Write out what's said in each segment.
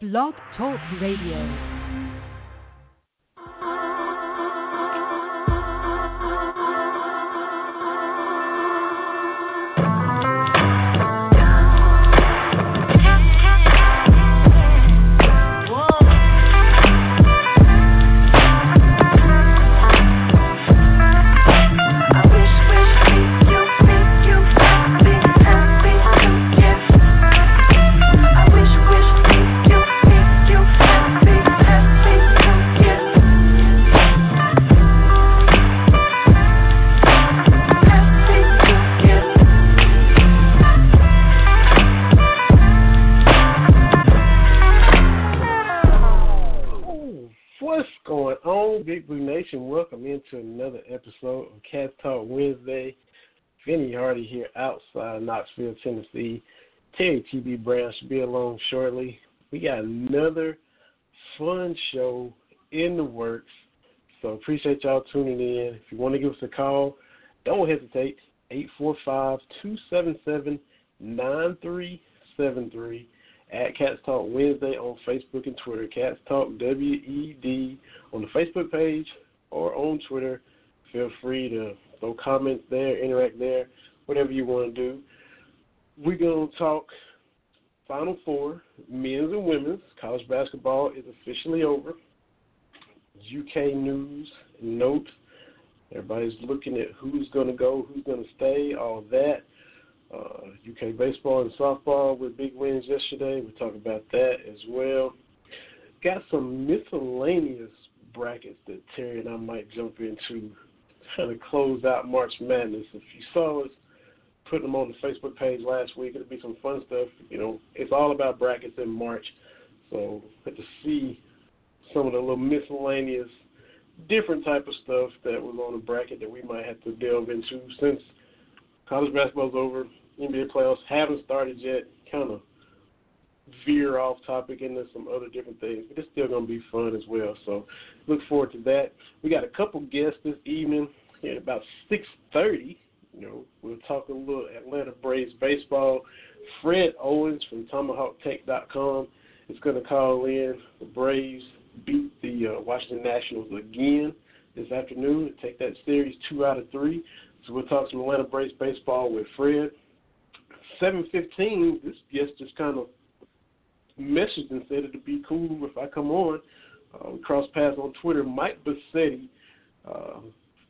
Blog Talk Radio. Episode of Cats Talk Wednesday. Vinny Hardy here outside Knoxville, Tennessee. Terry TB Brown should be along shortly. We got another fun show in the works. So appreciate y'all tuning in. If you want to give us a call, don't hesitate. 845-277-9373 at Cats Talk Wednesday on Facebook and Twitter. Cats Talk W-E-D on the Facebook page or on Twitter Feel free to throw comments there, interact there, whatever you want to do. We're going to talk Final Four, men's and women's. College basketball is officially over. UK news, note. Everybody's looking at who's going to go, who's going to stay, all that. Uh, UK baseball and softball with big wins yesterday. We'll talk about that as well. Got some miscellaneous brackets that Terry and I might jump into kind of close out March Madness. If you saw us put them on the Facebook page last week, it'll be some fun stuff. You know, it's all about brackets in March, so had to see some of the little miscellaneous, different type of stuff that was on the bracket that we might have to delve into since college basketball's over, NBA playoffs haven't started yet. Kind of veer off topic into some other different things, but it's still going to be fun as well. So look forward to that. We got a couple guests this evening at about 6:30. You know, we'll talk a little Atlanta Braves baseball. Fred Owens from TomahawkTake.com is going to call in. The Braves beat the uh, Washington Nationals again this afternoon and take that series two out of three. So we'll talk some Atlanta Braves baseball with Fred. 7:15. This guest just kind of messaged and said it'd be cool if I come on. Uh, we cross paths on Twitter. Mike Bossetti. Uh,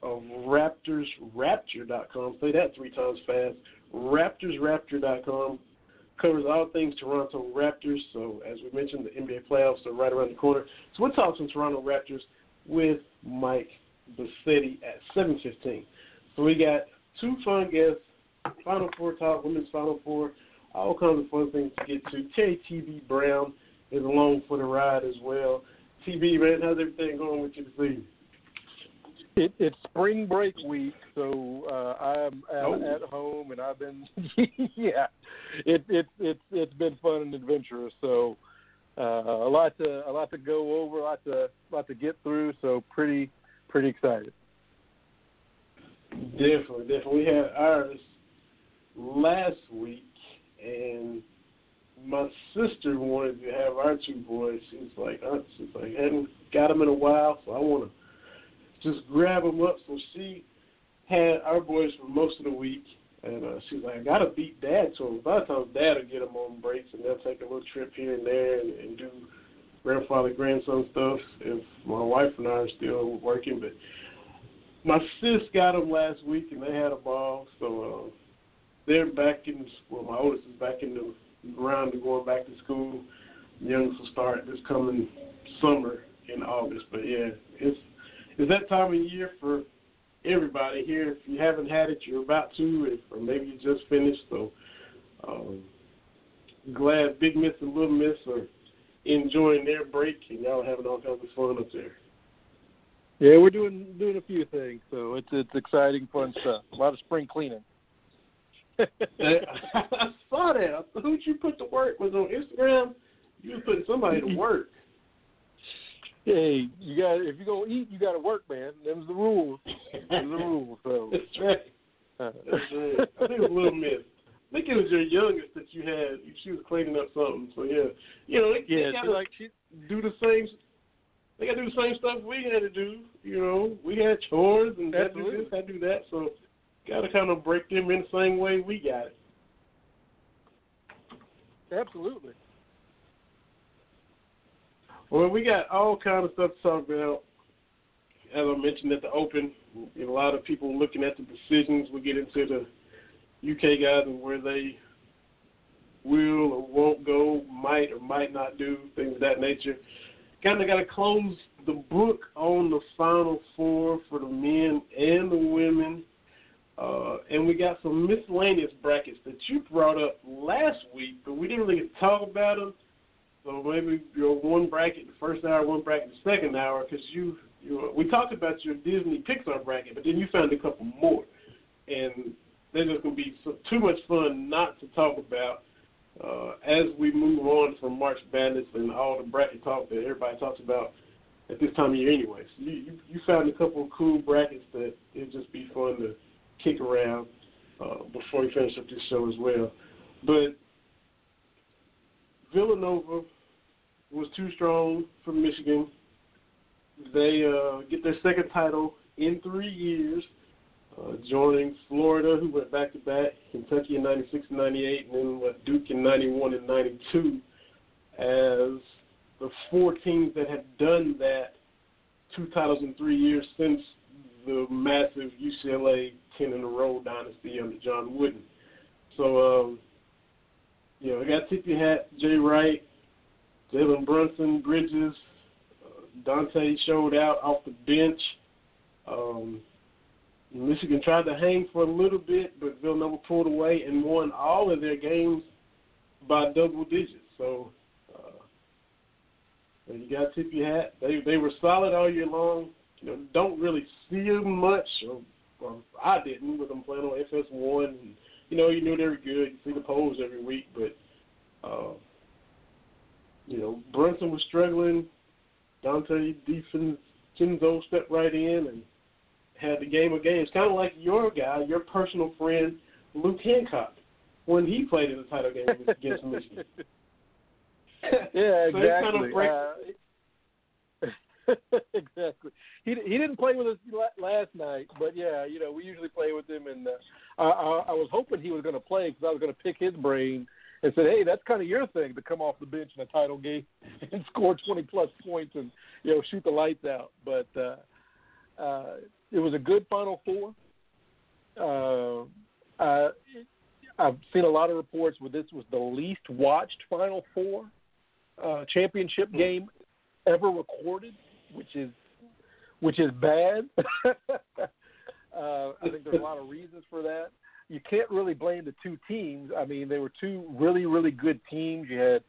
of RaptorsRapture.com. Say that three times fast. RaptorsRapture.com covers all things Toronto Raptors. So, as we mentioned, the NBA playoffs are right around the corner. So, we'll talk some Toronto Raptors with Mike Bossetti at 7:15. So, we got two fun guests. Final Four talk, women's Final Four, all kinds of fun things to get to. Terry TB Brown is along for the ride as well. TB, man, how's everything going with you this evening? It, it's spring break week, so uh, I'm at, oh. at home, and I've been yeah, it it it's it's been fun and adventurous. So uh, a lot to a lot to go over, a lot to a lot to get through. So pretty pretty excited. Definitely, definitely. We had ours last week, and my sister wanted to have our two boys. She's like, she's like, hadn't got them in a while, so I want to just grab them up. So she had our boys for most of the week, and uh, she's like, I gotta beat Dad to them. By the time Dad will get them on breaks, and they'll take a little trip here and there and, and do grandfather grandson stuff. If my wife and I are still working, but my sis got them last week, and they had a ball. So uh, they're back in. Well, my oldest is back in the ground and going back to school. Youngest will start this coming summer in August. But yeah, it's it's that time of year for everybody here. If you haven't had it, you're about to, if, or maybe you just finished. So, um, glad Big Miss and Little Miss are enjoying their break, and y'all having all kinds of fun up there. Yeah, we're doing doing a few things, so it's it's exciting, fun stuff. A lot of spring cleaning. I saw that. Who'd you put to work? Was on Instagram? You was putting somebody to work hey, you got if you're gonna eat, you got to work, man. Them's the rules. Them's the rules. So that's right. Uh, that's right. I think it was Little Miss. I think it was your youngest that you had. She was cleaning up something. So yeah, you know, they, yeah, they gotta like she, do the same. They gotta do the same stuff we had to do. You know, we had chores and had to do this, had to do that. So gotta kind of break them in the same way we got it. Absolutely. Well, we got all kind of stuff to talk about. As I mentioned at the open, a lot of people looking at the decisions. We get into the UK guys and where they will or won't go, might or might not do, things of that nature. Kind of got to close the book on the Final Four for the men and the women. Uh, and we got some miscellaneous brackets that you brought up last week, but we didn't really talk about them. So maybe your one bracket the first hour, one bracket the second hour, because you, you we talked about your Disney Pixar bracket, but then you found a couple more, and they're just to be so, too much fun not to talk about uh, as we move on from March Madness and all the bracket talk that everybody talks about at this time of year anyway. So you, you, you found a couple of cool brackets that it'd just be fun to kick around uh, before we finish up this show as well. But Villanova was too strong for Michigan. They uh, get their second title in three years uh, joining Florida, who went back to back, Kentucky in '96 and '98, and then what, Duke in '91 and '92, as the four teams that have done that two titles in three years since the massive UCLA 10 in a row dynasty under John Wooden. So, um, you know, I got Tippy Hat, Jay Wright, Jalen Brunson, Bridges, uh, Donte showed out off the bench. Um, Michigan tried to hang for a little bit, but Villanova pulled away and won all of their games by double digits. So uh, you got tip your hat. They they were solid all year long. You know, don't really see them much, or, or I didn't with them playing on FS1. And, you know, you knew they were good. You see the polls every week, but uh, you know, Brunson was struggling. Donte DiVincenzo stepped right in and had the game of games, kind of like your guy, your personal friend Luke Hancock, when he played in the title game against Michigan. yeah, exactly. Kind of break- uh, exactly. He he didn't play with us last night, but yeah, you know we usually play with him, and uh, I, I I was hoping he was going to play because I was going to pick his brain and said, hey, that's kind of your thing to come off the bench in a title game and score 20 plus points and you know shoot the lights out. But uh, uh, it was a good Final Four. Uh, uh, I've seen a lot of reports where this was the least watched Final Four uh, championship hmm. game ever recorded, which is which is bad. uh, I think there's a lot of reasons for that. You can't really blame the two teams. I mean, they were two really, really good teams. You had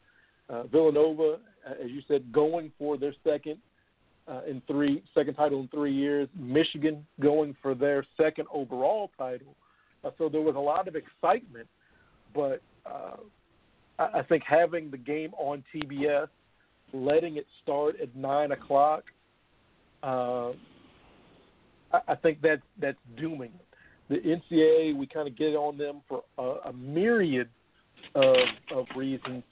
uh, Villanova, as you said, going for their second uh, in three second title in three years. Michigan going for their second overall title. Uh, so there was a lot of excitement, but uh, I, I think having the game on TBS, letting it start at nine o'clock, uh, I, I think that's that's dooming. The NCAA, we kind of get on them for a, a myriad of, of reasons,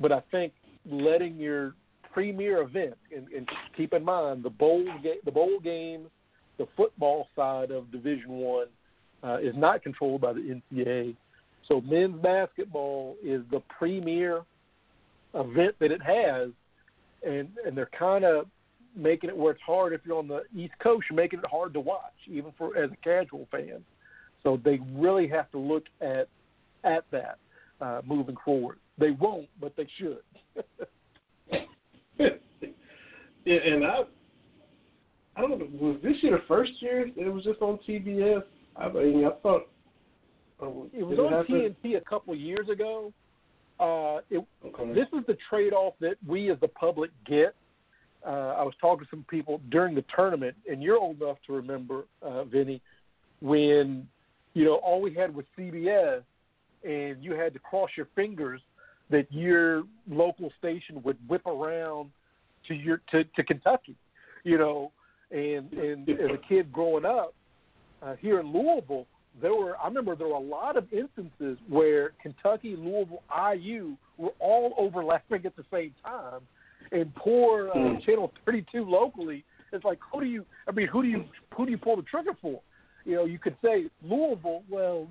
but I think letting your premier event. And, and keep in mind the bowl ga- the bowl games, the football side of Division One uh, is not controlled by the NCAA. So men's basketball is the premier event that it has, and and they're kind of making it where it's hard if you're on the East Coast. You're making it hard to watch, even for as a casual fan. So they really have to look at at that uh, moving forward. They won't, but they should. yeah, and I, I don't know, was this year the first year it was just on TBS? I mean, I thought um, it was on TNT a couple of years ago. Uh, it, okay. This is the trade-off that we as the public get. Uh, I was talking to some people during the tournament, and you're old enough to remember, uh, Vinny, when you know all we had was CBS, and you had to cross your fingers that your local station would whip around to your to, to Kentucky, you know, and and as a kid growing up uh, here in Louisville, there were I remember there were a lot of instances where Kentucky, Louisville, IU were all overlapping at the same time, and poor uh, mm. Channel 32 locally. It's like who do you? I mean, who do you who do you pull the trigger for? You know, you could say Louisville. Well,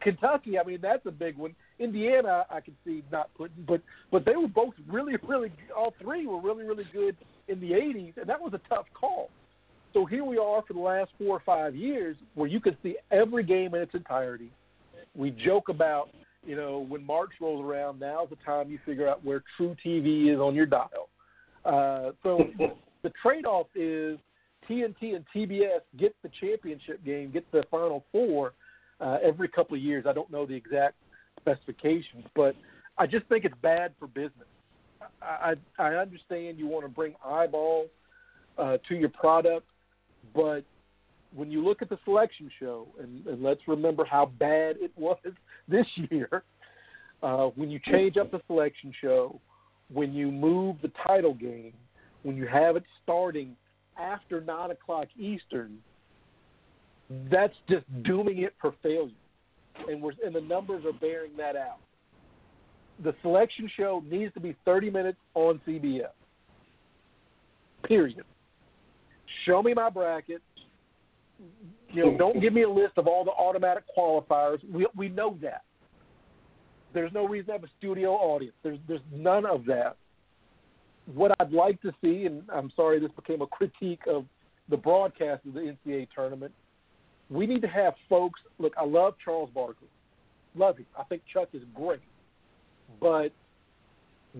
Kentucky. I mean, that's a big one. Indiana, I could see not putting, but but they were both really, really. All three were really, really good in the '80s, and that was a tough call. So here we are for the last four or five years, where you can see every game in its entirety. We joke about, you know, when March rolls around, now's the time you figure out where True TV is on your dial. Uh, so the trade-off is TNT and TBS get the championship game, get the Final Four uh, every couple of years. I don't know the exact specifications, but I just think it's bad for business. I I, I understand you want to bring eyeball uh, to your product, but when you look at the selection show, and, and let's remember how bad it was this year, uh, when you change up the selection show, when you move the title game, when you have it starting after 9 o'clock Eastern, that's just dooming it for failure. And, we're, and the numbers are bearing that out. The selection show needs to be 30 minutes on CBS. Period show me my bracket. You know, don't give me a list of all the automatic qualifiers. We we know that. There's no reason to have a studio audience. There's there's none of that. What I'd like to see, and I'm sorry this became a critique of the broadcast of the NCAA tournament. We need to have folks. Look, I love Charles Barkley. Love him. I think Chuck is great. But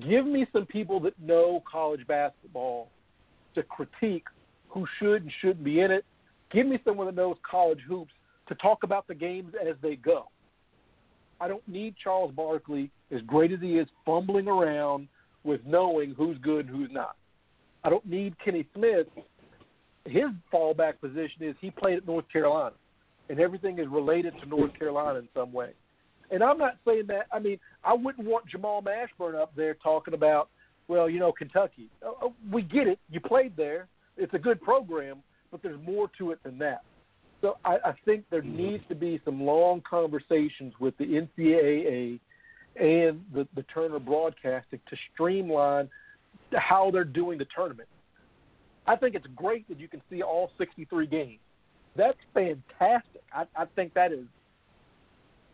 give me some people that know college basketball to critique who should and shouldn't be in it. Give me someone that knows college hoops to talk about the games as they go. I don't need Charles Barkley, as great as he is, fumbling around with knowing who's good and who's not. I don't need Kenny Smith. His fallback position is he played at North Carolina, and everything is related to North Carolina in some way. And I'm not saying that. I mean, I wouldn't want Jamal Mashburn up there talking about, well, you know, Kentucky. Uh, uh, we get it. You played there it's a good program, but there's more to it than that. So I, I think there needs to be some long conversations with the NCAA and the, the Turner Broadcasting to streamline how they're doing the tournament. I think it's great that you can see all 63 games. That's fantastic. I, I think that is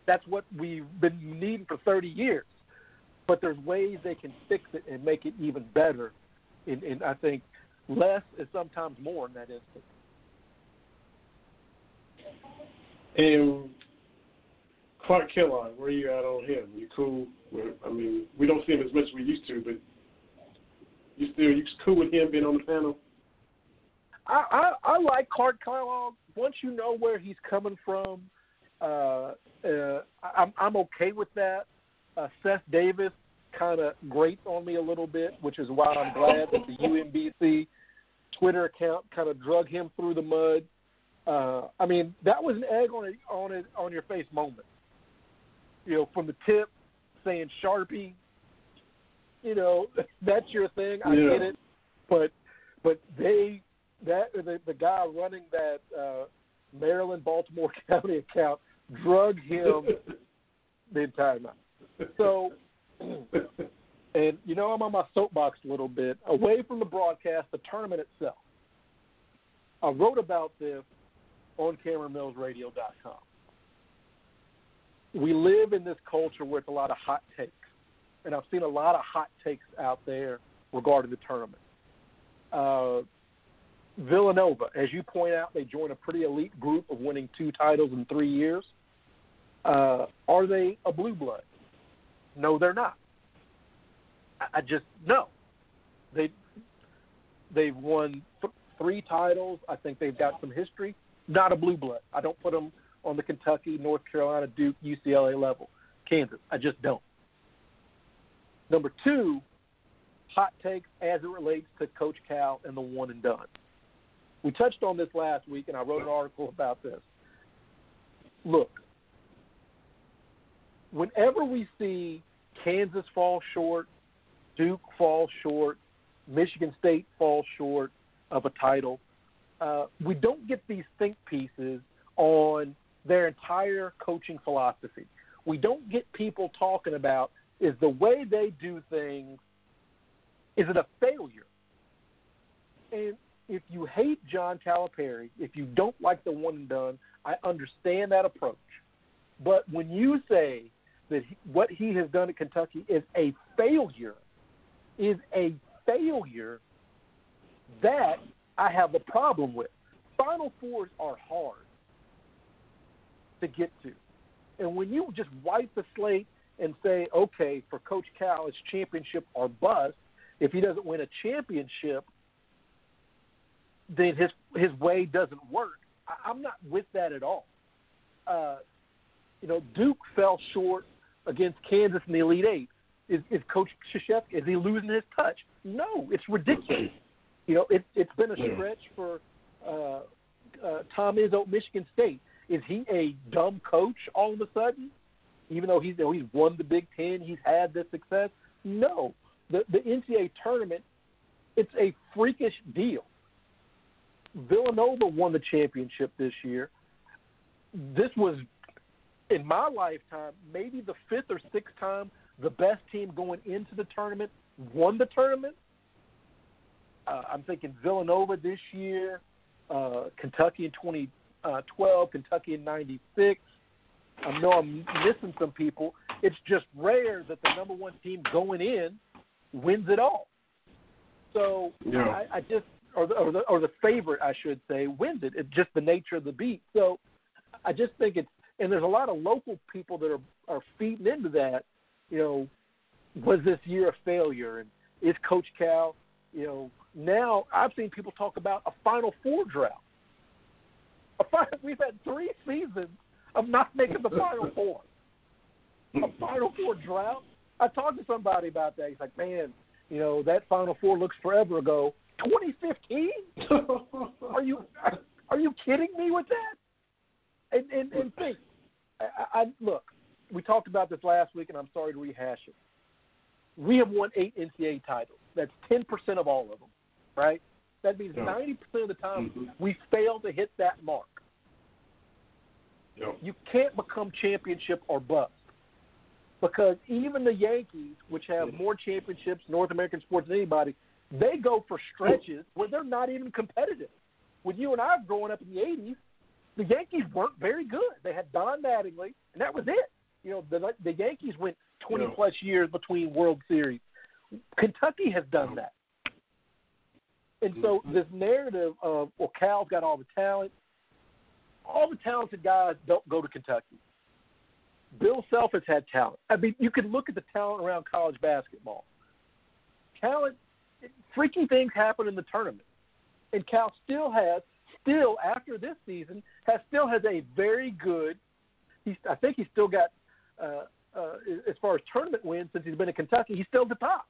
that's what we've been needing for 30 years. But there's ways they can fix it and make it even better. And, and I think less is sometimes more in that instance. And Clark Kellogg, where you at on him? You cool? I mean, we don't see him as much as we used to, but you still you cool with him being on the panel? I, I, I like Clark Kellogg. Once you know where he's coming from, uh, uh, I'm I'm okay with that. Uh, Seth Davis kind of grates on me a little bit, which is why I'm glad that the UMBC Twitter account kind of drug him through the mud. Uh, I mean, that was an egg on a, on a, on your face moment. You know, from the tip saying Sharpie. You know, that's your thing. I yeah. get it, but but they that the, the guy running that uh, Maryland Baltimore County account drug him the entire night. So and you know I'm on my soapbox a little bit away from the broadcast, the tournament itself. I wrote about this on CameronMillsRadio.com. We live in this culture where it's a lot of hot takes, and I've seen a lot of hot takes out there regarding the tournament. Uh, Villanova, as you point out, they join a pretty elite group of winning two titles in three years. Uh, are they a blue blood? No, they're not. I just no. They they've won th- three titles. I think they've got some history. Not a blue blood. I don't put them on the Kentucky, North Carolina, Duke, UCLA level. Kansas. I just don't. Number two, hot takes as it relates to Coach Cal and the one and done. We touched on this last week, and I wrote an article about this. Look, whenever we see Kansas fall short, Duke fall short, Michigan State fall short of a title. Uh, we don't get these think pieces on their entire coaching philosophy. We don't get people talking about is the way they do things is it a failure? And if you hate John Calipari, if you don't like the one and done, I understand that approach. But when you say that he, what he has done at Kentucky is a failure, is a failure, that I have a problem with. Final fours are hard to get to. And when you just wipe the slate and say, okay, for Coach Cal, it's championship or bust, if he doesn't win a championship, then his his way doesn't work. I, I'm not with that at all. Uh, you know, Duke fell short against Kansas in the Elite Eight. Is, is Coach Krzyzewski is he losing his touch? No, it's ridiculous. You know, it, it's been a stretch for uh, uh, Tom Izzo at Michigan State. Is he a dumb coach all of a sudden? Even though he's you know, he's won the Big Ten, he's had this success. No, the the NCAA tournament, it's a freakish deal. Villanova won the championship this year. This was, in my lifetime, maybe the fifth or sixth time the best team going into the tournament won the tournament. Uh, I'm thinking Villanova this year, uh, Kentucky in 2012, Kentucky in '96. I know I'm missing some people. It's just rare that the number one team going in wins it all. So yeah. I, I just or the, or the or the favorite, I should say, wins it. It's just the nature of the beat. So I just think it's and there's a lot of local people that are are feeding into that. You know, was this year a failure? And is Coach Cal? You know, now I've seen people talk about a Final Four drought. A final, we've had three seasons of not making the Final Four. A Final Four drought. I talked to somebody about that. He's like, man, you know, that Final Four looks forever ago. 2015? are you are, are, you kidding me with that? And and, and think, I, I look. We talked about this last week, and I'm sorry to rehash it. We have won eight NCAA titles. That's 10% of all of them, right? That means yeah. 90% of the time mm-hmm. we fail to hit that mark. Yeah. You can't become championship or bust because even the Yankees, which have more championships, North American sports than anybody, they go for stretches where they're not even competitive. When you and I were growing up in the '80s, the Yankees weren't very good. They had Don Mattingly, and that was it. You know, the the Yankees went 20 yeah. plus years between World Series. Kentucky has done that. And so mm-hmm. this narrative of well, Cal's got all the talent. All the talented guys don't go to Kentucky. Bill Self has had talent. I mean, you can look at the talent around college basketball. Talent, freaky things happen in the tournament, and Cal still has, still after this season, has still has a very good. He's, I think he's still got, uh, uh, as far as tournament wins since he's been in Kentucky, he's still the top.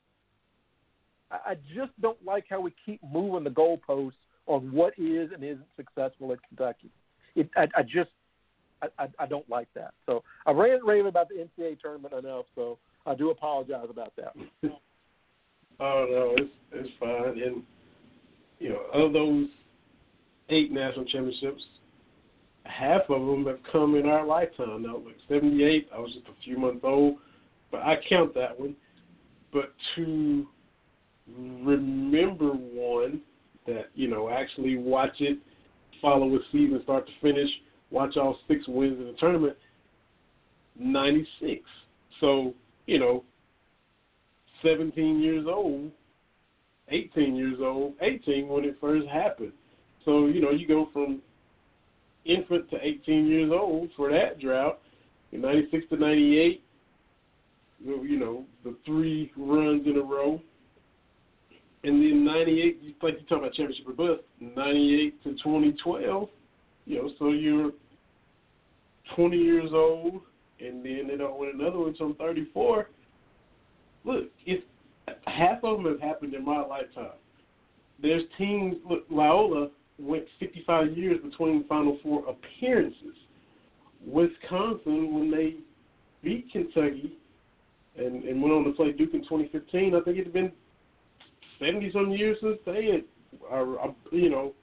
I, just don't like how we keep moving the goalposts on what is and isn't successful at Kentucky. It, I, I just I, I, don't like that. So I ran raving about the NCAA tournament enough, so I do apologize about that. oh no, it's it's fine. And you know, of those eight national championships, half of them have come in our lifetime. Now, like '78, I was just a few months old, but I count that one. But to remember one that you know actually watch it, follow a season start to finish watch all six wins in the tournament, 96. So, you know, 17 years old, 18 years old, 18 when it first happened. So, you know, you go from infant to 18 years old for that drought, In 96 to 98, you know, the three runs in a row. And then 98, like you talk about championship or bust, 98 to 2012, you know, so you're 20 years old, and then they don't win another one until I'm 34. Look, it's half of them have happened in my lifetime. There's teams. Look, Loyola went 55 years between Final Four appearances. Wisconsin, when they beat Kentucky and, and went on to play Duke in 2015, I think it had been 70 some years since they had, are, you know,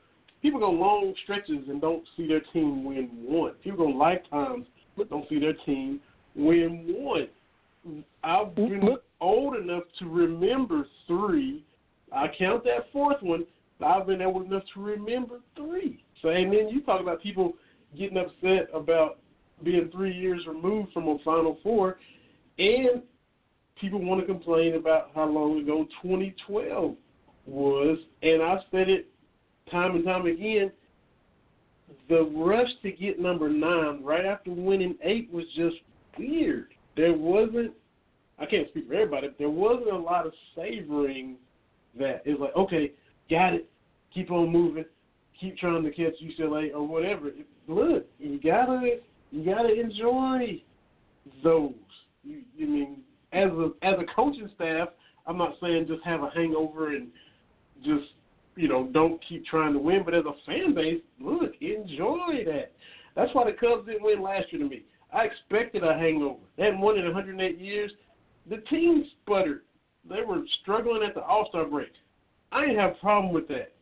people go long stretches and don't see their team win one. People go lifetimes but don't see their team win one. I've mm-hmm. been old enough to remember three. I count that fourth one. I've been old enough to remember three. So, and then you talk about people getting upset about being three years removed from a Final Four, and people want to complain about how long ago 2012 was. And I've said it time and time again. The rush to get number nine right after winning eight was just weird. There wasn't, I can't speak for everybody, but there wasn't a lot of savoring that. It's like, okay, got it, keep on moving, keep trying to catch UCLA or whatever. Look, you gotta, you gotta enjoy those. You, you mean as a as a coaching staff, I'm not saying just have a hangover and just you know don't keep trying to win, but as a fan base, look, enjoy that. That's why the Cubs didn't win last year to me. I expected a hangover. They hadn't won in 108 years. The team sputtered. They were struggling at the All Star break. I didn't have a problem with that.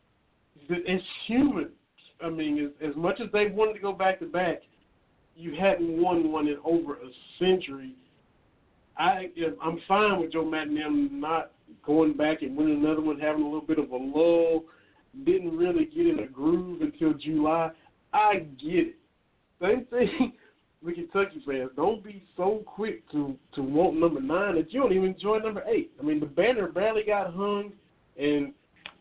It's human. I mean, as, as much as they wanted to go back to back, you hadn't won one in over a century I I'm fine with Joe Maddon them not going back and winning another one, having a little bit of a lull. Didn't really get in a groove until July. I get it. Same thing with Kentucky fans. Don't be so quick to to want number nine that you don't even enjoy number eight. I mean, the banner barely got hung and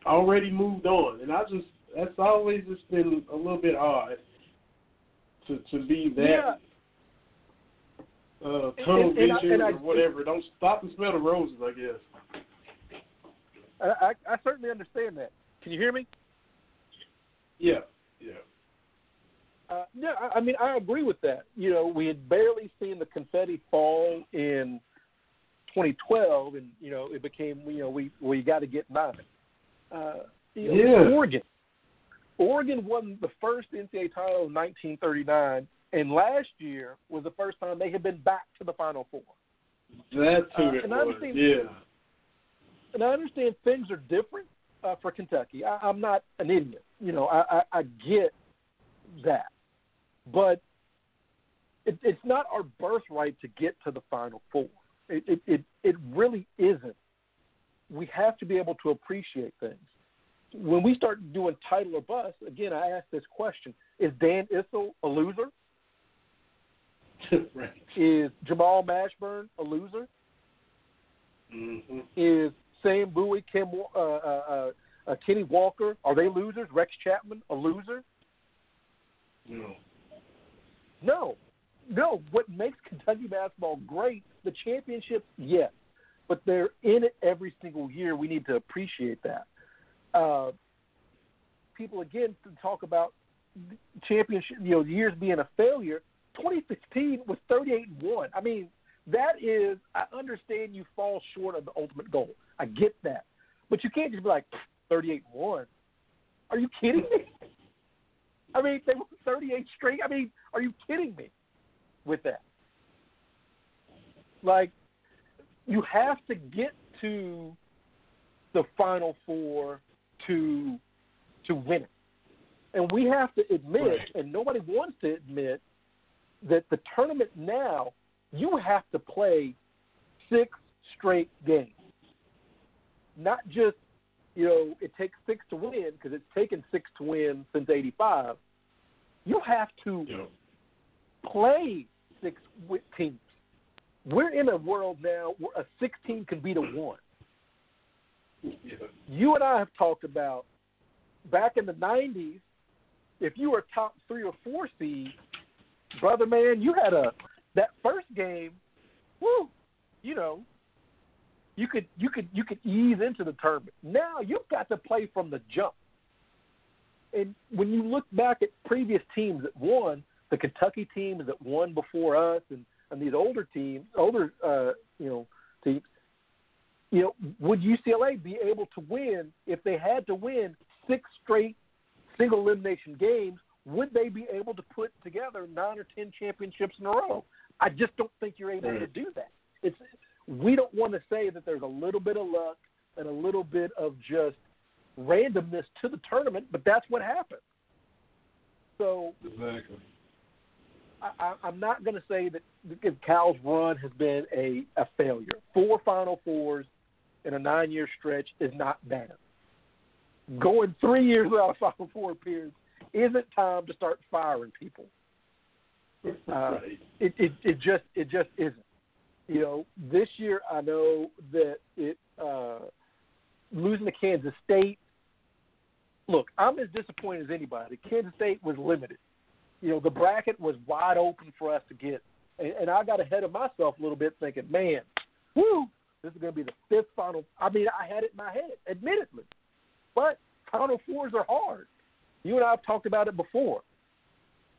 already moved on, and I just that's always just been a little bit odd to to be that. Yeah uh, tunnel and, and, vision and I, or whatever. Don't stop and smell the roses, I guess. I, I, certainly understand that. Can you hear me? Yeah, yeah. Uh, yeah, I, I mean, I agree with that. You know, we had barely seen the confetti fall in 2012, and you know, it became you know we we got to get by. Uh, you know, yeah. Oregon. Oregon won the first NCAA title in 1939 and last year was the first time they had been back to the Final Four. That's who uh, it was. Yeah. And I understand things are different uh, for Kentucky. I, I'm not an idiot. You know, I, I, I get that, but it, it's not our birthright to get to the Final Four. It, it it it really isn't. We have to be able to appreciate things. When we start doing title or bust, again, I ask this question: Is Dan Issel a loser? right. Is Jamal Mashburn a loser? Mm-hmm. Is Sam Bowie, Kim, uh, uh, uh, Kenny Walker, are they losers? Rex Chapman, a loser? No. No. No. What makes Kentucky basketball great, the championships, yes. But they're in it every single year. We need to appreciate that. Uh, people, again, talk about championship, you know, years being a failure. 2016 was 38 and 1. I mean, that is, I understand you fall short of the ultimate goal. I get that. But you can't just be like 38 and 1. Are you kidding me? I mean, they were 38 straight. I mean, are you kidding me with that? Like, you have to get to the Final Four to to win it, and we have to admit, right. and nobody wants to admit that the tournament now you have to play six straight games, not just you know it takes six to win because it's taken six to win since '85. You have to yeah. play six teams. We're in a world now where a 16 can beat a one. Yeah. You and I have talked about back in the 90s, if you were top three or four seed, brother man, you had a that first game, woo, you know, you could you could you could ease into the tournament. Now you've got to play from the jump. And when you look back at previous teams that won, the Kentucky teams that won before us, and and these older teams, older uh, you know teams, you know, would UCLA be able to win if they had to win six straight single elimination games would they be able to put together nine or ten championships in a row? I just don't think you're able hmm. to do that. It's we don't want to say that there's a little bit of luck and a little bit of just randomness to the tournament, but that's what happened. So exactly. I, I'm not going to say that Cal's run has been a, a failure. Four Final Fours in a nine-year stretch is not bad. Going three years without a Final Four appearance isn't time to start firing people. Uh, it, it it just it just isn't. You know, this year I know that it uh, losing to Kansas State. Look, I'm as disappointed as anybody. Kansas State was limited you know, the bracket was wide open for us to get. And, and I got ahead of myself a little bit thinking, man, whoo, this is going to be the fifth final. I mean, I had it in my head, admittedly. But Final Fours are hard. You and I have talked about it before.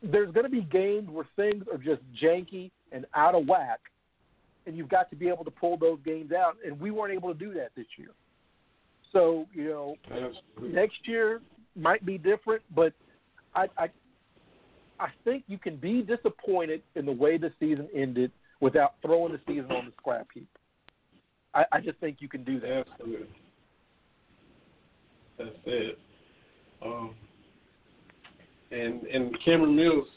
There's going to be games where things are just janky and out of whack, and you've got to be able to pull those games out. And we weren't able to do that this year. So, you know, Absolutely. next year might be different, but I, I I think you can be disappointed in the way the season ended without throwing the season on the scrap heap. I, I just think you can do that. Absolutely. That's it. Um, and and Cameron Mills,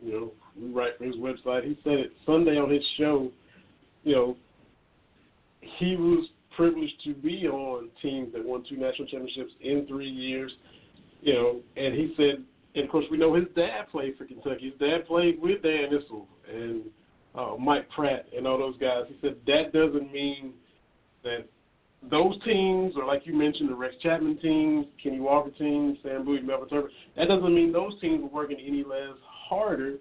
you know, we write for his website. He said it Sunday on his show. You know, he was privileged to be on teams that won two national championships in three years. You know, and he said and of course, we know his dad played for Kentucky. His dad played with Dan Issel and uh, Mike Pratt and all those guys. He said that doesn't mean that those teams, or like you mentioned, the Rex Chapman teams, Kenny Walker teams, Sam Bowie, Melvin Turner, that doesn't mean those teams were working any less harder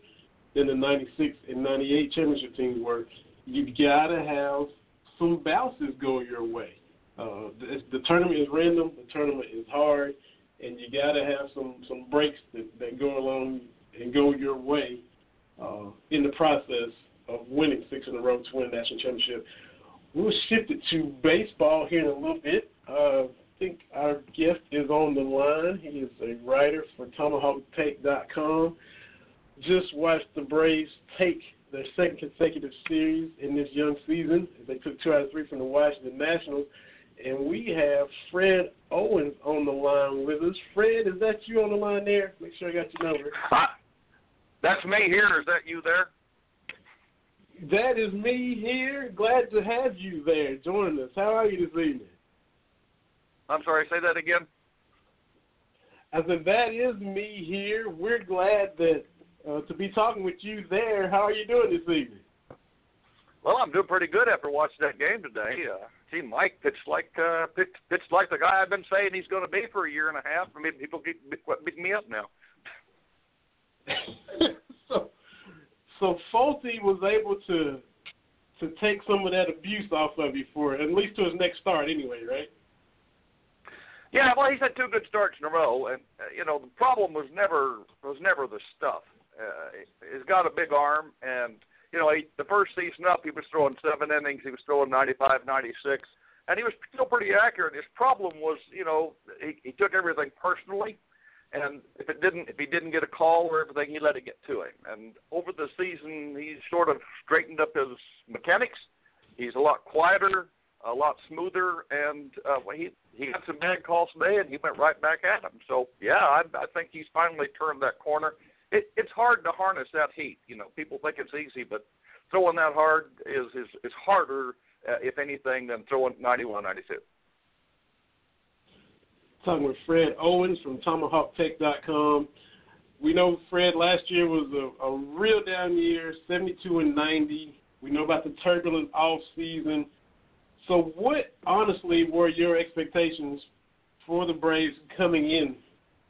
than the 96 and 98 championship teams were. You've got to have some bounces go your way. Uh, the, the tournament is random. The tournament is hard and you got to have some some breaks that, that go along and go your way uh, in the process of winning six in a row to win a national championship. We'll shift it to baseball here in a little bit. Uh, I think our guest is on the line. He is a writer for TomahawkTake.com. Just watched the Braves take their second consecutive series in this young season. They took two out of three from the Washington Nationals. And we have Fred Owens on the line with us. Fred, is that you on the line there? Make sure I got your number. Hi. That's me here. Is that you there? That is me here. Glad to have you there joining us. How are you this evening? I'm sorry, say that again. I said, that is me here. We're glad that uh, to be talking with you there. How are you doing this evening? Well, I'm doing pretty good after watching that game today. Uh, see, Mike pitched like uh, pitched, pitched like the guy I've been saying he's going to be for a year and a half. I mean, people keep beating me up now. so, Folty was able to to take some of that abuse off of you for at least to his next start, anyway, right? Yeah, well, he's had two good starts in a row, and uh, you know the problem was never was never the stuff. Uh, he's got a big arm, and you know, he, the first season up, he was throwing seven innings. He was throwing 95, 96, and he was still pretty accurate. His problem was, you know, he, he took everything personally, and if it didn't, if he didn't get a call or everything, he let it get to him. And over the season, he sort of straightened up his mechanics. He's a lot quieter, a lot smoother, and uh, he he got some bad calls today, and he went right back at him. So yeah, I, I think he's finally turned that corner it, it's hard to harness that heat. You know, people think it's easy, but throwing that hard is is, is harder, uh, if anything, than throwing 91, 92. Talking with Fred Owens from TomahawkTake.com. We know Fred last year was a, a real down year, 72 and 90. We know about the turbulent off season. So, what honestly were your expectations for the Braves coming in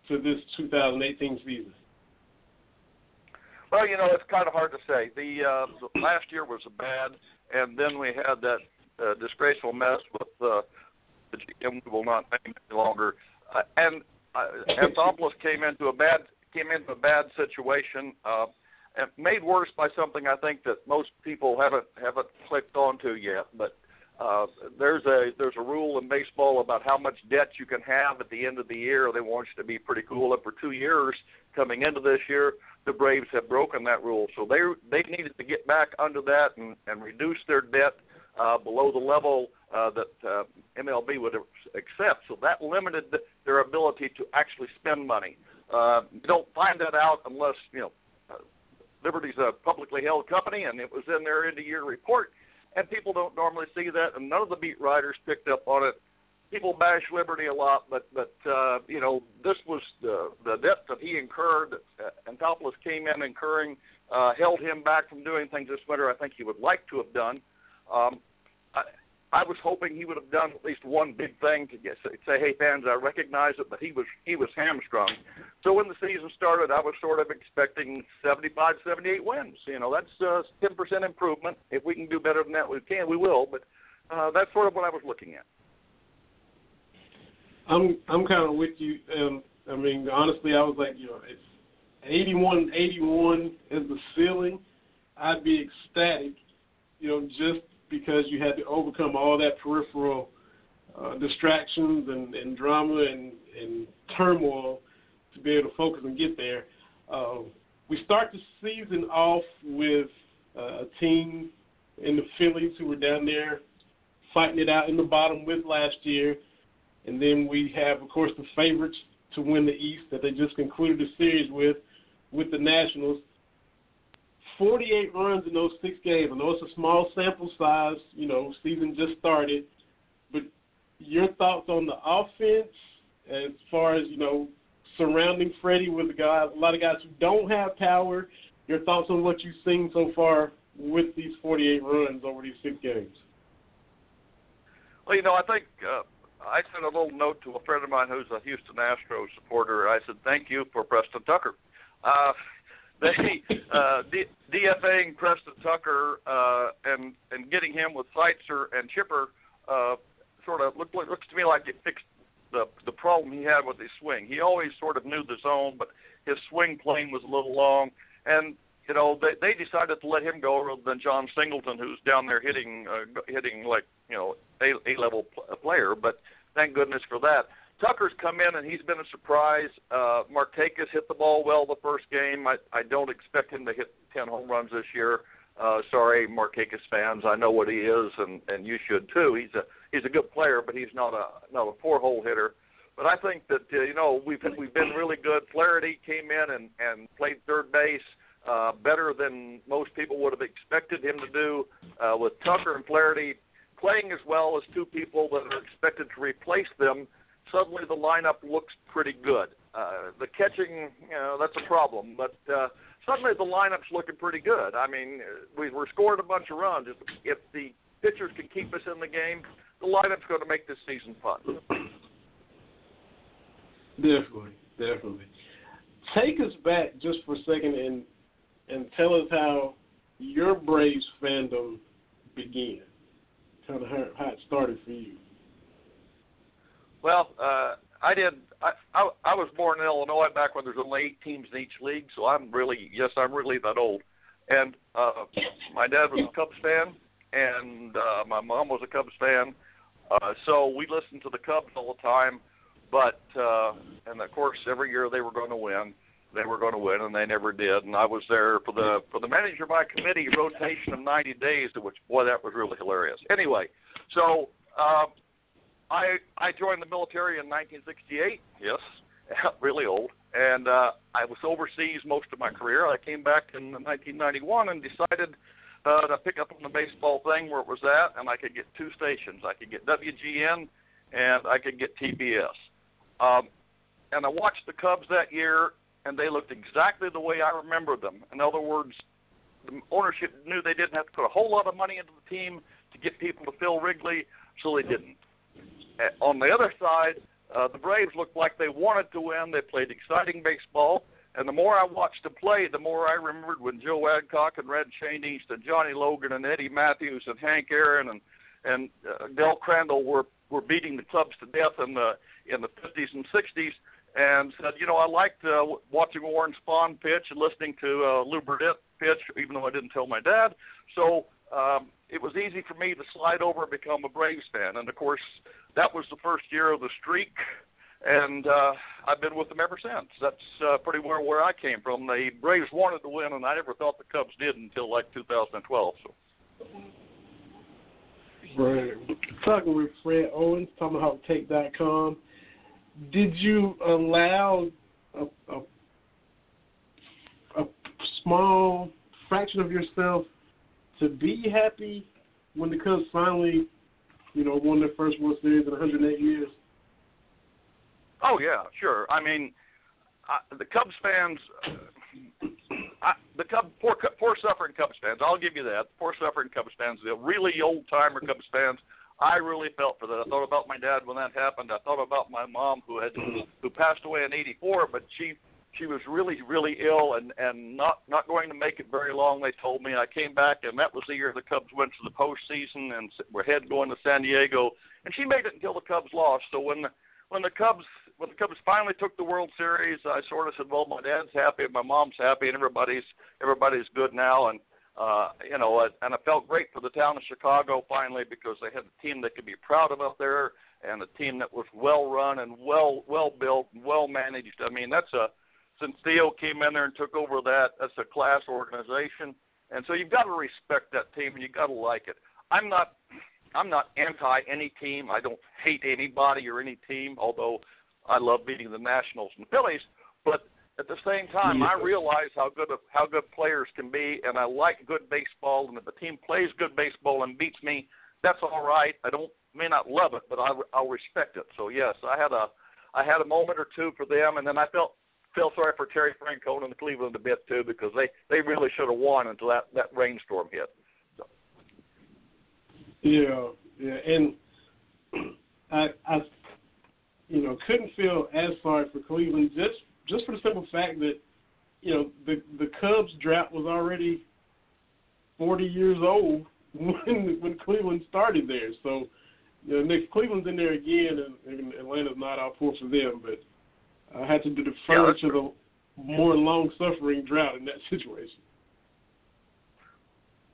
to this 2018 season? Well, you know, it's kind of hard to say. The uh, last year was bad, and then we had that uh, disgraceful mess with uh, GM we will not name any longer, uh, and uh, Anthopoulos came into a bad came into a bad situation, uh, and made worse by something I think that most people haven't haven't clicked onto yet. But uh, there's a there's a rule in baseball about how much debt you can have at the end of the year. They want you to be pretty cool. And for two years coming into this year, the Braves have broken that rule. So they they needed to get back under that and, and reduce their debt uh, below the level uh, that uh, MLB would accept. So that limited their ability to actually spend money. Uh, you don't find that out unless you know uh, Liberty's a publicly held company, and it was in their end of year report. And people don't normally see that, and none of the beat writers picked up on it. People bash Liberty a lot, but but uh, you know this was the the debt that he incurred. Uh, Anthopoulos came in incurring, uh, held him back from doing things this winter. I think he would like to have done. Um, I, I was hoping he would have done at least one big thing to get say, "Hey fans, I recognize it," but he was he was hamstrung. So when the season started, I was sort of expecting 75, 78 wins. You know, that's uh, 10% improvement. If we can do better than that, we can. We will, but uh, that's sort of what I was looking at. I'm I'm kind of with you. Um, I mean, honestly, I was like, you know, it's 81, 81 is the ceiling. I'd be ecstatic, you know, just because you had to overcome all that peripheral uh, distractions and, and drama and, and turmoil to be able to focus and get there. Uh, we start the season off with uh, a team in the Phillies who were down there fighting it out in the bottom with last year. And then we have, of course, the favorites to win the East that they just concluded the series with, with the Nationals. 48 runs in those six games. I know it's a small sample size, you know, season just started, but your thoughts on the offense as far as, you know, surrounding Freddie with a guy, a lot of guys who don't have power. Your thoughts on what you've seen so far with these 48 runs over these six games? Well, you know, I think uh, I sent a little note to a friend of mine who's a Houston Astros supporter. I said, "Thank you for Preston Tucker." Uh, they uh, DFAing Preston Tucker uh, and and getting him with Seitzer and Chipper uh, sort of look, looks to me like it fixed the the problem he had with his swing. He always sort of knew the zone, but his swing plane was a little long, and you know they they decided to let him go rather than Jon Singleton, who's down there hitting uh, hitting like you know a a level player. But thank goodness for that. Tucker's come in and he's been a surprise. Uh, Markakis hit the ball well the first game. I, I don't expect him to hit 10 home runs this year. Uh, sorry, Markakis fans. I know what he is, and and you should too. He's a he's a good player, but he's not a not a four hole hitter. But I think that uh, you know we've we've been really good. Flaherty came in and and played third base uh, better than most people would have expected him to do. Uh, with Tucker and Flaherty playing as well as two people that are expected to replace them, suddenly the lineup looks pretty good. Uh, the catching, you know, that's a problem, but uh, suddenly the lineup's looking pretty good. I mean, we, we're scoring a bunch of runs. If, if the pitchers can keep us in the game, the lineup's going to make this season fun. Definitely, definitely. Take us back just for a second and and tell us how your Braves fandom began. Kind of how, how it started for you. Well, uh, I did. I, I I was born in Illinois back when there's only eight teams in each league, so I'm really yes, I'm really that old. And uh, my dad was a Cubs fan, and uh, my mom was a Cubs fan. Uh, so we listened to the Cubs all the time. But uh, and of course, every year they were going to win. They were going to win, and they never did. And I was there for the for the manager by committee rotation of 90 days, which boy, that was really hilarious. Anyway, so. Uh, I I joined the military in 1968. Yes, really old. And uh, I was overseas most of my career. I came back in 1991 and decided uh, to pick up on the baseball thing where it was at, and I could get two stations. I could get WGN and I could get TBS. Um, and I watched the Cubs that year, and they looked exactly the way I remember them. In other words, the ownership knew they didn't have to put a whole lot of money into the team to get people to fill Wrigley, so they didn't. Uh, on the other side, uh, the Braves looked like they wanted to win. They played exciting baseball. And the more I watched them play, the more I remembered when Joe Adcock and Red Schoendienst and Johnny Logan and Eddie Mathews and Hank Aaron and and uh, Del Crandall were were beating the clubs to death in the in the 50s and 60s. And said, you know, I liked uh, watching Warren Spahn pitch and listening to uh, Lew Burdette pitch, even though I didn't tell my dad. So um, it was easy for me to slide over and become a Braves fan. And of course, that was the first year of the streak, and uh, I've been with them ever since. That's uh, pretty well where I came from. The Braves wanted to win, and I never thought the Cubs did until like 2012. So. Right. Talking with Fred Owens, TomahawkTake.com. Did you allow a, a, a small fraction of yourself to be happy when the Cubs finally, you know, won their first World Series in 108 years? Oh yeah, sure. I mean, I, the Cubs fans, I, the Cubs, poor, poor suffering Cubs fans. I'll give you that. The poor suffering Cubs fans, the really old timer Cubs fans. I really felt for that. I thought about my dad when that happened. I thought about my mom who had who passed away in '84, but she she was really really ill and and not not going to make it very long. They told me. I came back and that was the year the Cubs went to the postseason and were head going to San Diego, and she made it until the Cubs lost. So when when the Cubs when the Cubs finally took the World Series, I sort of said, "Well, my dad's happy, my mom's happy, and everybody's everybody's good now." And uh, you know, and I felt great for the town of Chicago finally because they had a team they could be proud of up there, and a team that was well run and well well built and well managed. I mean, that's a since Theo came in there and took over that, that's a class organization, and so you've got to respect that team and you've got to like it. I'm not I'm not anti any team. I don't hate anybody or any team, although I love beating the Nationals and Phillies. But at the same time, I realize how good of, how good players can be, and I like good baseball. And if a team plays good baseball and beats me, that's all right. I don't may not love it, but I, I'll respect it. So yes, I had a I had a moment or two for them, and then I felt felt sorry for Terry Francona and the Cleveland a bit too because they they really should have won until that that rainstorm hit. So. Yeah, yeah, and I I you know, couldn't feel as sorry for Cleveland just just for the simple fact that you know the the Cubs drought was already 40 years old when when Cleveland started there. So you know, Nick Cleveland's in there again, and, and Atlanta's not out poor for them, but I had to defer yeah, to the more long suffering drought in that situation.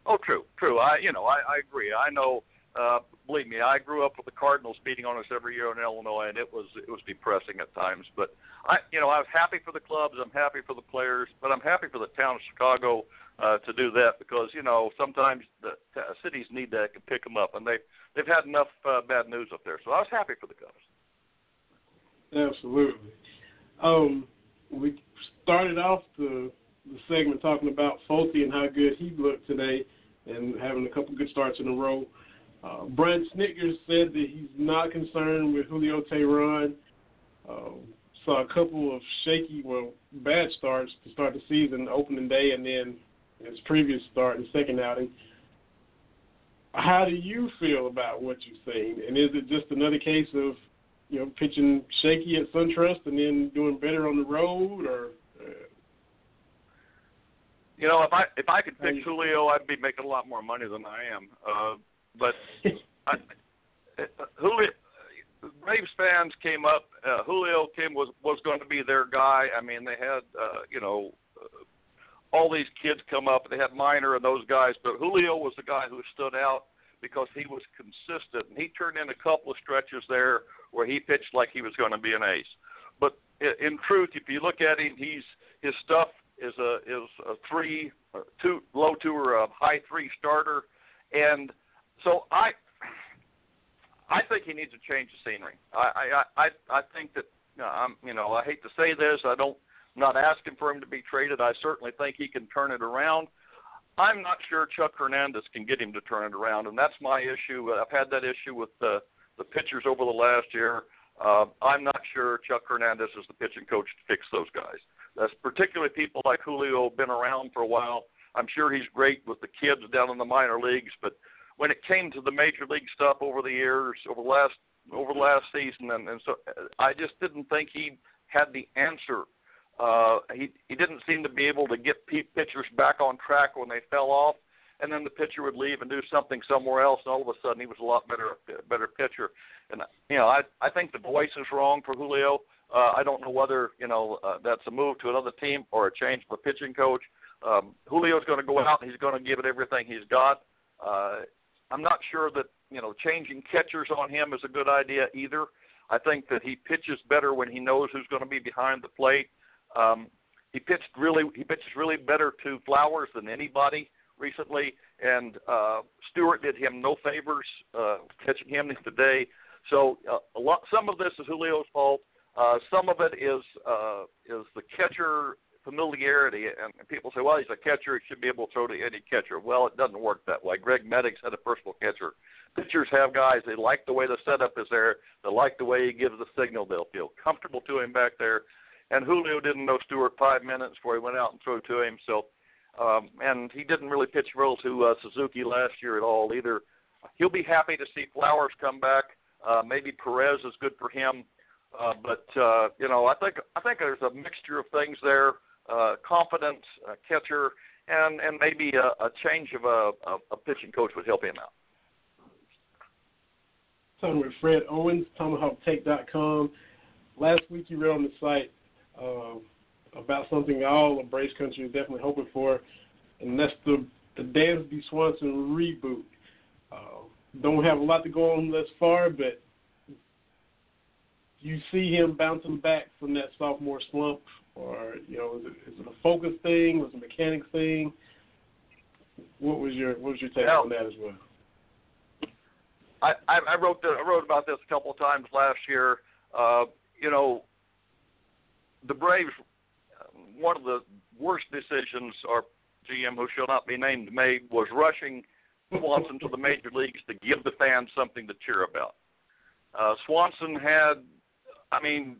Oh, true, true. I you know I, I agree. I know uh, believe me, I grew up with the Cardinals beating on us every year in Illinois, and it was it was depressing at times. But I, you know, I was happy for the clubs. I'm happy for the players, but I'm happy for the town of Chicago uh, to do that because you know sometimes the t- cities need that to pick them up, and they they've had enough uh, bad news up there. So I was happy for the Cubs. Absolutely. Um, we started off the the segment talking about Folty and how good he looked today, and having a couple good starts in a row. Uh, Brian Snitker said that he's not concerned with Julio Teheran. Uh, saw a couple of shaky, well, bad starts to start the season, opening day, and then his previous start in second outing. How do you feel about what you've seen? And is it just another case of, you know, pitching shaky at SunTrust and then doing better on the road, or? Uh, you know, if I if I could pick Julio, I'd be making a lot more money than I am. Uh, but I, Julio, Braves fans came up. Uh, Julio came was was going to be their guy. I mean, they had uh, you know uh, all these kids come up. They had Minor and those guys, but Julio was the guy who stood out because he was consistent. And he turned in a couple of stretches there where he pitched like he was going to be an ace. But in truth, if you look at him, he's his stuff is a is a three, two low two or a high three starter, and so I I think he needs to change the scenery. I I I I think that you know, I'm you know I hate to say this. I don't I'm not asking for him to be traded. I certainly think he can turn it around. I'm not sure Chuck Hernandez can get him to turn it around, and that's my issue. I've had that issue with the the pitchers over the last year. Uh, I'm not sure Chuck Hernandez is the pitching coach to fix those guys. That's particularly people like Julio, been around for a while. I'm sure he's great with the kids down in the minor leagues, but when it came to the major league stuff over the years, over the last over the last season, and, and so I just didn't think he had the answer. Uh, he he didn't seem to be able to get pitchers back on track when they fell off, and then the pitcher would leave and do something somewhere else, and all of a sudden he was a lot better better pitcher. And you know, I I think the voice is wrong for Julio. Uh, I don't know whether you know uh, that's a move to another team or a change the pitching coach. Um, Julio's going to go out and he's going to give it everything he's got. Uh, I'm not sure that you know changing catchers on him is a good idea either. I think that he pitches better when he knows who's going to be behind the plate. Um, he pitched really he pitches really better to Flowers than anybody recently, and uh, Stewart did him no favors uh, catching him today. So uh, a lot, some of this is Julio's fault. Uh, some of it is uh, is the catcher familiarity, and people say, well, he's a catcher; he should be able to throw to any catcher. Well, it doesn't work that way. Greg Maddux had a personal catcher. Pitchers have guys they like the way the setup is there. They like the way he gives the signal. They'll feel comfortable to him back there. And Julio didn't know Stewart five minutes before he went out and threw to him. So, um, and he didn't really pitch well to uh, Suzuki last year at all either. He'll be happy to see Flowers come back. Uh, maybe Perez is good for him. Uh, but uh, you know, I think I think there's a mixture of things there uh, confident uh, catcher, and and maybe a, a change of a, a, a pitching coach would help him out. Talking with Fred Owens, TomahawkTake.com. Last week you read on the site uh, about something all of Braves country is definitely hoping for, and that's the the Dansby Swanson reboot. Uh, don't have a lot to go on thus far, but you see him bouncing back from that sophomore slump or you know, is it, is it a focus thing? Was it a mechanics thing? What was your what was your take on that as well? I, I wrote the, I wrote about this a couple of times last year. Uh, you know, the Braves. One of the worst decisions our GM, who shall not be named, made was rushing Swanson to the major leagues to give the fans something to cheer about. Uh, Swanson had, I mean,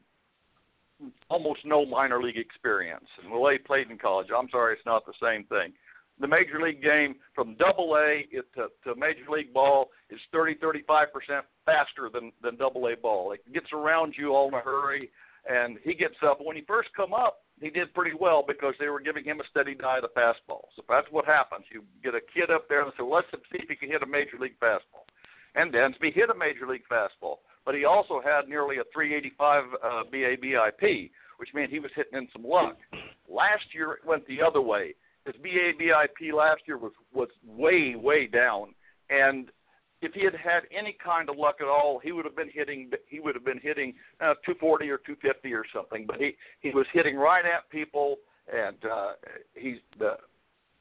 almost no minor league experience. And way he played in college, I'm sorry, it's not the same thing. The major league game from double A to, to major league ball is 30, 35% faster than, than double A ball. It gets around you all in a hurry, and he gets up. When he first come up, he did pretty well because they were giving him a steady diet of fastballs. So that's what happens. You get a kid up there and say, well, let's see if he can hit a major league fastball. And Dansby hit a major league fastball but he also had nearly a 385 uh, BABIP, which meant he was hitting in some luck. Last year it went the other way. His BABIP last year was was way way down, and if he had had any kind of luck at all, he would have been hitting he would have been hitting uh, 240 or 250 or something. But he he was hitting right at people, and uh, he's the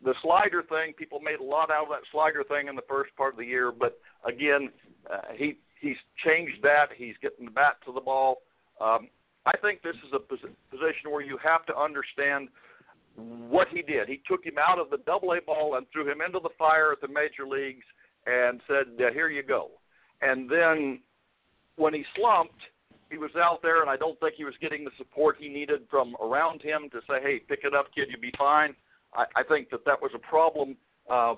the slider thing. People made a lot out of that slider thing in the first part of the year, but again, uh, he he's changed that. He's getting the bat to the ball. Um, I think this is a position where you have to understand what he did. He took him out of the double A ball and threw him into the fire at the major leagues and said, uh, "Here you go." And then when he slumped, he was out there, and I don't think he was getting the support he needed from around him to say, "Hey, pick it up, kid. You'll be fine." I, I think that that was a problem, uh,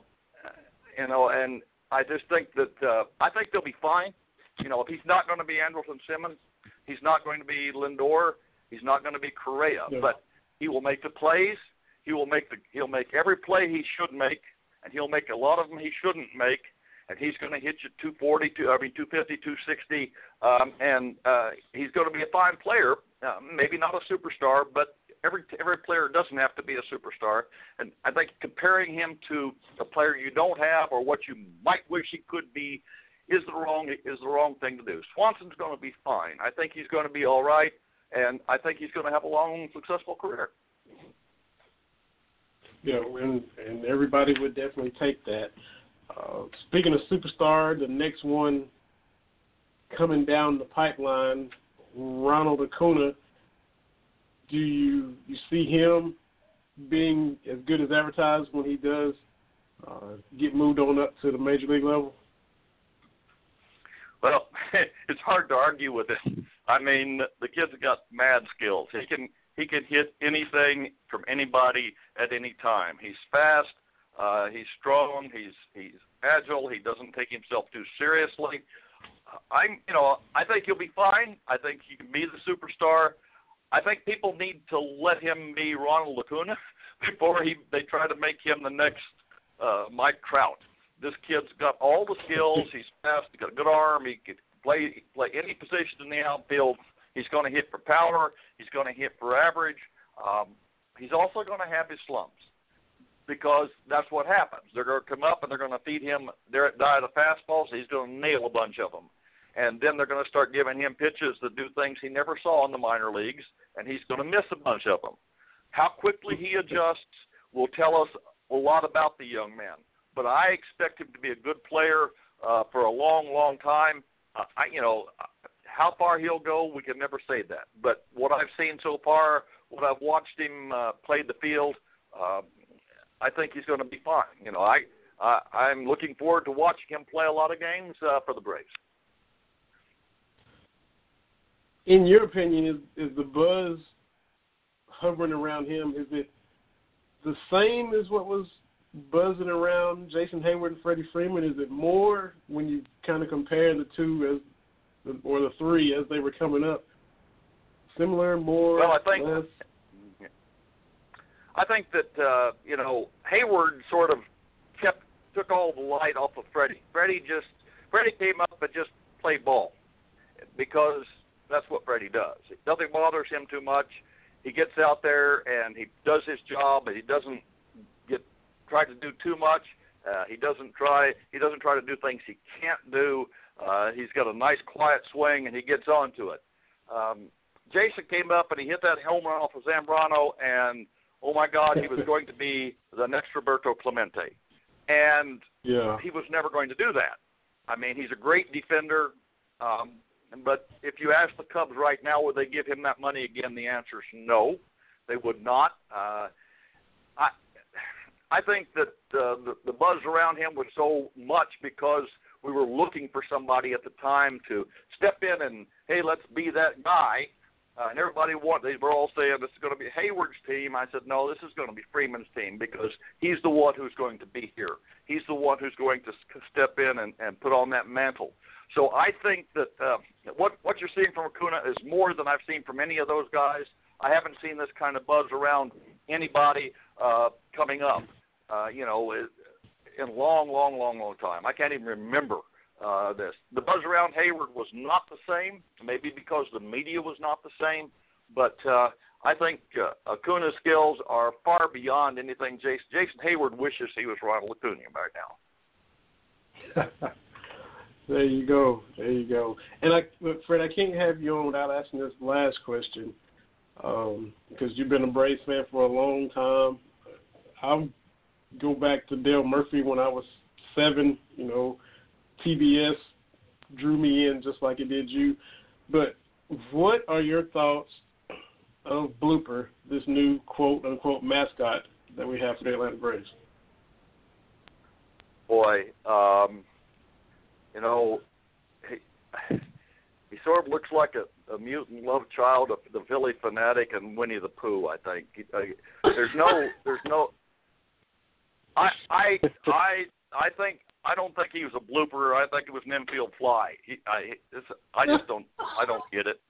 you know, and I just think that uh, I think they'll be fine. You know, if he's not going to be Andrelton Simmons, he's not going to be Lindor, he's not going to be Correa, yeah. but he will make the plays. He will make the he'll make every play he should make, and he'll make a lot of them he shouldn't make. And he's going to hit you 240, two, I mean 250, 260, um, and uh, he's going to be a fine player. Uh, maybe not a superstar, but every every player doesn't have to be a superstar. And I think comparing him to a player you don't have or what you might wish he could be is the wrong is the wrong thing to do. Swanson's going to be fine. I think he's going to be all right, and I think he's going to have a long, successful career. Yeah, and and everybody would definitely take that. Uh, speaking of superstar, the next one coming down the pipeline, Ronald Acuna. Do you you see him being as good as advertised when he does uh, get moved on up to the major league level? Well, it's hard to argue with it. I mean, the kid's got mad skills. He can he can hit anything from anybody at any time. He's fast. Uh, he's strong. He's he's agile. He doesn't take himself too seriously. I'm, you know, I think he'll be fine. I think he can be the superstar. I think people need to let him be Ronald Acuna before he they try to make him the next uh, Mike Trout this kid's got all the skills. He's fast. He's got a good arm. He could play play any position in the outfield. He's going to hit for power. He's going to hit for average. Um, he's also going to have his slumps because that's what happens. They're going to come up and they're going to feed him their diet of fastballs. He's going to nail a bunch of them. And then they're going to start giving him pitches that do things he never saw in the minor leagues, and he's going to miss a bunch of them. How quickly he adjusts will tell us a lot about the young man, but I expect him to be a good player uh, for a long, long time. Uh, I, you know, how far he'll go, we can never say that. But what I've seen so far, what I've watched him uh, play the field, uh, I think he's going to be fine. You know, I, I I'm looking forward to watching him play a lot of games uh, for the Braves. In your opinion, is is the buzz hovering around him? Is it the same as what was buzzing around Jason Heyward and Freddie Freeman? Is it more when you kind of compare the two as, or the three as they were coming up? Similar, more, well, I think, less? I think that uh, you know Heyward sort of kept took all the light off of Freddie. Freddie just Freddie came up and just played ball because that's what Freddie does. Nothing bothers him too much. He gets out there and he does his job, and he doesn't get try to do too much. Uh, he doesn't try he doesn't try to do things he can't do. Uh, he's got a nice quiet swing and he gets onto it. Um, Jason came up and he hit that home run off of Zambrano and oh my God, he was going to be the next Roberto Clemente, and yeah. he was never going to do that. I mean, he's a great defender, um, but if you ask the Cubs right now, would they give him that money again? The answer is no, they would not. Uh, I I think that uh, the the buzz around him was so much because we were looking for somebody at the time to step in and hey, let's be that guy. Uh, and everybody want they were all saying this is going to be Heyward's team. I said no, this is going to be Freeman's team because he's the one who's going to be here. He's the one who's going to step in and, and put on that mantle. So I think that uh, what what you're seeing from Acuna is more than I've seen from any of those guys. I haven't seen this kind of buzz around anybody uh, coming up. Uh, you know, in a long, long, long, long time. I can't even remember uh, this. The buzz around Heyward was not the same, maybe because the media was not the same, but uh, I think uh, Acuna's skills are far beyond anything Jason, Jason Heyward wishes he was Ronald Acuna right now. there you go. There you go. And I, Fred, I can't have you on without asking this last question um, because you've been a Braves fan for a long time. I'll go back to Dale Murphy when I was seven. You know, TBS drew me in just like it did you. But what are your thoughts of Blooper, this new quote unquote mascot that we have for the Atlanta Braves? Boy, um, you know, he, he sort of looks like a, a mutant love child of the Phillie Phanatic and Winnie the Pooh. I think uh, there's no, there's no. I I I I think I don't think he was a blooper. I think it was an infield fly. He, I, it's, I just don't. I don't get it.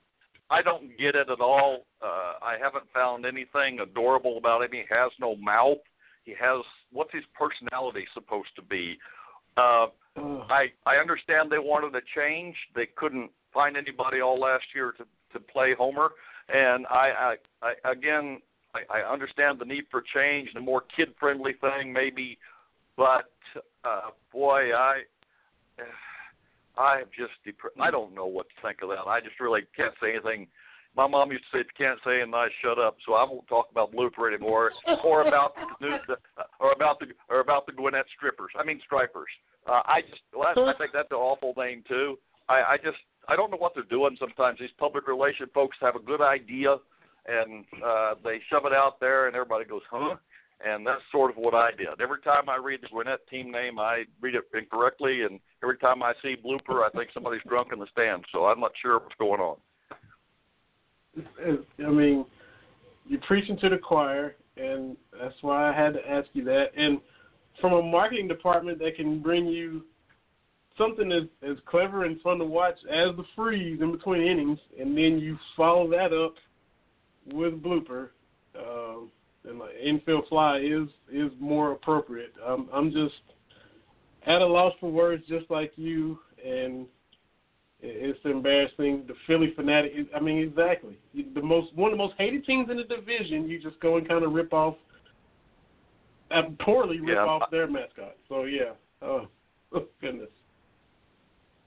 I don't get it at all. Uh, I haven't found anything adorable about him. He has no mouth. He has what's his personality supposed to be? Uh, I I understand they wanted a change. They couldn't find anybody all last year to to play Homer, and I I, I again I, I understand the need for change, the more kid friendly thing maybe, but uh, boy, I I am just depressed. I don't know what to think of that. I just really can't say anything. My mom used to say, "If you can't say anything nice, shut up." So I won't talk about Blooper anymore, or about the news, or about the or about the Gwinnett strippers. I mean stripers. Uh, I just, well, I think that's an awful name too. I, I just, I don't know what they're doing. Sometimes these public relation folks have a good idea, and uh, they shove it out there, and everybody goes, "Huh?" And that's sort of what I did. Every time I read the Gwinnett team name, I read it incorrectly, and every time I see blooper, I think somebody's drunk in the stands. So I'm not sure what's going on. I mean, you're preaching to the choir, and that's why I had to ask you that. And from a marketing department that can bring you something as as clever and fun to watch as the freeze in between innings, and then you follow that up with blooper. Um, and like infield fly is is more appropriate. I'm I'm just at a loss for words, just like you, and it's embarrassing. The Phillie Phanatic. I mean, exactly the most one of the most hated teams in the division. You just go and kind of rip off, uh, poorly rip yeah. off their mascot. So yeah, oh, oh goodness.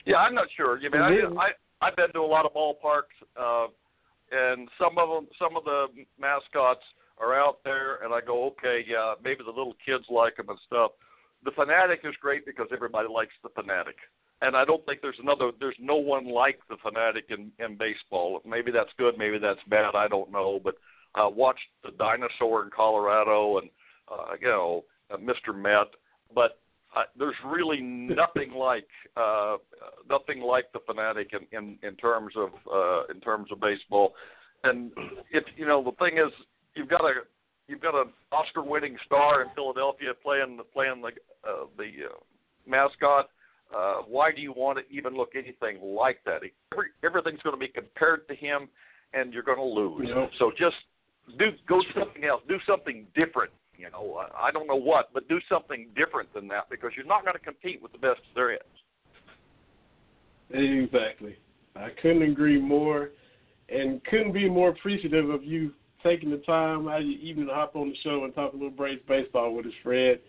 Yeah, I'm not sure. You mean I, I I've been to a lot of ballparks, uh, and some of them, some of the mascots are out there, and I go, okay, yeah, maybe the little kids like them and stuff. The Phanatic is great because everybody likes the Phanatic, and I don't think there's another. There's no one like the Phanatic in in baseball. Maybe that's good, maybe that's bad. I don't know, but uh, watched the dinosaur in Colorado and uh, you know uh, Mr. Met, but uh, there's really nothing like uh, nothing like the Phanatic in, in in terms of uh, in terms of baseball. And if you know the thing is, you've got a you've got an Oscar-winning star in Philadelphia playing the playing the uh, the uh, mascot. Uh, why do you want to even look anything like that? Every, everything's going to be compared to him, and you're going to lose. Yep. So just do go something else. Do something different. You know, I don't know what, but do something different than that because you're not going to compete with the best there is. Exactly. I couldn't agree more, and couldn't be more appreciative of you taking the time out of your evening to hop on the show and talk a little Braves baseball with us, Fred.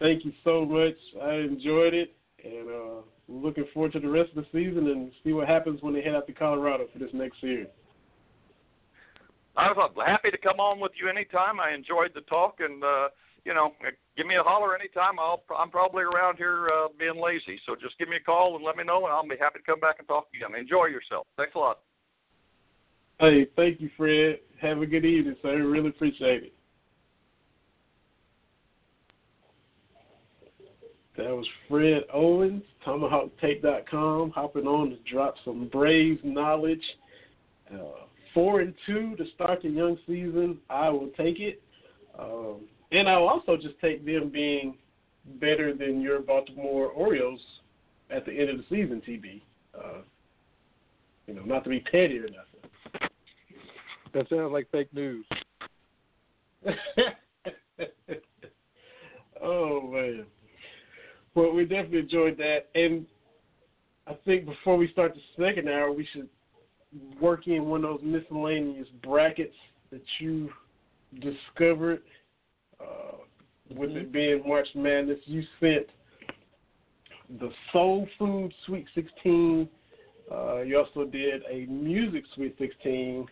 Thank you so much. I enjoyed it, and uh, looking forward to the rest of the season and see what happens when they head out to Colorado for this next year. I was happy to come on with you anytime. I enjoyed the talk, and uh, you know, give me a holler anytime. I'll I'm probably around here uh, being lazy, so just give me a call and let me know, and I'll be happy to come back and talk to you. And enjoy yourself. Thanks a lot. Hey, thank you, Fred. Have a good evening, sir. Really appreciate it. That was Fred Owens, TomahawkTake.com, hopping on to drop some Braves knowledge. Uh, four and two to start the young season. I will take it, um, and I'll also just take them being better than your Baltimore Orioles at the end of the season. TB, uh, you know, not to be petty or nothing. That sounds like fake news. oh man. Well, we definitely enjoyed that, and I think before we start the second hour, we should work in one of those miscellaneous brackets that you discovered. Uh, with Mm-hmm. it being March Madness, you sent the Soul Food Sweet 16. Uh, you also did a Music Sweet 16.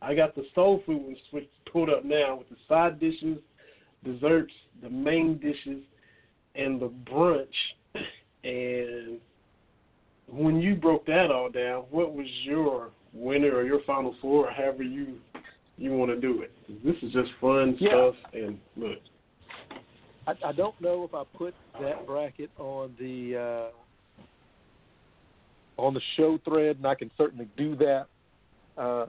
I got the Soul Food switched, pulled up now with the side dishes, desserts, the main dishes, and the brunch. And when you broke that all down, what was your winner or your final four, or however you you want to do it? This is just fun Yeah. stuff. And look, I, I don't know if I put that bracket on the uh, on the show thread, and I can certainly do that. Uh,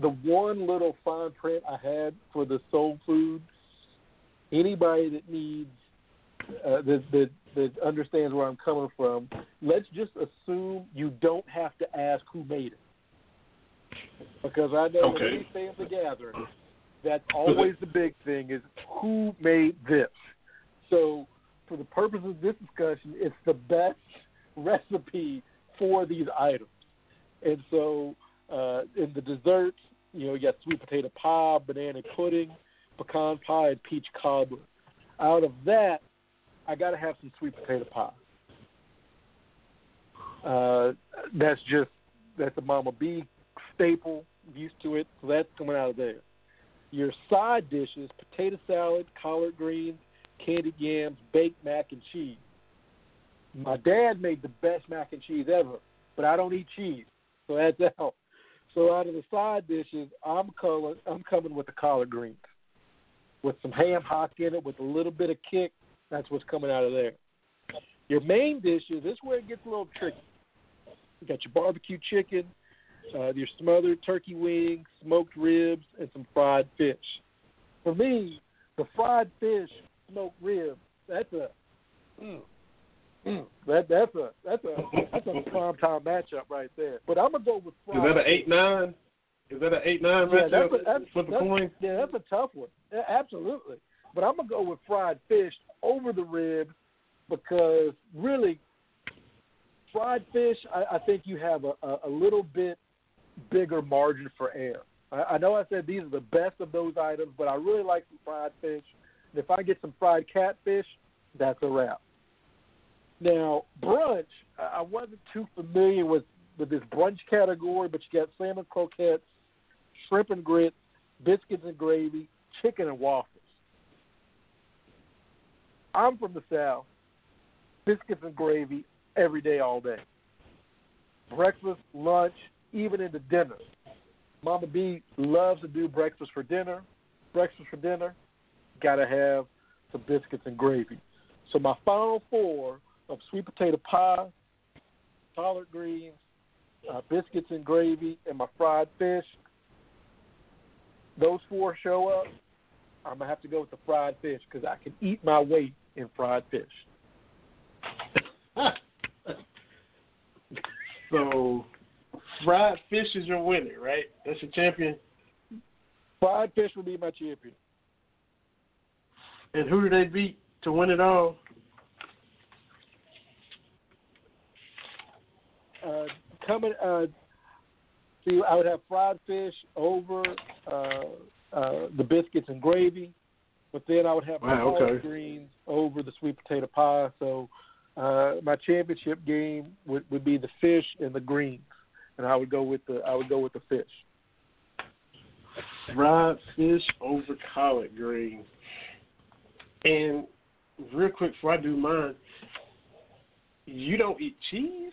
the one little fine print I had for the soul food, anybody that needs uh, that, that that understands where I'm coming from, let's just assume you don't have to ask who made it, because I know Okay. when any family gathering, that's always the big thing is who made this. So, for the purpose of this discussion, it's the best recipe for these items. And so, uh, in the desserts, you know, you got sweet potato pie, banana pudding, pecan pie, and peach cobbler. Out of that, I got to have some sweet potato pie. Uh, that's just that's a Mama B staple. Used to it, so that's coming out of there. Your side dishes: potato salad, collard greens, candied yams, baked mac and cheese. My dad made the best mac and cheese ever, but I don't eat cheese, so that's out. So out of the side dishes, I'm color, I'm coming with the collard greens, with some ham hock in it, with a little bit of kick. That's what's coming out of there. Your main dishes, this is where it gets a little tricky. You got your barbecue chicken, uh, your smothered turkey wings, smoked ribs, and some fried fish. For me, the fried fish, smoked ribs, that's a mm, mm, that that's a that's a that's a prime time matchup right there. But I'm gonna go with is that an eight nine? Is that an eight nine Yeah, matchup? that's a, that's, Flip a coin. Yeah, that's a tough one. Yeah, absolutely. But I'm gonna go with fried fish over the rib because really, fried fish. I, I think you have a, a, a little bit bigger margin for error. I, I know I said these are the best of those items, but I really like some fried fish. And if I get some fried catfish, that's a wrap. Now, brunch, I wasn't too familiar with, with this brunch category, but you got salmon croquettes, shrimp and grits, biscuits and gravy, chicken and waffles. I'm from the South. Biscuits and gravy every day, all day. Breakfast, lunch, even into dinner. Mama B loves to do breakfast for dinner. Breakfast for dinner, gotta have some biscuits and gravy. So my final four of sweet potato pie, collard greens, uh, biscuits and gravy, and my fried fish. Those four show up. I'm gonna have to go with the fried fish because I can eat my weight in fried fish. so, fried fish is your winner, right? That's your champion. Fried fish will be my champion. And who do they beat to win it all? Uh, coming, uh, see, I would have fried fish over uh, uh, the biscuits and gravy, but then I would have wow, okay. greens over the sweet potato pie. So uh, my championship game would, would be the fish and the greens, and I would go with the I would go with the fish. Fried fish over collard greens. And real quick before I do mine, you don't eat cheese?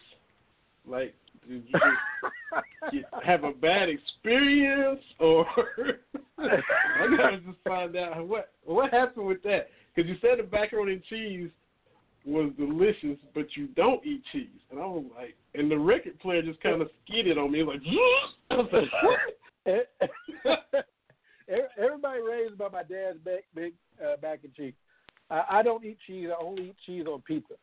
Like, did you just have a bad experience, or I gotta just find out what what happened with that? Because you said the macaroni and cheese was delicious, but you don't eat cheese, and I was like, and the record player just kind of skidded on me, like, I was like, what? Everybody raised by my dad's big, big uh, mac and cheese. I, I don't eat cheese. I only eat cheese on pizza.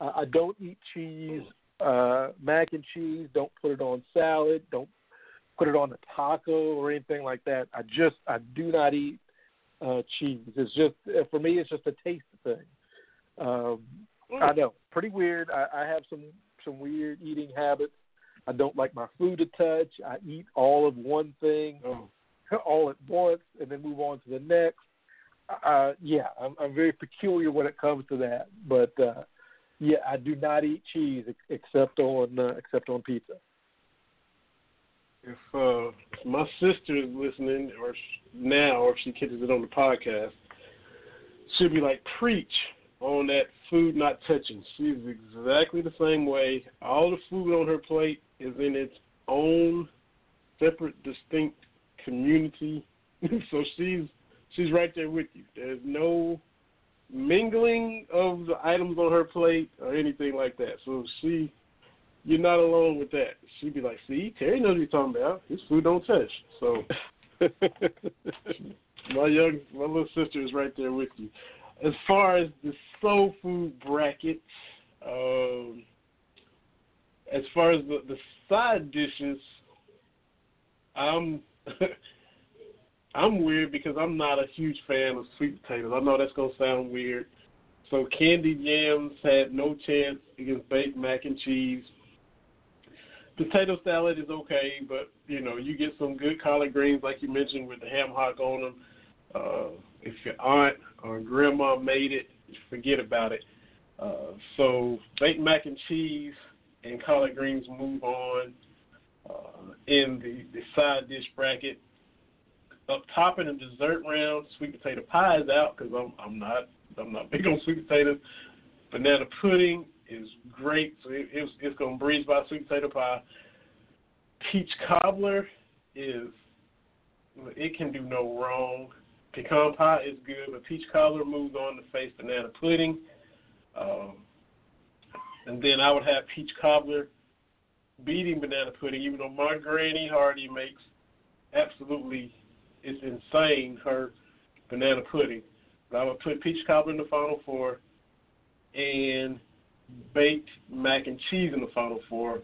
Uh, I don't eat cheese, uh, mac and cheese. Don't put it on salad. Don't put it on a taco or anything like that. I just I do not eat uh, cheese. It's just uh, for me. It's just a taste thing. Um, I know, pretty weird. I, I have some some weird eating habits. I don't like my food to touch. I eat all of one thing oh. all at once and then move on to the next. Uh, yeah, I'm, I'm very peculiar when it comes to that. But uh, yeah, I do not eat cheese except on uh, except on pizza. If uh, my sister is listening, or now, or if she catches it on the podcast, she'll be like, "Preach on that food not touching." She's exactly the same way. All the food on her plate is in its own separate, distinct community. so she's she's right there with you. There's no mingling of the items on her plate or anything like that. So she you're not alone with that. She'd be like, See, Terry knows what you're talking about. His food don't touch. So my young my little sister is right there with you. As far as the soul food bracket, um, as far as the, the side dishes, I'm I'm weird because I'm not a huge fan of sweet potatoes. I know that's gonna sound weird. So candied yams had no chance against baked mac and cheese. Potato salad is okay, but you know you get some good collard greens like you mentioned with the ham hock on them. Uh, if your aunt or grandma made it, forget about it. Uh, so baked mac and cheese and collard greens move on uh, in the, the side dish bracket. Up top in the dessert round, sweet potato pie is out because I'm I'm not I'm not big on sweet potatoes. Banana pudding is great, so it, it's it's gonna breeze by sweet potato pie. Peach cobbler is it can do no wrong. Pecan pie is good, but peach cobbler moves on to face banana pudding. Um, and then I would have peach cobbler beating banana pudding, even though my granny Hardy makes absolutely it's insane her banana pudding. But I would put peach cobbler in the final four and baked mac and cheese in the final four.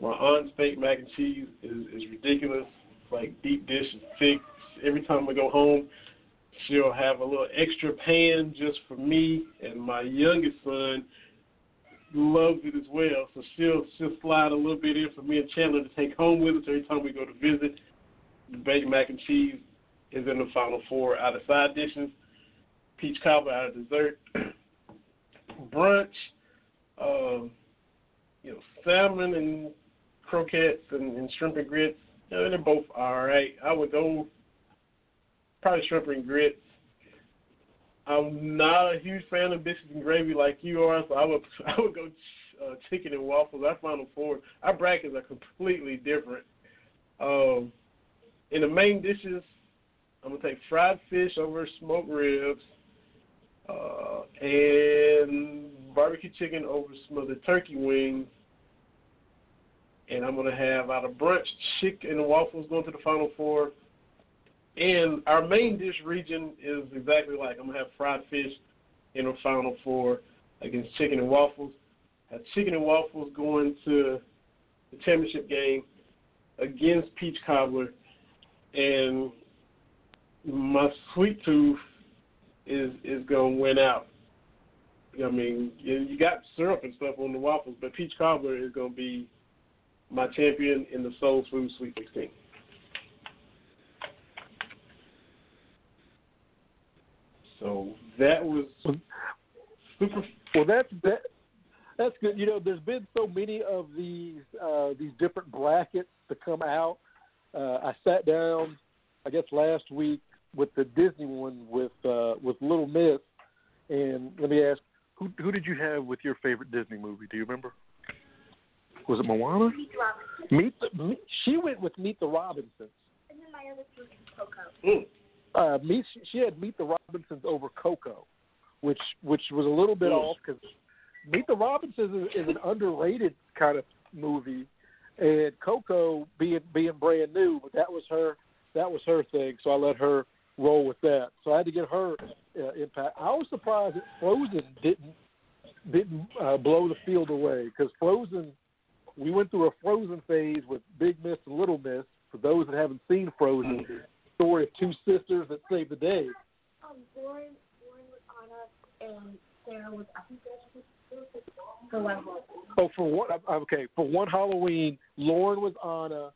My aunt's baked mac and cheese is, is ridiculous. It's like deep dish, thick. Every time we go home, she'll have a little extra pan just for me and my youngest son loves it as well. So she'll she'll slide a little bit in for me and Chandler to take home with us every time we go to visit. The baked mac and cheese is in the final four out of side dishes. Peach cobbler out of dessert. Brunch, um, you know, salmon and croquettes and, and shrimp and grits. You know, they're both all right. I would go probably shrimp and grits. I'm not a huge fan of biscuits and gravy like you are, so I would I would go uh, chicken and waffles. Our final four, our brackets are completely different. Um, in the main dishes, I'm gonna take fried fish over smoked ribs, uh, and barbecue chicken over smothered turkey wings. And I'm gonna have out of brunch chicken and waffles going to the final four. And our main dish region is exactly like I'm gonna have fried fish in the final four against chicken and waffles. Have chicken and waffles going to the championship game against peach cobbler, and my sweet tooth is is gonna win out. I mean, you got syrup and stuff on the waffles, but peach cobbler is gonna be my champion in the Soul Food Sweet 16. So that was super. Well, that's that. That's good. You know, there's been so many of these uh, these different brackets to come out. Uh, I sat down, I guess last week with the Disney one with uh, with Little Miss, and let me ask, who who did you have with your favorite Disney movie? Do you remember? Was it Moana? Meet the Meet the. Meet, she went with Meet the Robinsons. And then my other two is Coco. Mm. Uh, meet she had Meet the Robinsons over Coco, which which was a little bit Mm. off because Meet the Robinsons is, is an underrated kind of movie, and Coco being being brand new, but that was her that was her thing, so I let her roll with that. So I had to get her uh, impact. I was surprised that Frozen didn't didn't uh, blow the field away because Frozen. We went through a Frozen phase with Big Miss and Little Miss. For those that haven't seen Frozen, the story of two sisters that saved the day. Um, Lauren, Lauren was Anna, and Sarah was, I think Sarah was for one Oh, for one, okay, for one Halloween, Lauren was Anna,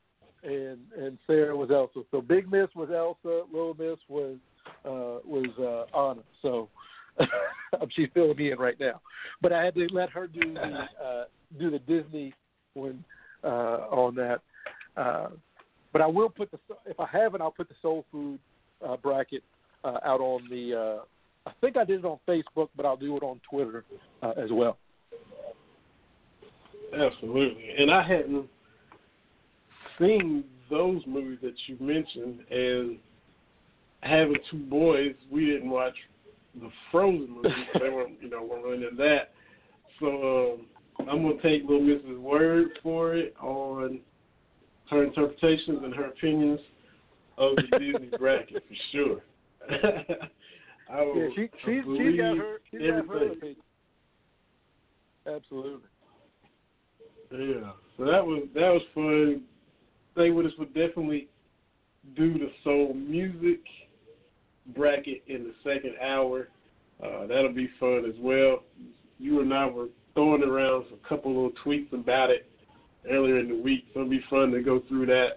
and and Sarah was Elsa. So Big Miss was Elsa, Little Miss was uh, was uh, Anna. So she's filling me in right now, but I had to let her do the uh, do the Disney one uh, on that. Uh, but I will put the if I haven't, I'll put the Soul Food uh, bracket uh, out on the. Uh, I think I did it on Facebook, but I'll do it on Twitter uh, as well. Absolutely. And I hadn't seen those movies that you mentioned, and having two boys, we didn't watch the Frozen movies. they weren't, you know, weren't really into that. So um, I'm gonna take Little Miss's word for it on her interpretations and her opinions of the Disney bracket for sure. I will Yeah, she she's she's got her she's got her everything. opinion. Absolutely. Yeah, so that was that was fun. Stay with us. We'll definitely do the soul music bracket in the second hour. Uh, that'll be fun as well. You and I were throwing around a couple little tweets about it earlier in the week, so it'll be fun to go through that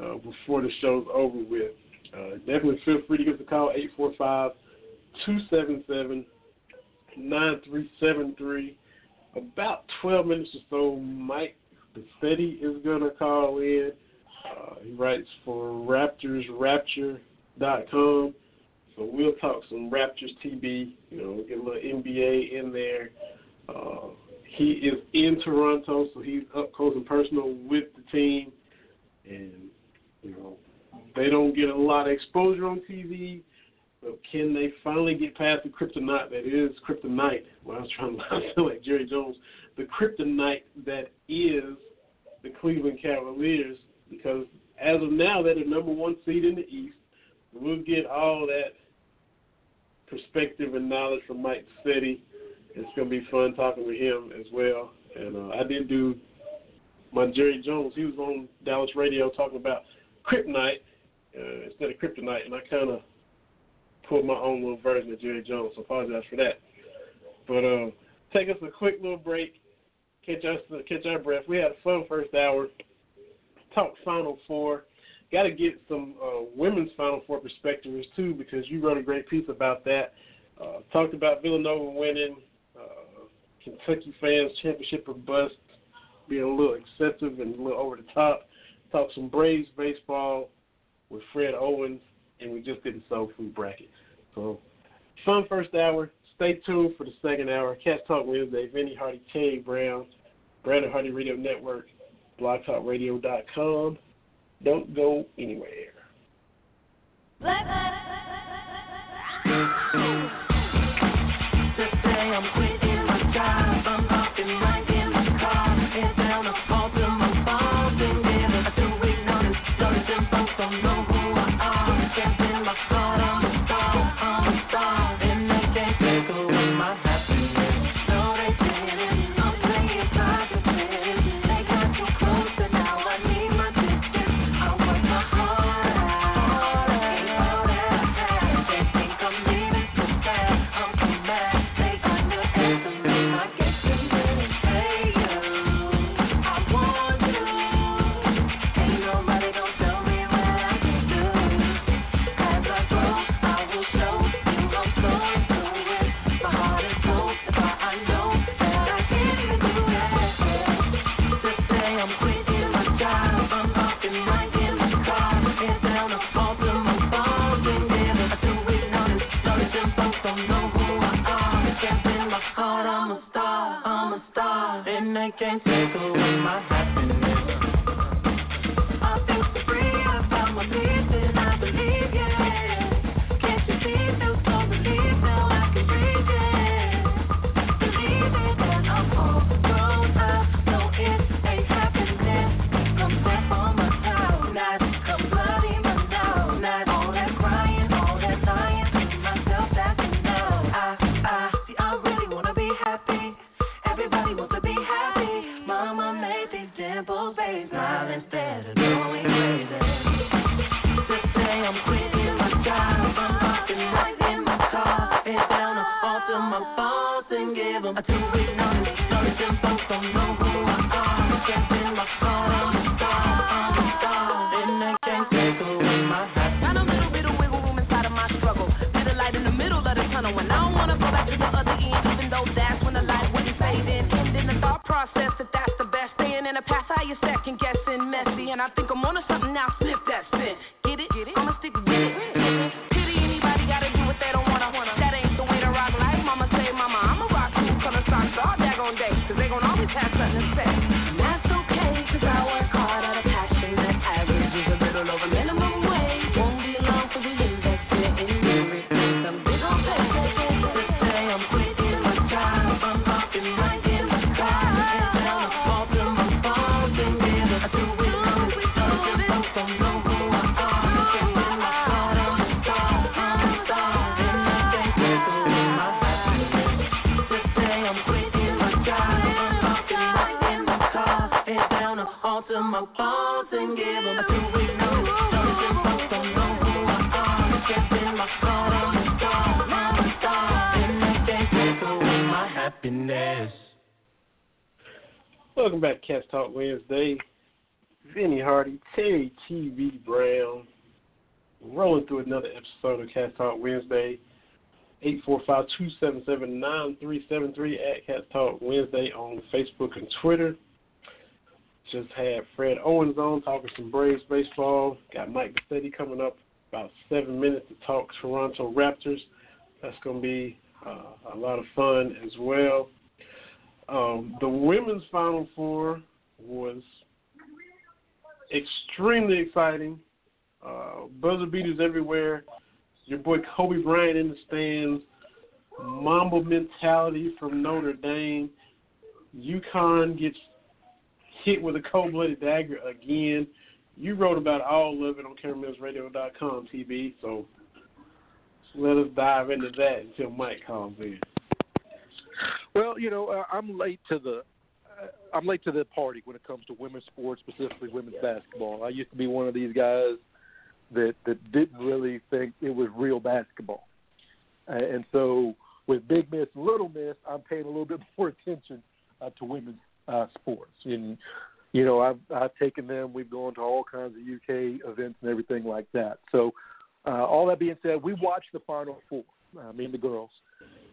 uh, before the show's over with. Uh, definitely feel free to give us a call eight four five two seven seven nine three seven three about 12 minutes or so, Mike Bossetti is going to call in. Uh, he writes for RaptorsRapture.com. So we'll talk some Raptors TB. You know, get a little NBA in there. Uh, he is in Toronto, so he's up close and personal with the team. And, you know, they don't get a lot of exposure on TV. But can they finally get past the kryptonite that is kryptonite? Well, I was trying to sound like Jerry Jones. The kryptonite that is the Cleveland Cavaliers, because as of now, they're the number one seed in the East. We'll get all that perspective and knowledge from Mike Setti. It's to be fun talking with him as well. And uh, I did do my Jerry Jones. He was on Dallas radio talking about kryptonite uh, instead of kryptonite, and I kind of put my own little version of Jerry Jones. So apologize for that. But uh, take us a quick little break, catch us catch our breath. We had a fun first hour. Talk Final Four. Got to get some uh, women's Final Four perspectives too, because you wrote a great piece about that. Uh, talked about Villanova winning, uh, Kentucky fans championship or bust, being a little excessive and a little over the top. Talked some Braves baseball with Fred Owens and we just did the soul food bracket. So, fun first hour. Stay tuned for the second hour. Cats Talk Wednesday. Vinny Hardy, K. Brown, Brandon Hardy Radio Network, BlogTalkRadio.com. Don't go anywhere. can't take away my happiness. Welcome Talk Wednesday. Vinny Hardy, Terry TV Brown, rolling through another episode of Cats Talk Wednesday. 845-277-9373 at Cats Talk Wednesday on Facebook and Twitter. Just had Fred Owens on talking some Braves baseball. Got Mike Bossetti coming up about seven minutes to talk Toronto Raptors. That's going to be uh, a lot of fun as well. Um, the women's Final Four was extremely exciting. Uh, buzzer beaters everywhere. Your boy Kobe Bryant in the stands. Mamba mentality from Notre Dame. UConn gets hit with a cold-blooded dagger again. You wrote about all of it on CaramelsRadio.com, TV. So let us dive into that until Mike comes in. Well, you know, uh, I'm late to the I'm late to the party when it comes to women's sports, specifically women's basketball. I used to be one of these guys that that didn't really think it was real basketball, uh, and so with Big Miss, Little Miss, I'm paying a little bit more attention uh, to women's uh, sports. And you know, I've I've taken them. We've gone to all kinds of UK events and everything like that. So, uh, all that being said, we watched the Final Four. I mean, the girls,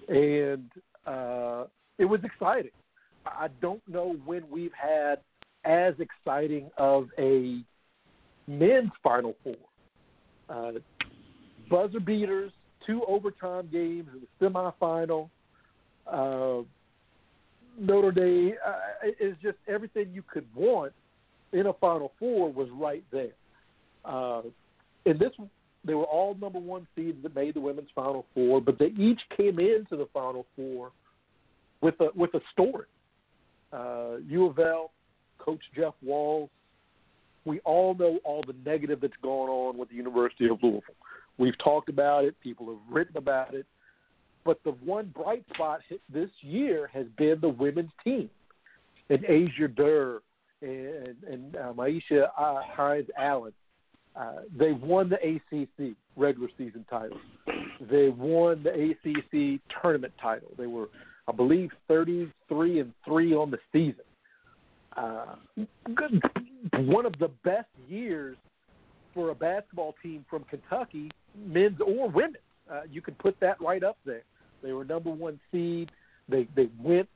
and uh, it was exciting. I don't know when we've had as exciting of a men's Final Four. Uh, buzzer beaters, two overtime games in the semifinal. Uh, Notre Dame uh, is just everything you could want in a Final Four was right there. Uh, and this, they were all number one seeds that made the women's Final Four, but they each came into the Final Four with a with a story. Uh, U of L, Coach Jeff Walz. We all know all the negative that's going on with the University of Louisville. We've talked about it. People have written about it. But the one bright spot this year has been the women's team, and Asia Durr and, and uh, Myisha uh, Hines Allen. Uh, they won the ACC regular season title. They won the ACC tournament title. They were, I believe, 33 and three on the season. Uh, good, one of the best years for a basketball team from Kentucky, men's or women's. Uh, you can put that right up there. They were number one seed. They they went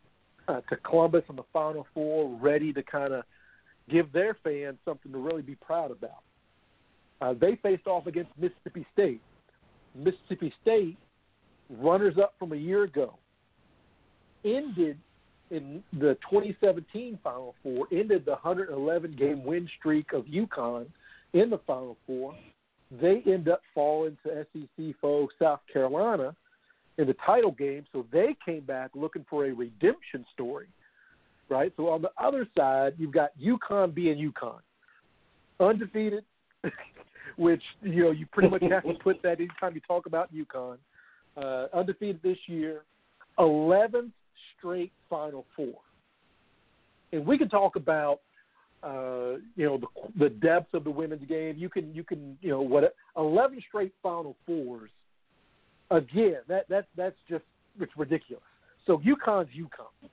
uh, to Columbus in the Final Four, ready to kind of give their fans something to really be proud about. Uh, they faced off against Mississippi State. Mississippi State, runners up from a year ago, ended in the 2017 Final Four, ended the 111 game win streak of UConn in the Final Four. They end up falling to SEC foe South Carolina in the title game, so they came back looking for a redemption story, right? So on the other side, you've got UConn being UConn, undefeated, which you know you pretty much have to put that anytime you talk about UConn. Uh, undefeated this year, 11th straight Final Four, and we can talk about uh, you know the, the depth of the women's game. You can you can you know what 11 straight Final Fours again, that that that's just it's ridiculous. So UConn's UConn.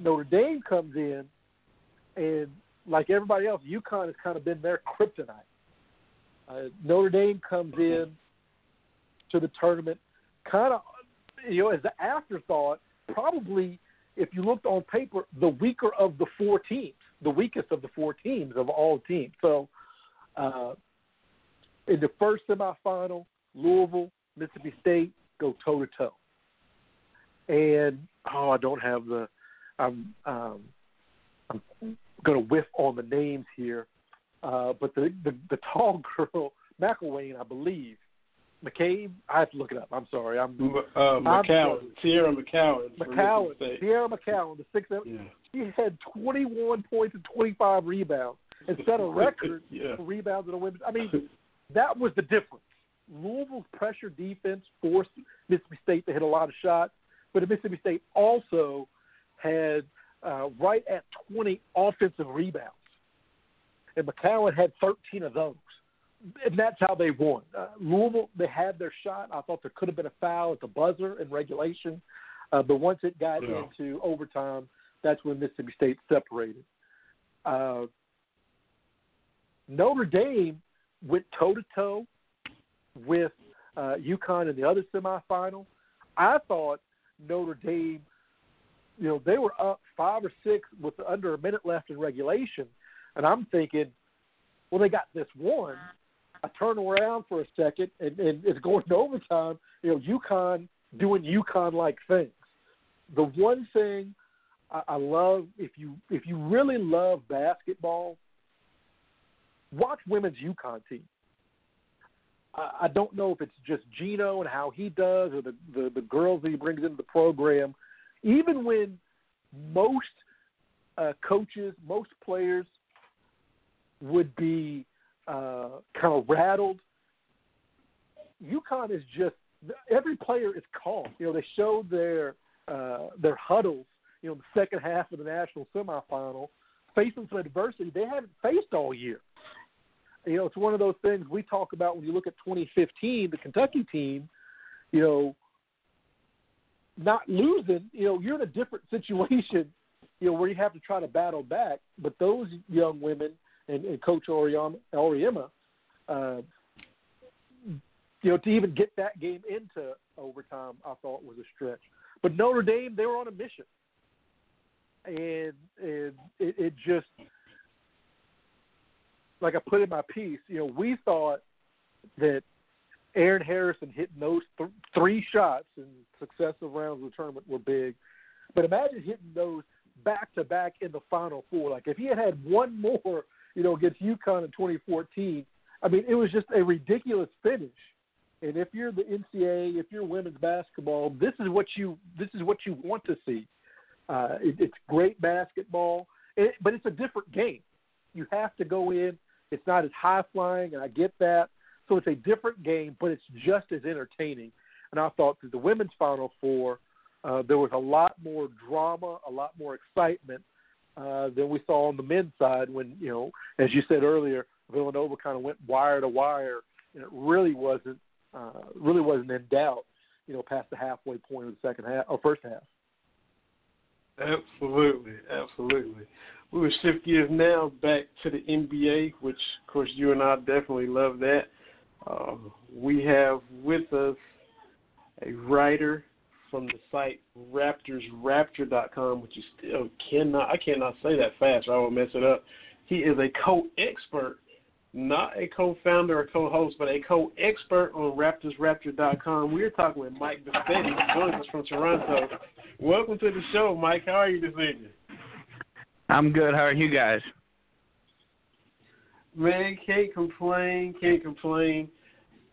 Notre Dame comes in, and like everybody else, UConn has kind of been their kryptonite. Uh, Notre Dame comes in to the tournament, kind of, you know, as an afterthought. Probably, if you looked on paper, the weaker of the four teams, the weakest of the four teams of all teams. So, uh, in the first semifinal, Louisville Mississippi State go toe to toe. And oh, I don't have the. I'm um, I'm going to whiff on the names here, uh, but the, the the tall girl McElwain, I believe. McCabe, I have to look it up. I'm sorry. I'm uh, McCowan, Teaira McCowan. McCowan, Teaira McCowan, the six. Yeah. She had 21 points and 25 rebounds and set a record yeah. for rebounds in a women's. I mean, that was the difference. Louisville's pressure defense forced Mississippi State to hit a lot of shots, but Mississippi State also had uh, right at 20 offensive rebounds. And McCowan had 13 of those. And that's how they won. Uh, Louisville, they had their shot. I thought there could have been a foul at the buzzer in regulation. Uh, but once it got yeah. into overtime, that's when Mississippi State separated. Uh, Notre Dame went toe to toe with uh, UConn in the other semifinal. I thought Notre Dame, you know, they were up five or six with under a minute left in regulation, and I'm thinking, well, they got this one. I turn around for a second, and, and it's going to overtime. You know, UConn doing UConn-like things. The one thing I, I love, if you if you really love basketball, watch women's UConn team. I I don't know if it's just Gino and how he does, or the, the the girls that he brings into the program. Even when most uh, coaches, most players would be uh, kind of rattled, UConn is just every player is calm. You know, they showed their uh, their huddles. You know, the second half of the national semifinal, facing some adversity they haven't faced all year you know, it's one of those things we talk about when you look at 2015, the Kentucky team, you know, not losing, you know, you're in a different situation, you know, where you have to try to battle back. But those young women and, and Coach Auriemma, uh, you know, to even get that game into overtime, I thought was a stretch. But Notre Dame, they were on a mission, and and it, it just like I put in my piece, you know, we thought that Aaron Harrison hitting those th- three shots in successive rounds of the tournament were big. But imagine hitting those back to back in the Final Four. Like if he had had one more, you know, against UConn in 2014, I mean, it was just a ridiculous finish. And if you're the NCAA, if you're women's basketball, this is what you this is what you want to see. Uh, it, it's great basketball, it, but it's a different game. You have to go in. It's not as high flying, and I get that. So it's a different game, but it's just as entertaining. And I thought that the women's Final Four, uh, there was a lot more drama, a lot more excitement uh, than we saw on the men's side when, you know, as you said earlier, Villanova kind of went wire to wire, and it really wasn't uh, really wasn't in doubt, you know, past the halfway point of the second half or first half. Absolutely, absolutely. We will shift gears now back to the NBA, which, of course, you and I definitely love that. Uh, we have with us a writer from the site RaptorsRapture.com, which you still cannot, I cannot say that fast, or I will mess it up. He is a co-expert, not a co-founder or co-host, but a co-expert on RaptorsRapture.com. We're talking with Mike Bossetti, joins us from Toronto. Welcome to the show, Mike. How are you this evening? I'm good. How are you guys? Man, can't complain. Can't complain.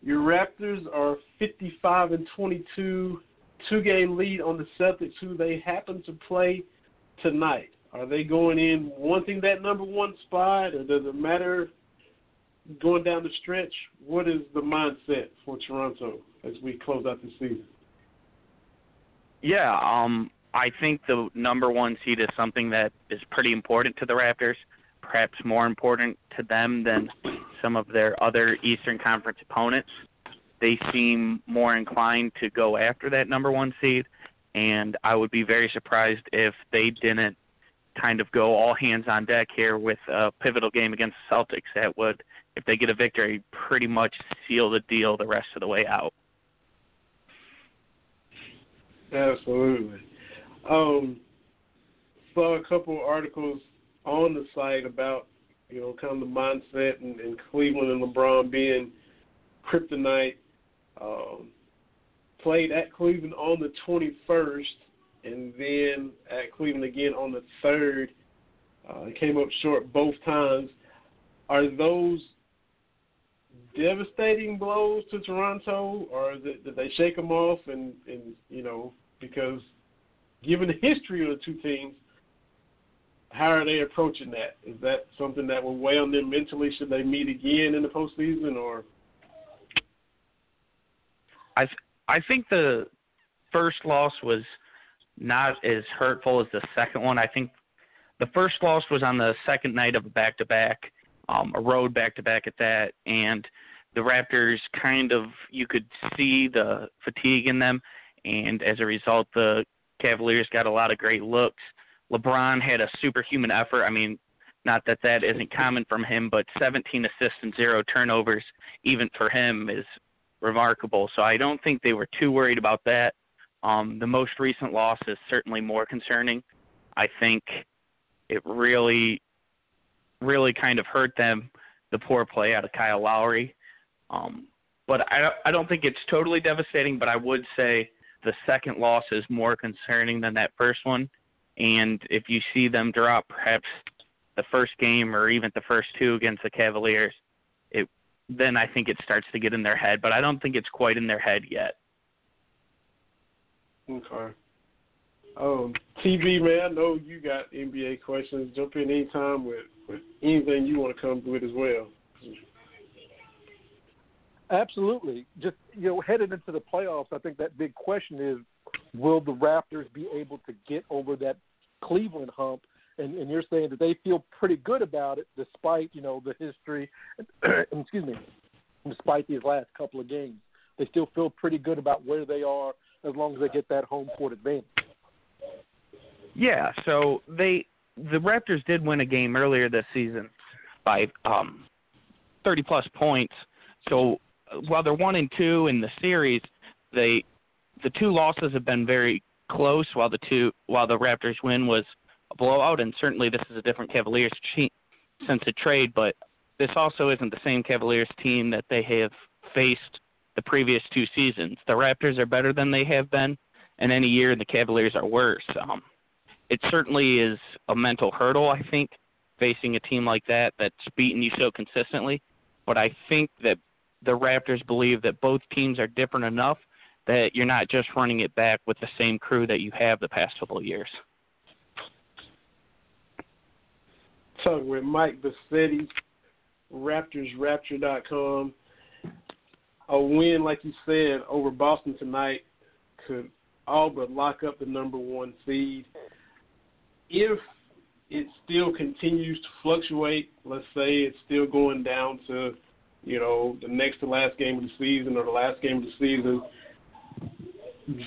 Your Raptors are 55 and 22, two game lead on the Celtics, who they happen to play tonight. Are they going in wanting that number one spot, or does it matter going down the stretch? What is the mindset for Toronto as we close out the season? Yeah, um, I think the number one seed is something that is pretty important to the Raptors, perhaps more important to them than some of their other Eastern Conference opponents. They seem more inclined to go after that number one seed, and I would be very surprised if they didn't kind of go all hands on deck here with a pivotal game against the Celtics that would, if they get a victory, pretty much seal the deal the rest of the way out. Absolutely. Um, saw a couple articles on the site about you know kind of the mindset and, and Cleveland and LeBron being kryptonite. Um, played at Cleveland on the 21st, and then at Cleveland again on the third. Uh, came up short both times. Are those devastating blows to Toronto, or did, did they shake them off? And, and you know, because given the history of the two teams, how are they approaching that? Is that something that will weigh on them mentally? Should they meet again in the postseason, or? I I think the first loss was not as hurtful as the second one. I think the first loss was on the second night of a back to back, um, a road back to back at that, and the Raptors kind of you could see the fatigue in them, and as a result, the Cavaliers got a lot of great looks. LeBron had a superhuman effort. I mean, not that that isn't common from him, but 17 assists and zero turnovers, even for him, is remarkable. So I don't think they were too worried about that. Um, the most recent loss is certainly more concerning. I think it really, really kind of hurt them, the poor play out of Kyle Lowry. Um, but I, I don't think it's totally devastating, but I would say the second loss is more concerning than that first one. And if you see them drop perhaps the first game or even the first two against the Cavaliers, it then I think it starts to get in their head. But I don't think it's quite in their head yet. Okay. Um, TV man, I know you got NBA questions. Jump in anytime with with anything you want to come with as well. Absolutely. Just you know, headed into the playoffs, I think that big question is, will the Raptors be able to get over that Cleveland hump? And, and you're saying that they feel pretty good about it, despite you know the history. excuse me, despite these last couple of games, they still feel pretty good about where they are as long as they get that home court advantage. Yeah. So they the Raptors did win a game earlier this season by um, 30 plus points. So while they're one and two in the series, they the two losses have been very close. While the two while the Raptors win was blowout, and certainly this is a different Cavaliers team since the trade, but this also isn't the same Cavaliers team that they have faced the previous two seasons. The Raptors are better than they have been, and any year the Cavaliers are worse. Um, it certainly is a mental hurdle, I think, facing a team like that that's beaten you so consistently. But I think that the Raptors believe that both teams are different enough that you're not just running it back with the same crew that you have the past couple of years. Talking with Mike Bossetti, RaptorsRapture.com. A win, like you said, over Boston tonight could all but lock up the number one seed. If it still continues to fluctuate, let's say it's still going down to, you know, the next to last game of the season or the last game of the season,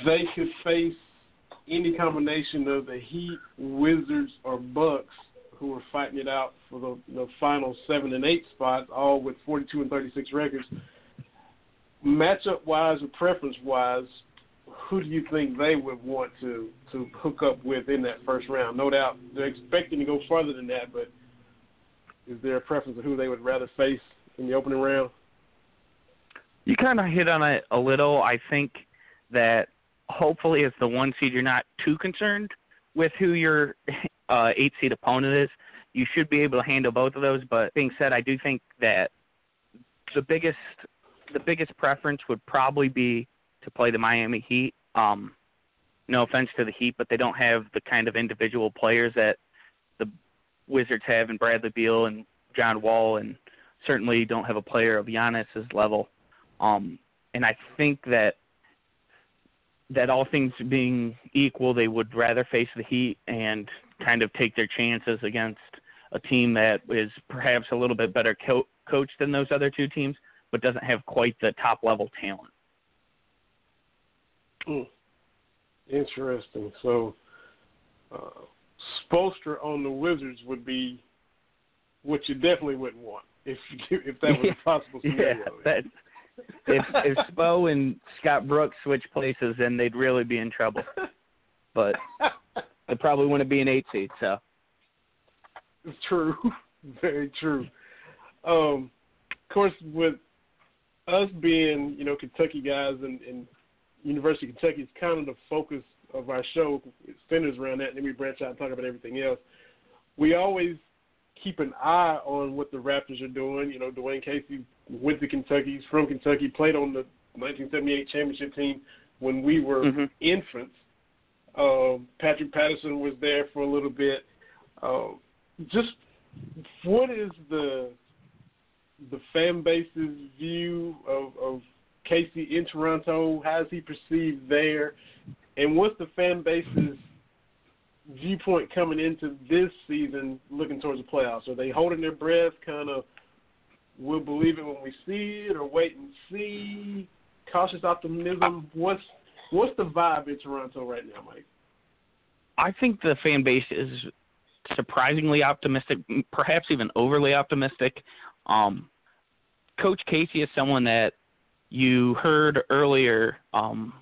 they could face any combination of the Heat, Wizards, or Bucks who are fighting it out for the, the final seven and eight spots, all with 42 and 36 records. Matchup wise or preference wise, who do you think they would want to to hook up with in that first round? No doubt they're expecting to go farther than that, but is there a preference of who they would rather face in the opening round? You kind of hit on it a little. I think that hopefully, as the one seed, you're not too concerned with who your uh, eight seed opponent is. You should be able to handle both of those. But being said, I do think that the biggest the biggest preference would probably be to play the Miami Heat. Um, no offense to the Heat, but they don't have the kind of individual players that the Wizards have in Bradley Beal and John Wall, and certainly don't have a player of Giannis's level. Um, and I think that that all things being equal, they would rather face the Heat and kind of take their chances against a team that is perhaps a little bit better co- coached than those other two teams, but doesn't have quite the top level talent. Mm. Interesting. So, uh, Spoelstra on the Wizards would be what you definitely wouldn't want if if that was a possible scenario. Yeah, that, if if Spo and Scott Brooks switch places, then they'd really be in trouble. But they probably wouldn't be an eight seed. So it's true, very true. Um, of course, with us being you know Kentucky guys and, and University of Kentucky is kind of the focus of our show. It centers around that, and then we branch out and talk about everything else. We always keep an eye on what the Raptors are doing. You know, Dwane Casey went to Kentucky. He's from Kentucky. Played on the 1978 championship team when we were mm-hmm. infants. Um, Patrick Patterson was there for a little bit. Uh, just what is the the fan base's view of, of Casey in Toronto? How is he perceived there? And what's the fan base's viewpoint coming into this season looking towards the playoffs? Are they holding their breath, kind of we'll believe it when we see it, or wait and see? Cautious optimism. What's what's the vibe in Toronto right now, Mike? I think the fan base is surprisingly optimistic, perhaps even overly optimistic. Um, Coach Casey is someone that you heard earlier um,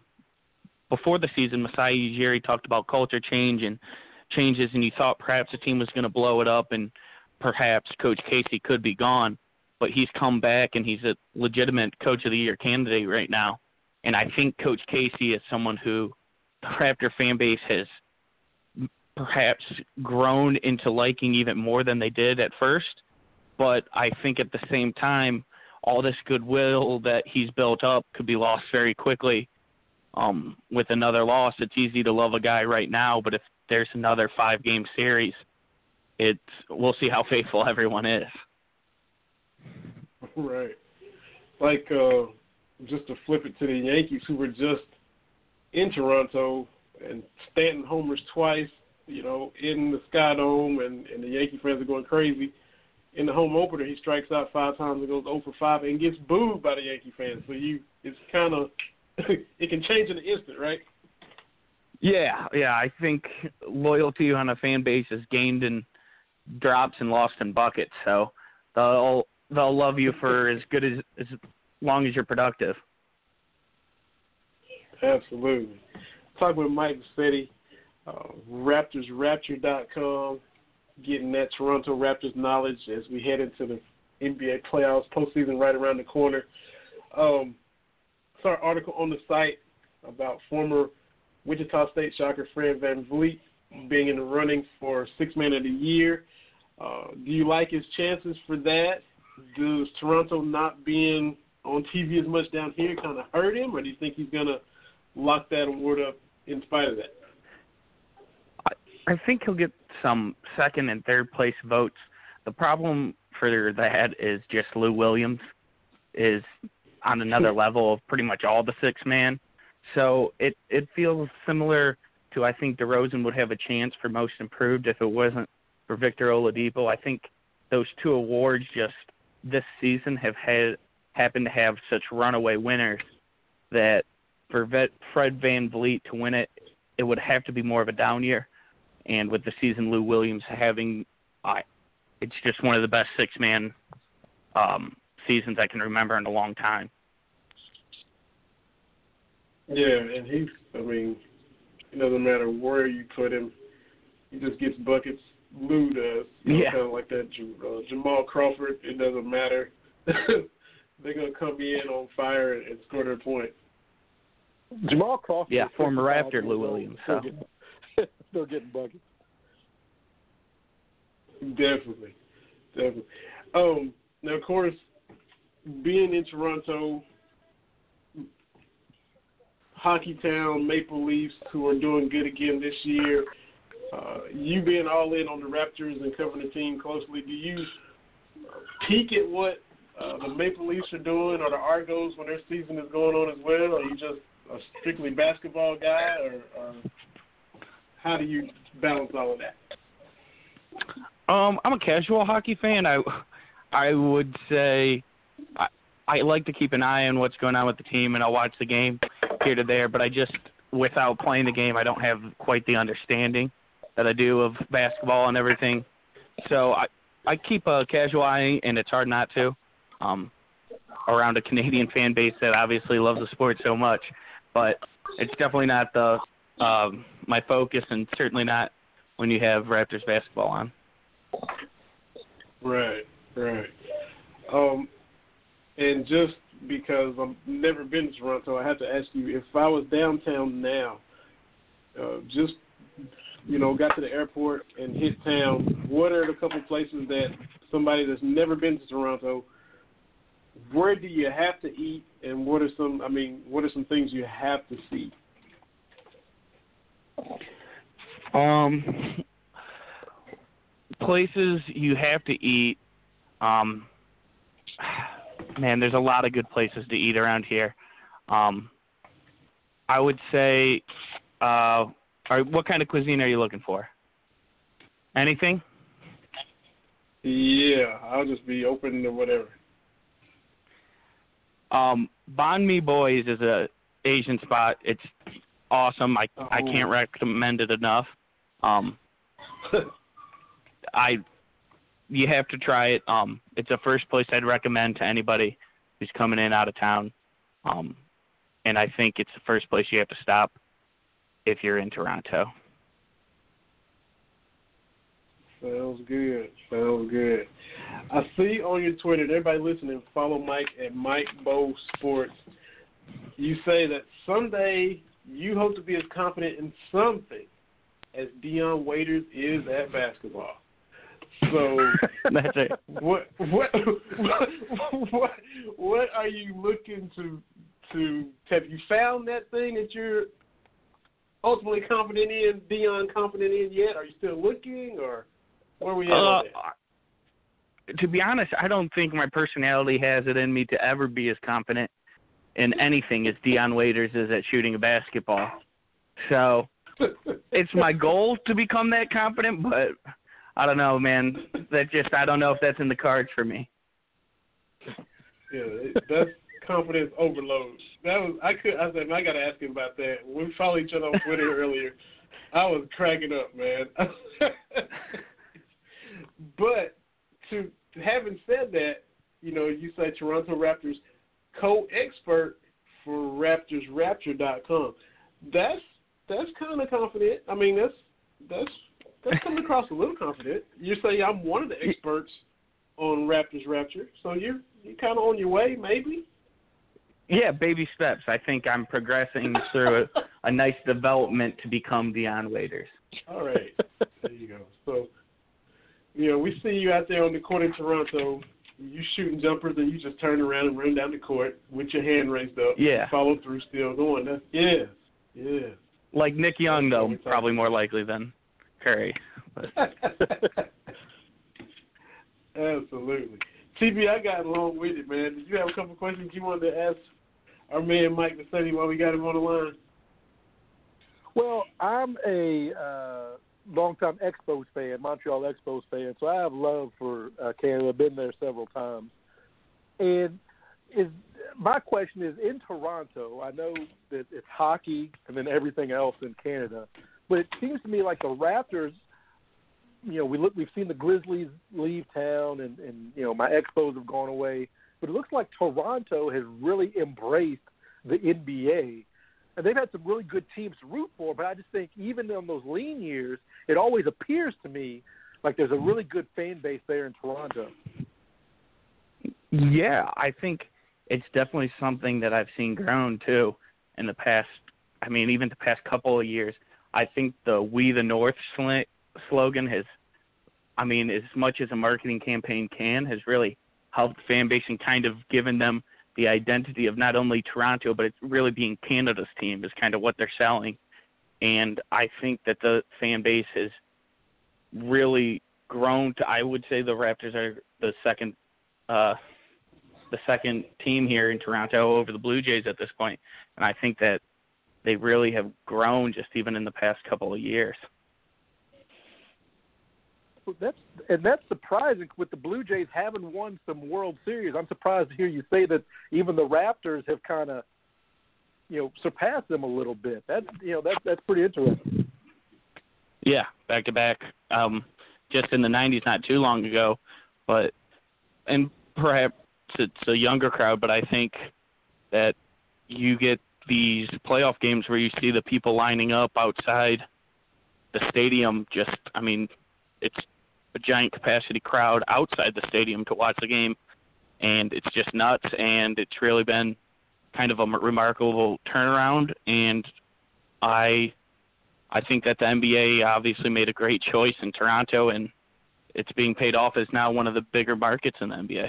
before the season, Masai Ujiri talked about culture change and changes, and you thought perhaps the team was going to blow it up and perhaps Coach Casey could be gone. But he's come back and he's a legitimate Coach of the Year candidate right now. And I think Coach Casey is someone who the Raptor fan base has perhaps grown into liking even more than they did at first. But I think at the same time, all this goodwill that he's built up could be lost very quickly. Um, with another loss, it's easy to love a guy right now, but if there's another five game series, it's we'll see how faithful everyone is. Right. Like uh just to flip it to the Yankees who were just in Toronto and Stanton homers twice, you know, in the Sky Dome and, and the Yankee fans are going crazy in the home opener, he strikes out five times and goes 0 for 5 and gets booed by the Yankee fans. So you, it's kind of, it can change in an instant, right? Yeah, yeah. I think loyalty on a fan base is gained in drops and lost in buckets. So they'll they'll love you for as good as as long as you're productive. Absolutely. Talk with Mike Bossetti, uh, RaptorsRapture.com getting that Toronto Raptors knowledge as we head into the NBA playoffs postseason right around the corner. Um, article on the site about former Wichita State Shocker Fred VanVleet being in the running for Six Man of the Year. Uh, do you like his chances for that? Does Toronto not being on TV as much down here kind of hurt him, or do you think he's going to lock that award up in spite of that? I think he'll get some second and third place votes. The problem for that is just Lou Williams is on another level of pretty much all the six man. So it it feels similar to I think DeRozan would have a chance for most improved if it wasn't for Victor Oladipo. I think those two awards just this season have had happened to have such runaway winners that for Fred Van VanVleet to win it, it would have to be more of a down year. And with the season Lou Williams having, I, it's just one of the best six man um, seasons I can remember in a long time. Yeah, and he's, I mean, it doesn't matter where you put him, he just gets buckets. Lou does. You know, yeah. Kind of like that uh, Jamal Crawford. It doesn't matter. They're going to come in on fire and, and score their point. Jamal Crawford. Yeah, former Raptor Lou Williams. So. Still getting buckets. Definitely, definitely. Um, now, of course, being in Toronto, Hockey Town Maple Leafs, who are doing good again this year. Uh, you being all in on the Raptors and covering the team closely, do you peek at what uh, the Maple Leafs are doing, or the Argos when their season is going on as well? Or are you just a strictly basketball guy, or, how do you balance all of that? Um, I'm a casual hockey fan. I I would say I like to keep an eye on what's going on with the team, and I'll watch the game here to there. But I just without playing the game, I don't have quite the understanding that I do of basketball and everything. So I I keep a casual eye, and it's hard not to. Um, around a Canadian fan base that obviously loves the sport so much, but it's definitely not the um, my focus, and certainly not when you have Raptors basketball on. Right, right. Um, and just because I've never been to Toronto, I have to ask you if I was downtown now, uh, just you know, got to the airport and hit town. What are the couple places that somebody that's never been to Toronto? Where do you have to eat, and what are some? I mean, what are some things you have to see? Um, places you have to eat. Um, man, there's a lot of good places to eat around here. Um, I would say, uh, are, what kind of cuisine are you looking for? Anything? Yeah, I'll just be open to whatever. Um, Banh Mi Boys is a Asian spot. It's awesome. I oh. I can't recommend it enough. Um, I you have to try it. Um, it's a first place I'd recommend to anybody who's coming in out of town. Um, and I think it's the first place you have to stop if you're in Toronto. Sounds good. Sounds good. I see on your Twitter, everybody listening, follow Mike at Mike Bow Sports. You say that someday you hope to be as confident in something as Dion Waiters is at basketball. So that's it. What what what what are you looking to to have you found that thing that you're ultimately confident in, Dion confident in yet? Are you still looking or where are we at? Uh, to be honest, I don't think my personality has it in me to ever be as confident in anything as Dion Waiters is at shooting a basketball. So it's my goal to become that confident, but I don't know, man. That just I don't know if that's in the cards for me. Yeah, that's confidence overload. That was I could I said I got to ask him about that. When we followed each other on Twitter earlier, I was cracking up, man. but to having said that, you know, you say Toronto Raptors co-expert for RaptorsRapture.com. That's that's kind of confident. I mean, that's that's that's coming across a little confident. You say I'm one of the experts on Raptors Rapture, so you're you kind of on your way, maybe. Yeah, baby steps. I think I'm progressing through a, a nice development to become Dion Waiters. All right, there you go. So, you know, we see you out there on the court in Toronto. You shooting jumpers, and you just turn around and run down the court with your hand raised up. Yeah. Follow through, still going. That's, yeah, yeah. Like Nick Young, though, probably more likely than Curry. Absolutely. TB, I got along with it, man. Did you have a couple questions you wanted to ask our man Mike Bossetti while we got him on the line? Well, I'm a uh, longtime Expos fan, Montreal Expos fan, so I have love for uh, Canada. I've been there several times. And is my question is in Toronto, I know that it's hockey and then everything else in Canada, but it seems to me like the Raptors you know, we look, we've seen the Grizzlies leave town, and and you know, my Expos have gone away. But it looks like Toronto has really embraced the NBA, and they've had some really good teams to root for. But I just think even in those lean years, it always appears to me like there's a really good fan base there in Toronto. Yeah, I think it's definitely something that I've seen grown too in the past. I mean, even the past couple of years. I think the "We the North" slogan has, I mean, as much as a marketing campaign can, has really helped fan base and kind of given them the identity of not only Toronto, but it's really being Canada's team is kind of what they're selling. And I think that the fan base has really grown to. I would say the Raptors are the second, uh, the second team here in Toronto over the Blue Jays at this point, and I think that they really have grown just even in the past couple of years that's and that's surprising with the Blue Jays having won some World Series. I'm surprised to hear you say that even the Raptors have kind of you know surpassed them a little bit. That you know that that's pretty interesting. Yeah, back to back. Um, just in the '90s, not too long ago, but and perhaps it's a younger crowd, but I think that you get these playoff games where you see the people lining up outside the stadium. Just, I mean, it's a giant capacity crowd outside the stadium to watch the game, and it's just nuts. And it's really been kind of a remarkable turnaround. And I, I think that the NBA obviously made a great choice in Toronto, and it's being paid off as now one of the bigger markets in the NBA.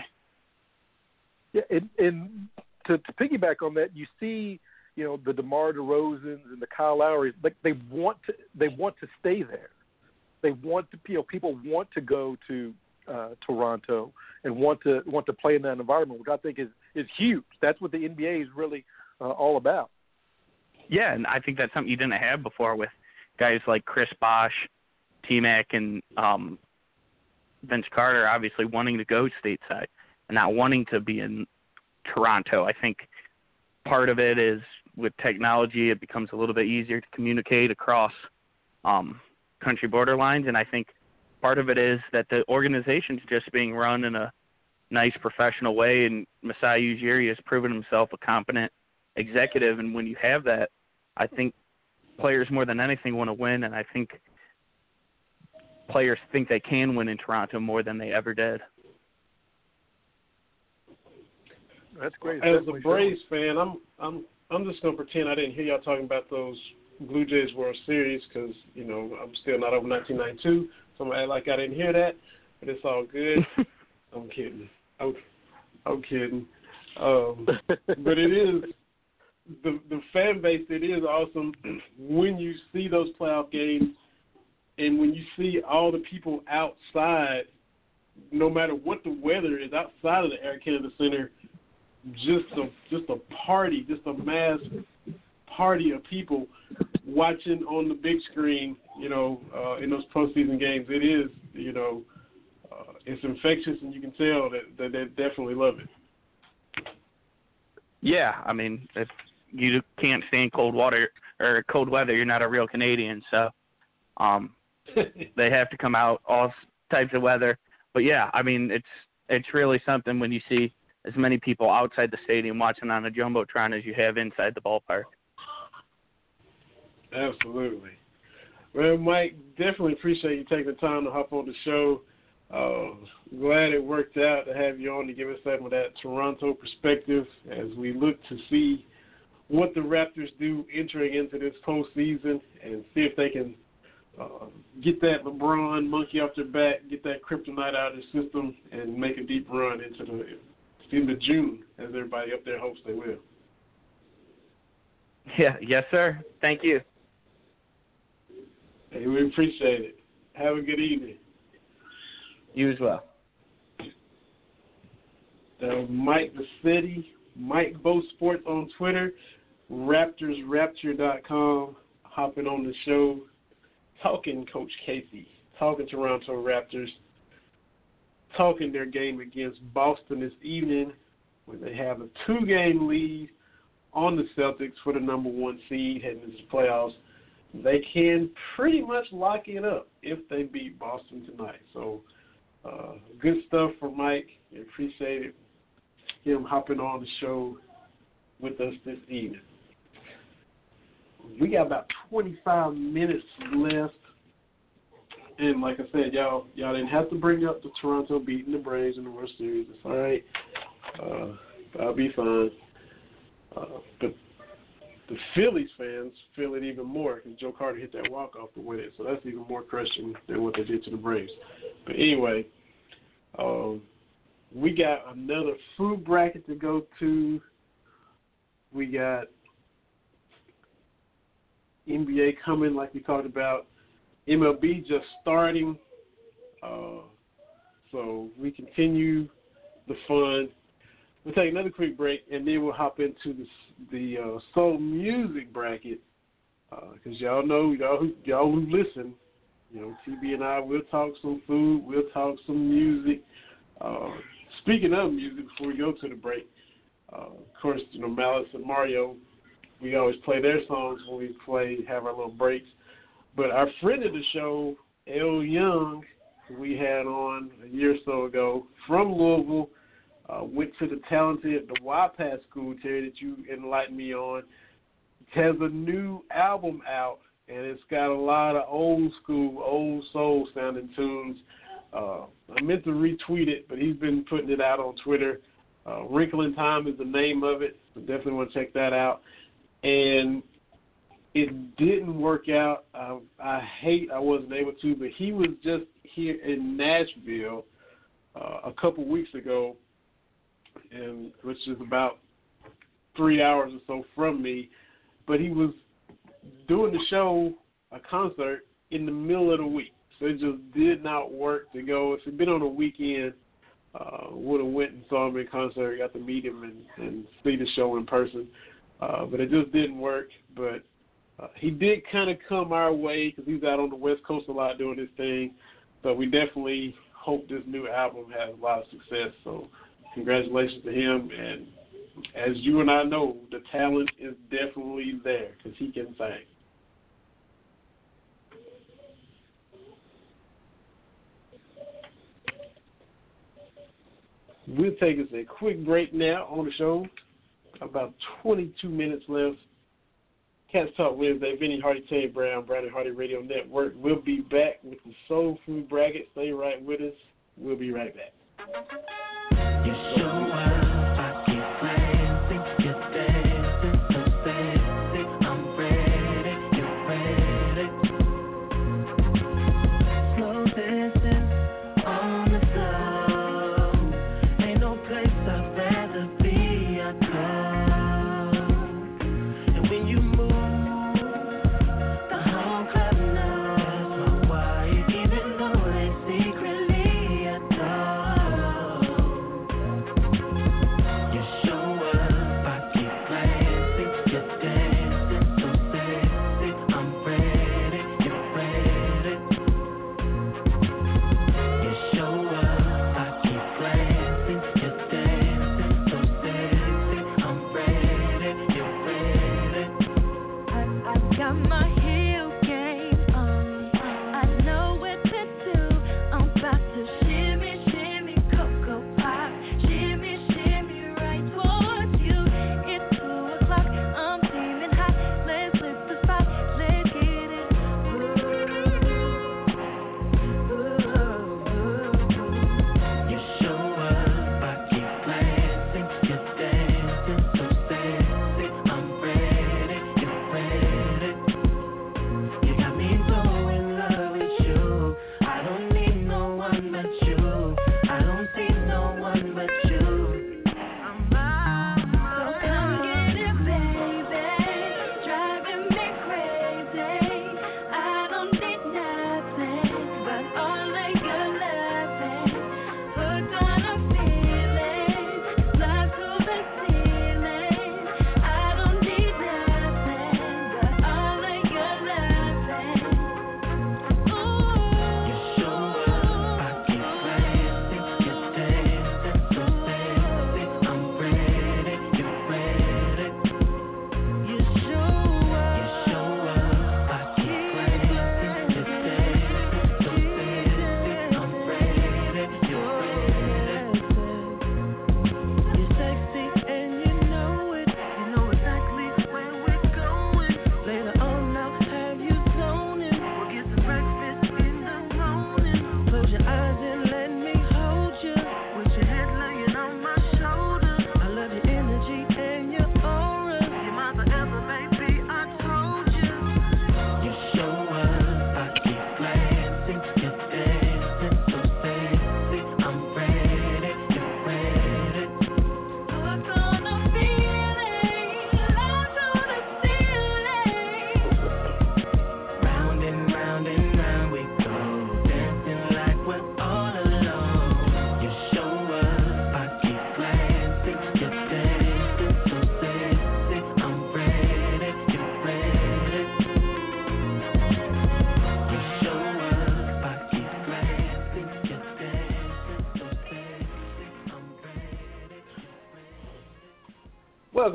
Yeah, and, and to, to piggyback on that, you see, you know, the DeMar DeRozans and the Kyle Lowrys, like they want to, they want to stay there they want to you know people want to go to uh, Toronto and want to want to play in that environment, which I think is is huge. That's what the NBA is really uh, all about. Yeah, and I think that's something you didn't have before with guys like Chris Bosh, T Mac, and um, Vince Carter, obviously wanting to go stateside and not wanting to be in Toronto. I think part of it is with technology, it becomes a little bit easier to communicate across um, country borderlines, and I think part of it is that the organization's just being run in a nice professional way, and Masai Ujiri has proven himself a competent executive, and when you have that, I think players more than anything want to win, and I think players think they can win in Toronto more than they ever did. That's great. As a Braves fan, I'm I'm I'm just gonna pretend I didn't hear y'all talking about those Blue Jays World Series because you know I'm still not over 1992, so I'm gonna act like I didn't hear that, but it's all good. I'm kidding. I'm, I'm kidding. Um, but it is the the fan base. It is awesome when you see those playoff games, and when you see all the people outside, no matter what the weather is outside of the Air Canada Center, just a just a party, just a mass party of people watching on the big screen, you know, uh, in those postseason games. It is, you know, uh, it's infectious, and you can tell that, that they definitely love it. Yeah, I mean, if you can't stand cold water or cold weather, you're not a real Canadian. So, um, they have to come out all types of weather. But yeah, I mean, it's it's really something when you see as many people outside the stadium watching on a jumbotron as you have inside the ballpark. Absolutely. Well, Mike, definitely appreciate you taking the time to hop on the show. Uh, glad it worked out to have you on to give us some of that Toronto perspective as we look to see what the Raptors do entering into this postseason and see if they can uh, get that LeBron monkey off their back, get that kryptonite out of the system, and make a deep run into the into June, as everybody up there hopes they will. Yeah, yes, sir. Thank you. Hey, we appreciate it. Have a good evening. You as well. That Mike the City, Mike Bo Sports on Twitter, RaptorsRapture.com, hopping on the show, talking Coach Casey, talking Toronto Raptors, talking their game against Boston this evening when they have a two game lead on the Celtics for the number one seed heading into the playoffs. They can pretty much lock it up if they beat Boston tonight. So, uh, good stuff for Mike. I appreciate. Him hopping on the show with us this evening. We got about 25 minutes left. And like I said, y'all y'all didn't have to bring up the Toronto beating the Braves in the World Series. It's all right. Uh, I'll be fine. Uh, but the Phillies fans feel it even more because Joe Carter hit that walk off to win it. So that's even more crushing than what they did to the Braves. But anyway, um, we got another food bracket to go to. We got NBA coming, like we talked about. MLB just starting. Uh, so we continue the fun. We'll take another quick break, and then we'll hop into the the uh, soul music bracket because uh, y'all know y'all who y'all who listen, you know, TB and I will talk some food, we'll talk some music. Uh, speaking of music, before we go to the break, uh, of course, you know, Malice and Mario, we always play their songs when we play have our little breaks. But our friend of the show, L Young, we had on a year or so ago from Louisville, uh, went to the talented the YPAS school, Terry, that you enlightened me on. Has a new album out, and it's got a lot of old school, old soul sounding tunes. Uh, I meant to retweet it, but he's been putting it out on Twitter. Uh, Wrinkle in Time is the name of it, so definitely want to check that out. And it didn't work out. I, I hate I wasn't able to, but he was just here in Nashville uh, a couple weeks ago, and which is about three hours or so from me. But he was doing the show, a concert, in the middle of the week, so it just did not work to go. If it'd been on a weekend, uh, would have went and saw him in concert, got to meet him and, and see the show in person. Uh, but it just didn't work. But uh, he did kind of come our way because he's out on the West Coast a lot doing his thing. But we definitely hope this new album has a lot of success. So congratulations to him. And as you and I know, the talent is definitely there because he can sing. We'll take us a quick break now on the show. About 22 minutes left. Cats Talk Wednesday, Vinny Hardy, Terry Brown, Brandon Hardy Radio Network. We'll be back with the Soul Food Bracket. Stay right with us. We'll be right back.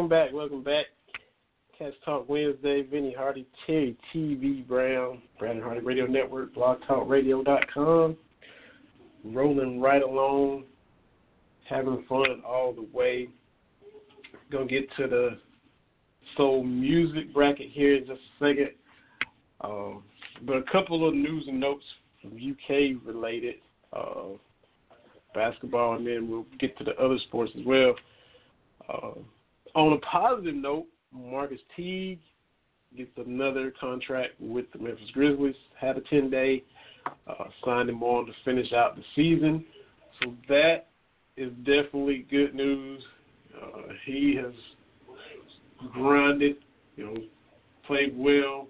Welcome back. Welcome back. Cats Talk Wednesday. Vinny Hardy, Terry TB Brown, Brandon Hardy Radio Network, BlogTalkRadio.com. Rolling right along, having fun all the way. Gonna get to the soul music bracket here in just a second. Um, but a couple of news and notes from UK related uh, basketball, and then we'll get to the other sports as well. Uh, on a positive note, Marquis Teague gets another contract with the Memphis Grizzlies. Had a 10 day, uh, signed him on to finish out the season. So that is definitely good news. Uh, he has grinded, you know, played well,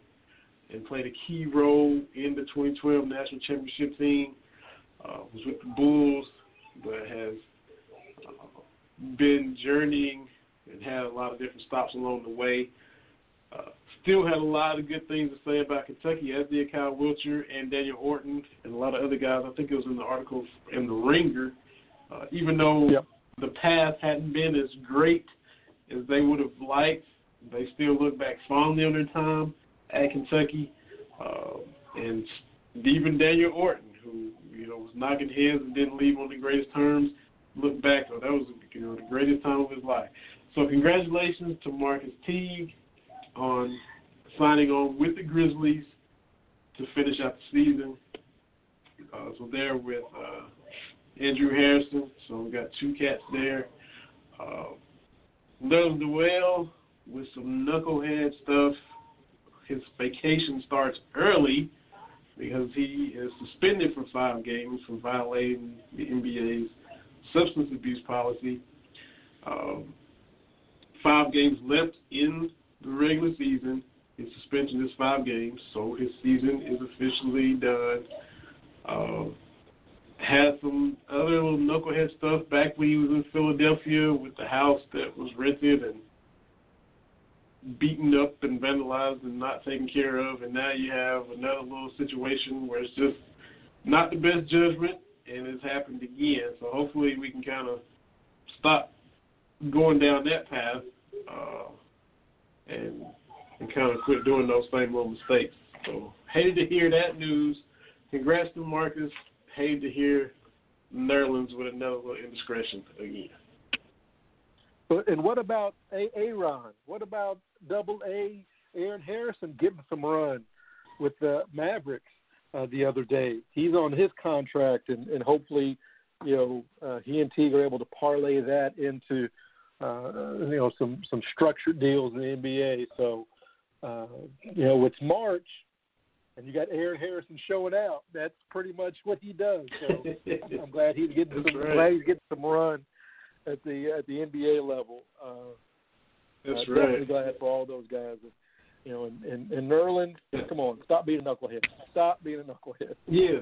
and played a key role in the 2012 national championship team. Uh, was with the Bulls, but has uh, been journeying and had a lot of different stops along the way. Uh, still had a lot of good things to say about Kentucky, as did Kyle Wiltjer and Daniel Orton and a lot of other guys. I think it was in the article in the Ringer. Uh, even though yep. the path hadn't been as great as they would have liked, they still look back fondly on their time at Kentucky. Uh, and even Daniel Orton, who you know was knocking heads and didn't leave on the greatest terms, look back, oh, that was you know the greatest time of his life. So congratulations to Marquis Teague on signing on with the Grizzlies to finish out the season. Uh, so there with uh, Andrew Harrison. So we got two cats there. Uh, Nerlens Noel with some knucklehead stuff. His vacation starts early because he is suspended for five games for violating the NBA's substance abuse policy. Um, five games left in the regular season. His suspension is five games, so his season is officially done. Uh, had some other little knucklehead stuff back when he was in Philadelphia with the house that was rented and beaten up and vandalized and not taken care of, and now you have another little situation where it's just not the best judgment, and it's happened again. So hopefully we can kind of stop going down that path uh, and and kind of quit doing those same little mistakes. So hated to hear that news. Congrats to Marquis. Hated to hear Nerlens with another little indiscretion again. But and what about A. Aaron? What about Double A. Aaron Harrison getting some run with the Mavericks uh, the other day? He's on his contract, and, and hopefully, you know, uh, he and Teague are able to parlay that into uh, you know some some structured deals in the NBA. So uh, you know it's March, and you got Aaron Harrison showing out. That's pretty much what he does. So I'm glad he's getting some right. glad he's getting some run at the at the NBA level. Uh, That's uh, right. Definitely glad for all those guys. And, you know, and, and, and Nerlens, come on, stop being a knucklehead. Stop being a knucklehead. Yeah,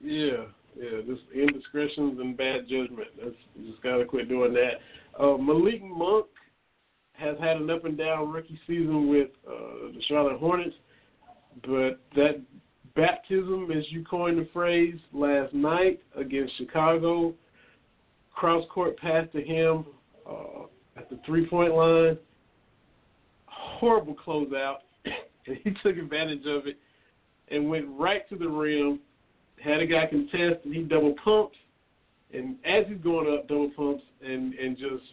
yeah, yeah. Just indiscretions and bad judgment. That's just gotta quit doing that. Uh, Malik Monk has had an up and down rookie season with uh, the Charlotte Hornets, but that baptism, as you coined the phrase last night against Chicago, cross court pass to him uh, at the three point line, horrible closeout, and he took advantage of it and went right to the rim. Had a guy contest, and he double pumps, and as he's going up, double pumps, and and just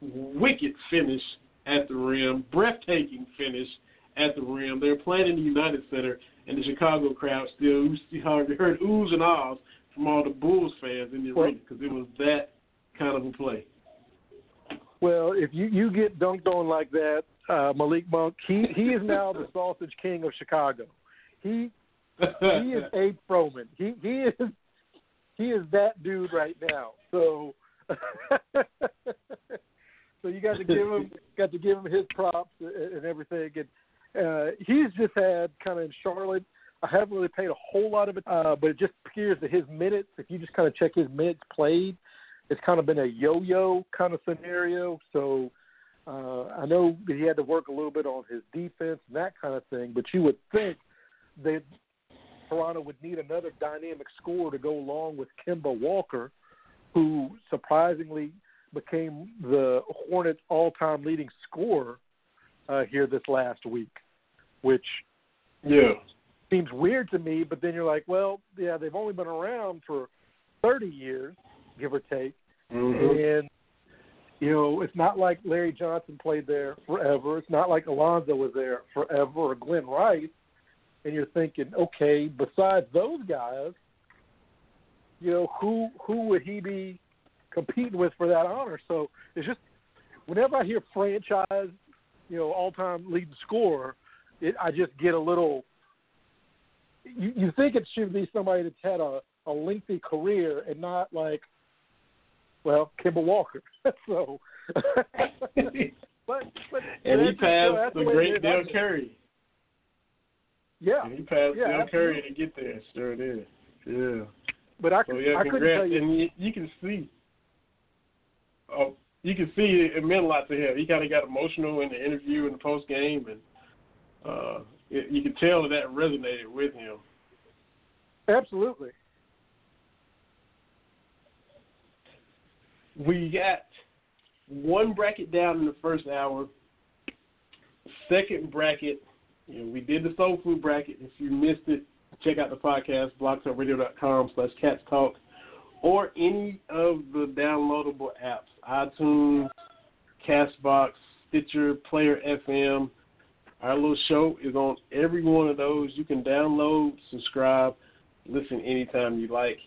wicked finish at the rim, breathtaking finish at the rim. They're playing in the United Center, and the Chicago crowd still you heard oohs and ahs from all the Bulls fans in the Well- arena because it was that kind of a play. Well, if you you get dunked on like that, uh, Malik Monk, he he is now the sausage king of Chicago. He he is Abe Froman. He he is he is that dude right now. So so you got to give him got to give him his props and, and everything. And uh, he's just had kind of in Charlotte. I haven't really paid a whole lot of it, uh, but it just appears that his minutes, if you just kind of check his minutes played, it's kind of been a yo-yo kind of scenario. So uh, I know that he had to work a little bit on his defense and that kind of thing. But you would think that Toronto would need another dynamic scorer to go along with Kemba Walker, who surprisingly became the Hornets' all-time leading scorer uh, here this last week, which yeah seems weird to me. But then you're like, well, yeah, they've only been around for 30 years, give or take, mm-hmm. and you know, it's not like Larry Johnson played there forever. It's not like Alonzo was there forever or Glenn Rice. And you're thinking, okay, besides those guys, you know, who who would he be competing with for that honor? So it's just whenever I hear franchise, you know, all time leading scorer, it, I just get a little. You, you think it should be somebody that's had a, a lengthy career and not like well, Kemba Walker. so, but, but and he passed the great Dell Curry. Yeah, and he passed yeah, Dell Curry to get there. Sure did. Yeah. But I, so, yeah, I couldn't tell you. And you, you can see. Oh, you can see it meant a lot to him. He kind of got emotional in the interview and the post game, and uh, it, you can tell that that resonated with him. Absolutely. we got one bracket down in the first hour. Second bracket, you know, we did the soul food bracket. If you missed it, check out the podcast, blogtalkradio.com slash cats talk, or any of the downloadable apps, iTunes, Castbox, Stitcher, Player FM. Our little show is on every one of those. You can download, subscribe, listen anytime you like.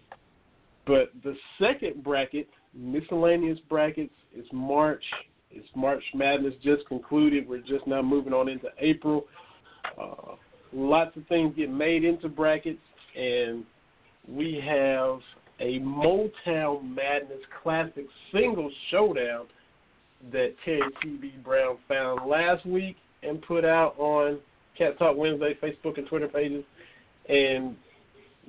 But the second bracket miscellaneous brackets. It's March. It's March Madness just concluded. We're just now moving on into April. Uh, lots of things get made into brackets, and we have a Motown Madness Classic Single Showdown that Terry T.B. Brown found last week and put out on Cat Talk Wednesday Facebook and Twitter pages. And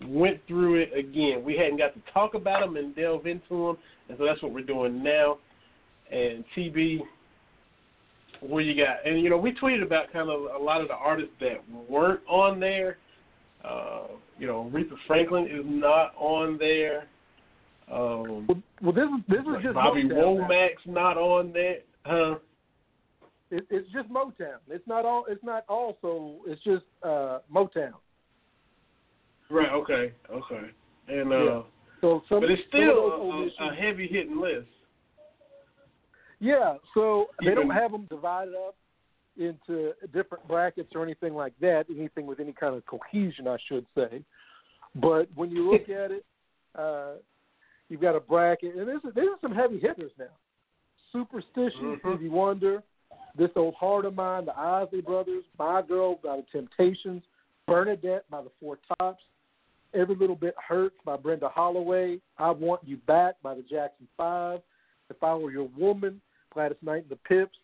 went through it again. We hadn't got to talk about them and delve into them, and so that's what we're doing now. And TB, what you got? And you know, we tweeted about kind of a lot of the artists that weren't on there. Uh, you know, Aretha Franklin is not on there. Um, well, well, this is this is just Bobby Motown Womack's not on there, huh? It, it's just Motown. It's not all. It's not also. It's just uh, Motown. Right. Okay. Okay. And uh, yeah. so some, but it's still a, a heavy hitting list. Yeah. So they don't have them divided up into different brackets or anything like that. Anything with any kind of cohesion, I should say. But when you look at it, uh, you've got a bracket, and there's there's some heavy hitters now. Superstition, mm-hmm. Stevie Wonder, This Old Heart of Mine, the Isley Brothers, My Girl by the Temptations, Bernadette by the Four Tops, Every Little Bit Hurts by Brenda Holloway. I Want You Back by the Jackson Five. If I Were Your Woman, Gladys Knight and the Pips.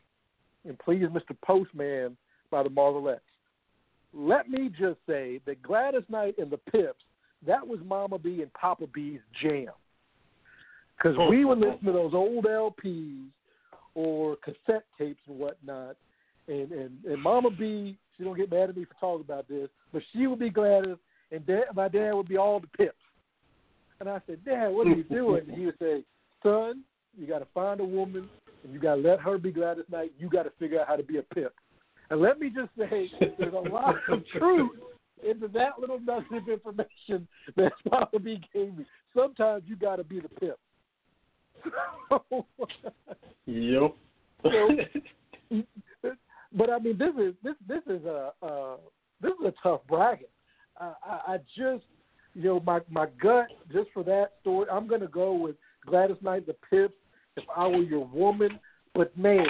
And Please Mr. Postman by the Marvelettes. Let me just say that Gladys Knight and the Pips, that was Mama B and Papa B's jam. Because we would listen to those old LPs or cassette tapes and whatnot. And, and, and Mama B, she don't get mad at me for talking about this, but she would be Gladys and dad, my dad would be all the pips. And I said, Dad, what are you doing? And he would say, Son, you got to find a woman and you got to let her be Gladys Knight. You got to figure out how to be a pip. And let me just say, there's a lot of truth into that little nugget of information that Papa B gave me. Sometimes you got to be the pip. yep. so, but I mean, this is this this is a uh, this is a tough bracket. I, I just, you know, my my gut just for that story, I'm going to go with Gladys Knight, the Pips. If I were your woman, but man,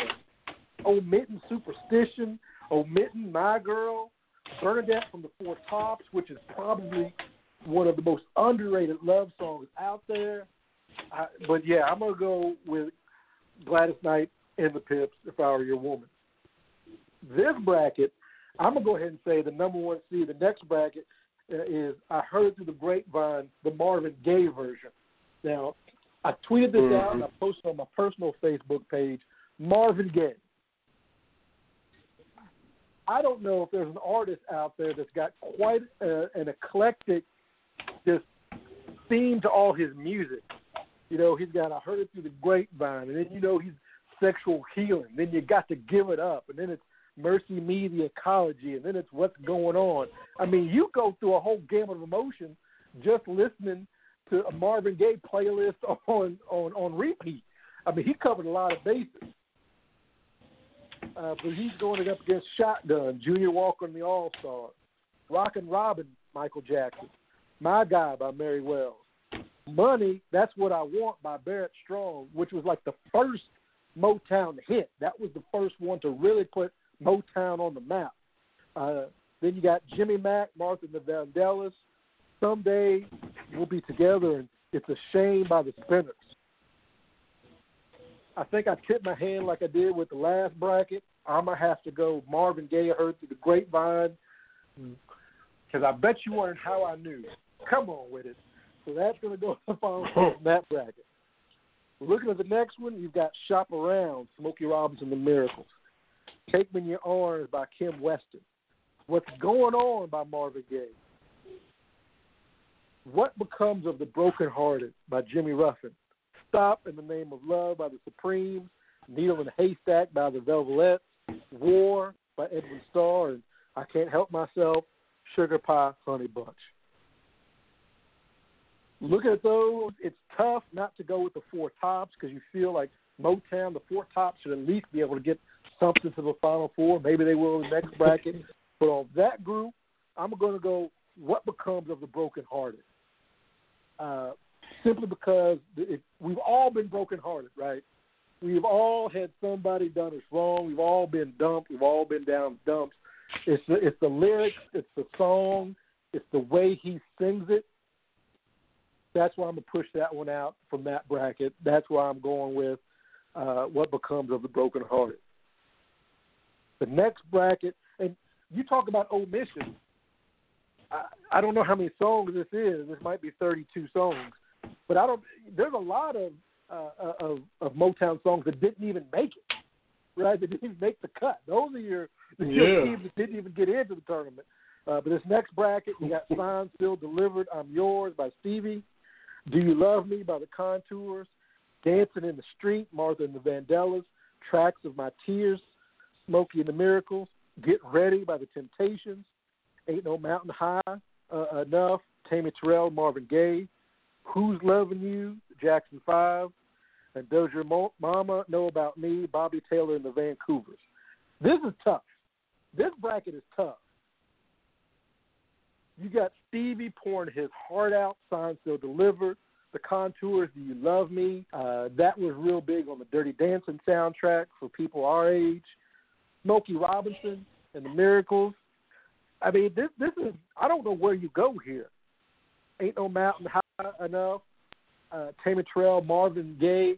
omitting superstition, omitting my girl, Bernadette from the Four Tops, which is probably one of the most underrated love songs out there. I, but yeah, I'm gonna go with Gladys Knight and the Pips. If I were your woman, this bracket I'm gonna go ahead and say the number one seed. The next bracket uh, is I heard through the grapevine the Marvin Gaye version. Now, I tweeted this mm-hmm. out and I posted on my personal Facebook page. Marvin Gaye. I don't know if there's an artist out there that's got quite a, an eclectic just theme to all his music. You know, he's got I heard it through the grapevine, and then you know he's sexual healing. Then you got to give it up, and then it's mercy me the ecology, and then it's what's going on. I mean, you go through a whole gamut of emotions just listening to a Marvin Gaye playlist on on on repeat. I mean, he covered a lot of bases. Uh, but he's going up against Shotgun, Junior Walker and the All Stars, Rockin' Robin, Michael Jackson, My Guy by Mary Wells, Money, That's What I Want by Barrett Strong, which was like the first Motown hit. That was the first one to really put Motown on the map. Uh, then you got Jimmy Mack, Martha the Vandellas. Someday we'll be together, and it's a shame by the Spinners. I think I tipped my hand like I did with the last bracket. I'm gonna have to go Marvin Gaye. heard through the grapevine because I bet you wondering how I knew. Come on with it. So that's gonna go up on that bracket. Looking at the next one, you've got Shop Around, Smokey Robinson, The Miracles. Take Me in Your Arms by Kim Weston. What's Going On by Marvin Gaye. What Becomes of the Brokenhearted by Jimmy Ruffin. Stop in the Name of Love by the Supremes, Needle in a Haystack by the Velvets, War by Edwin Starr, and I Can't Help Myself, Sugar Pie Honey Bunch. Looking at those, it's tough not to go with the four tops because you feel like Motown, the four tops should at least be able to get something to the final four. Maybe they will in the next bracket. But on that group, I'm going to go what becomes of the brokenhearted. Uh, simply because it, we've all been brokenhearted, right? We've all had somebody done us wrong. We've all been dumped. We've all been down dumps. It's the, it's the lyrics. It's the song. It's the way he sings it. That's why I'm gonna push that one out from that bracket. That's why I'm going with uh, what becomes of the brokenhearted. The next bracket, and you talk about omission. I don't know how many songs this is. This might be 32 songs. But I don't. There's a lot of uh, uh, of, of Motown songs that didn't even make it, right? That didn't even make the cut. Those are your, the yeah. teams that didn't even get into the tournament. Uh, but this next bracket, we got "Signed, Sealed, Delivered," "I'm Yours" by Stevie, "Do You Love Me" by the Contours, "Dancing in the Street," Martha and the Vandellas, "Tracks of My Tears," Smokey and the Miracles, "Get Ready" by the Temptations, "Ain't No Mountain High uh, Enough," Tammy Terrell, Marvin Gaye, Who's Loving You, Jackson 5, and Does Your Mama Know About Me, Bobby Taylor and the Vancouvers. This is tough. This bracket is tough. You got Stevie pouring his heart out, Signed Sealed Delivered. The Contours, Do You Love Me? Uh, that was real big on the Dirty Dancing soundtrack for people our age. Smokey Robinson and the Miracles. I mean, this this is I don't know where you go here. Ain't no mountain high enough. Uh, Tammy Terrell, Marvin Gaye.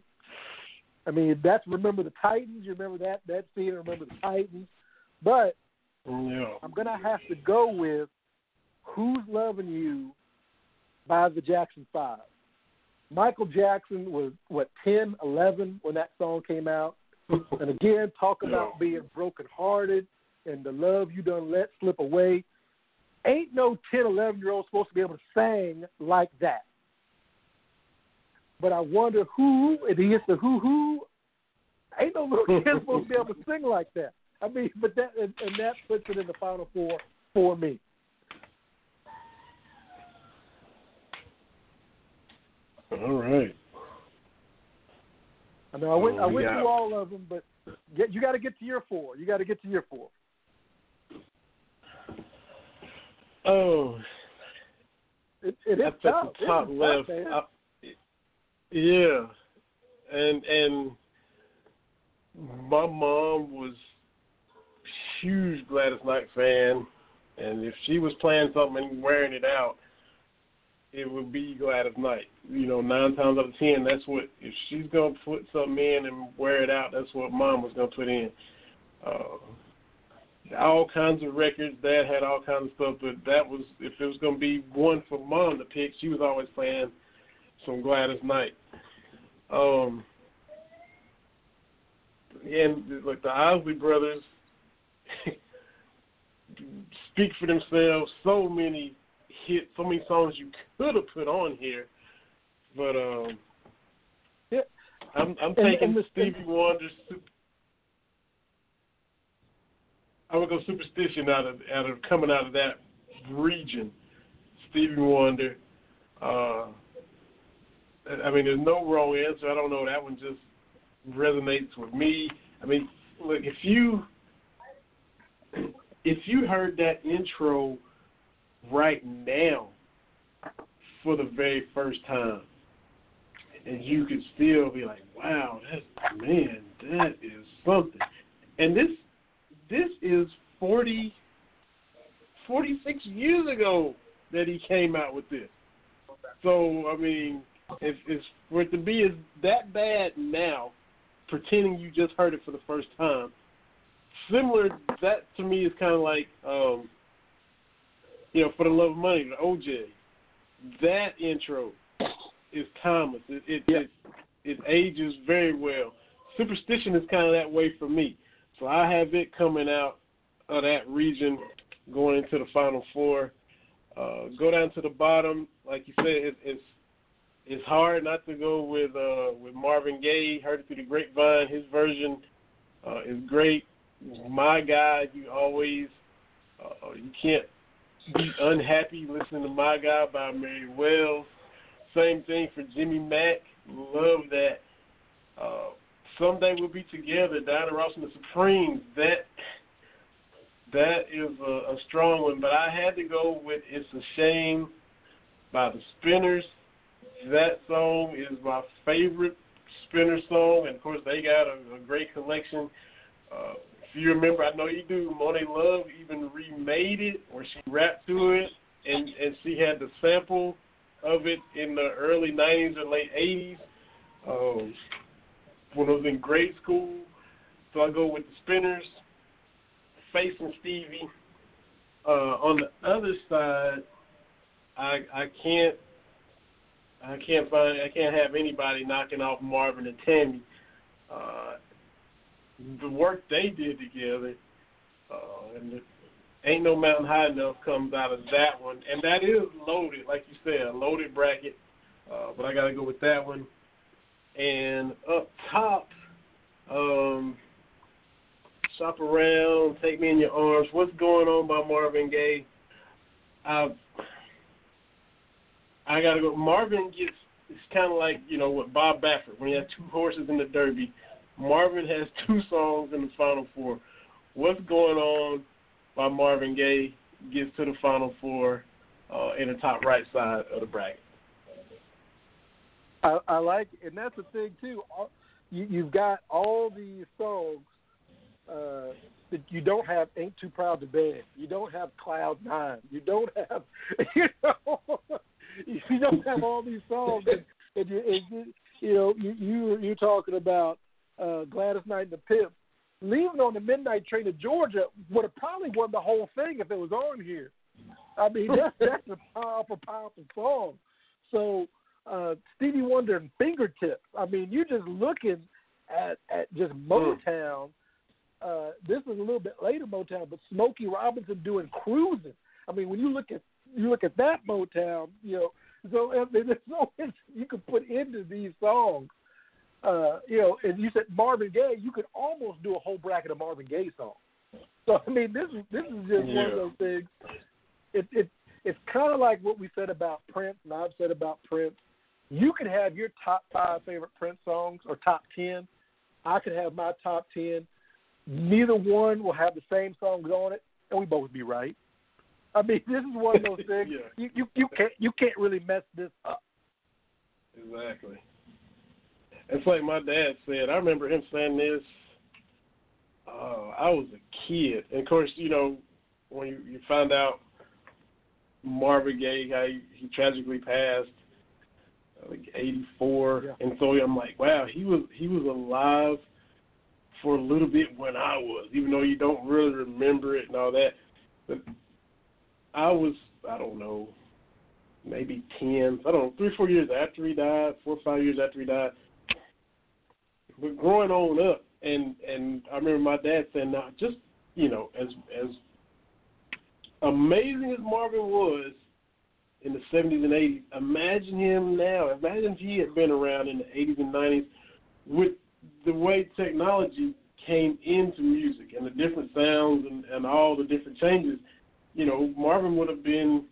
I mean, that's remember the Titans. You remember that that scene? Remember the Titans? But yeah. I'm gonna have to go with "Who's Loving You" by the Jackson Five. Michael Jackson was what 10, 11 when that song came out, and again, talk about being brokenhearted and the love you done let slip away. Ain't no 10, 11 year old supposed to be able to sing like that. But I wonder who, and he hits the who who. Ain't no little kid supposed to be able to sing like that. I mean, but that and, and that puts it in the final four for me. All right. I know I went. Oh, I went yeah. through all of them, but get, you got to get to your four. You got to get to your four. Oh, It, it is that's at the top left. tough. I, yeah, and and my mom was huge Gladys Knight fan, and if she was playing something and wearing it out, it would be Gladys Knight. You know, nine times out of ten, that's what if she's gonna put something in and wear it out, that's what mom was gonna put in. Uh, all kinds of records. Dad had all kinds of stuff, but that was if it was gonna be one for mom to pick, she was always playing some Gladys Knight. Um, and like the Isley brothers speak for themselves. So many hits, so many songs you could have put on here, but um, yeah, I'm I'm taking and the, Stevie Wonder. I would go superstition out of out of coming out of that region. Stevie Wonder. Uh, I mean, there's no wrong answer. I don't know. That one just resonates with me. I mean, look, if you if you heard that intro right now for the very first time, and you could still be like, "Wow, that man, that is something." And this this is 40, 46 years ago that he came out with this. So I mean, if, if for it to be as that bad now, pretending you just heard it for the first time, similar that to me is kind of like, um, you know, for the love of money, the OJ. That intro is timeless. It it, yeah. it it ages very well. Superstition is kind of that way for me. So I have it coming out of that region, going into the final four. Uh, go down to the bottom, like you said, it, it's it's hard not to go with uh, with Marvin Gaye. Heard it through the grapevine. His version uh, is great. My guy, you always uh, you can't be unhappy listening to My Guy by Mary Wells. Same thing for Jimmy Mack. Love that. Uh, Someday we'll be together. Diana Ross and the Supremes. That that is a, a strong one, but I had to go with "It's a Shame" by the Spinners. That song is my favorite Spinner song, and of course they got a, a great collection. Uh, if you remember, I know you do. Monie Love even remade it, where she rapped to it, and and she had the sample of it in the early '90s or late '80s. Um, when I was in grade school. So I go with the Spinners, Face and Stevie. Uh, on the other side, I I can't I can't find I can't have anybody knocking off Marvin and Tammy. Uh, the work they did together, uh, and the, ain't no mountain high enough comes out of that one, and that is loaded, like you said, a loaded bracket. Uh, but I got to go with that one. And up top, um, Shop Around, Take Me in Your Arms, What's Going On by Marvin Gaye. I I gotta go. Marvin gets it's kind of like you know what Bob Baffert when he had two horses in the Derby. Marvin has two songs in the Final Four. What's Going On by Marvin Gaye gets to the Final Four uh, in the top right side of the bracket. I, I like, it. and that's the thing too. All, you, you've got all these songs uh, that you don't have. Ain't too proud to beg. You don't have Cloud Nine. You don't have, you know, you don't have all these songs. And, and you, and, you know, you you you're talking about uh, Gladys Knight and the Pips. Leaving on the midnight train to Georgia would have probably won the whole thing if it was on here. I mean, that's that's a powerful, powerful song. So uh, Stevie Wonder and Fingertips. I mean, you're just looking at at just hmm. Motown. Uh, this is a little bit later Motown, but Smokey Robinson doing cruising. I mean, when you look at you look at that Motown, you know, so I mean, there's no you could put into these songs. Uh, you know, and you said Marvin Gaye, you could almost do a whole bracket of Marvin Gaye songs. So I mean, this is this is just yeah. one of those things. It it it's kind of like what we said about Prince, and I've said about Prince you could have your top five favorite Prince songs or top ten. I could have my top ten. Neither one will have the same songs on it, and we both be right. I mean, this is one of those things. yeah. you, you you can't you can't really mess this up. Exactly. It's like my dad said. I remember him saying this. Uh, I was a kid, and of course, you know, when you, you find out Marvin Gaye, how he, he tragically passed, like '84, yeah. and so I'm like, wow, he was he was alive for a little bit when I was, even though you don't really remember it and all that. But I was, I don't know, maybe ten, I don't know, three, four years after he died, four or five years after he died. But growing on up, and and I remember my dad saying, now just you know, as as amazing as Marvin was, in the 70s and 80s. Imagine him now. Imagine if he had been around in the 80s and 90s with the way technology came into music and the different sounds and, and all the different changes, you know, Marvin would have been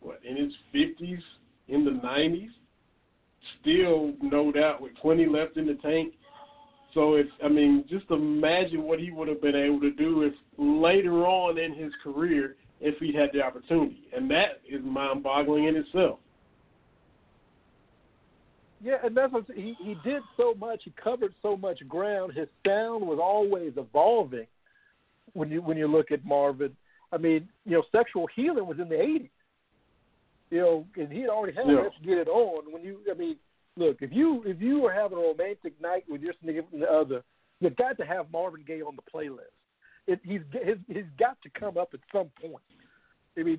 what in his fifties, in the nineties, still no doubt with twenty left in the tank. So it's, I mean, just imagine what he would have been able to do if later on in his career if he had the opportunity, and that is mind-boggling in itself. Yeah, and that's what he he did so much. He covered so much ground. His sound was always evolving. When you when you look at Marvin, I mean, you know, sexual healing was in the '80s. You know, and he had already had yeah. Let's Get It On. When you, I mean, look, if you if you were having a romantic night with your significant other, you've got to have Marvin Gaye on the playlist. It, he's he's, got to come up at some point. I mean,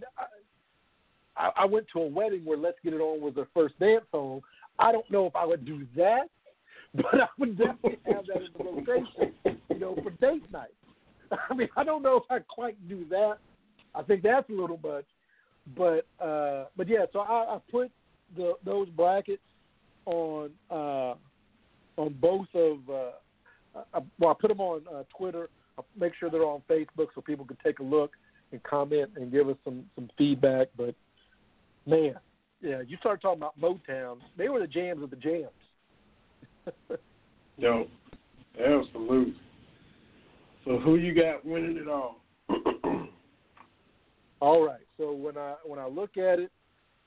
I, I went to a wedding where "Let's Get It On" was their first dance song. I don't know if I would do that, but I would definitely have that in the rotation, you know, for date night. I mean, I don't know if I quite do that. I think that's a little much, but uh, but yeah. So I, I put the those brackets on uh, on both of. Uh, I, well, I put them on uh, Twitter. I'll make sure they're on Facebook so people can take a look and comment and give us some some feedback. But man, yeah, you start talking about Motown. They were the jams of the jams. Yo, absolutely. So who you got winning it all? all right. So when I when I look at it,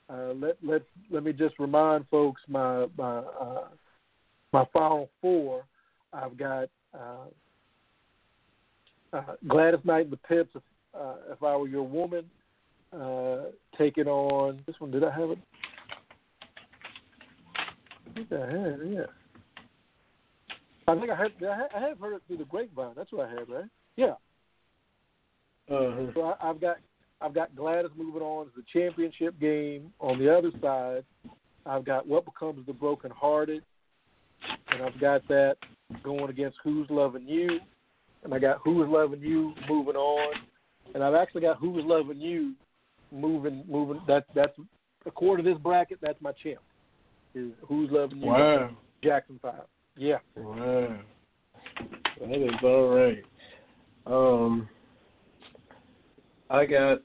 uh, let let let me just remind folks my my uh, my final four. I've got uh, uh, Gladys Knight and the Pips. If, uh, if I were your woman, uh, taking on this one. Did I have it? I think I had. Yeah. I think I had. I have heard it through the grapevine. That's what I had, right? Yeah. Uh-huh. So I, I've got I've got Gladys moving on to the championship game. On the other side, I've got What Becomes the Broken Hearted, and I've got that going against Who's Loving You, and I got Who's Loving You moving on, and I've actually got Who's Loving You moving moving. That that's according to this bracket, that's my champ. Is Who's Loving You? Wow. Jackson Five. Yeah. Wow. That is all right. Um, I got.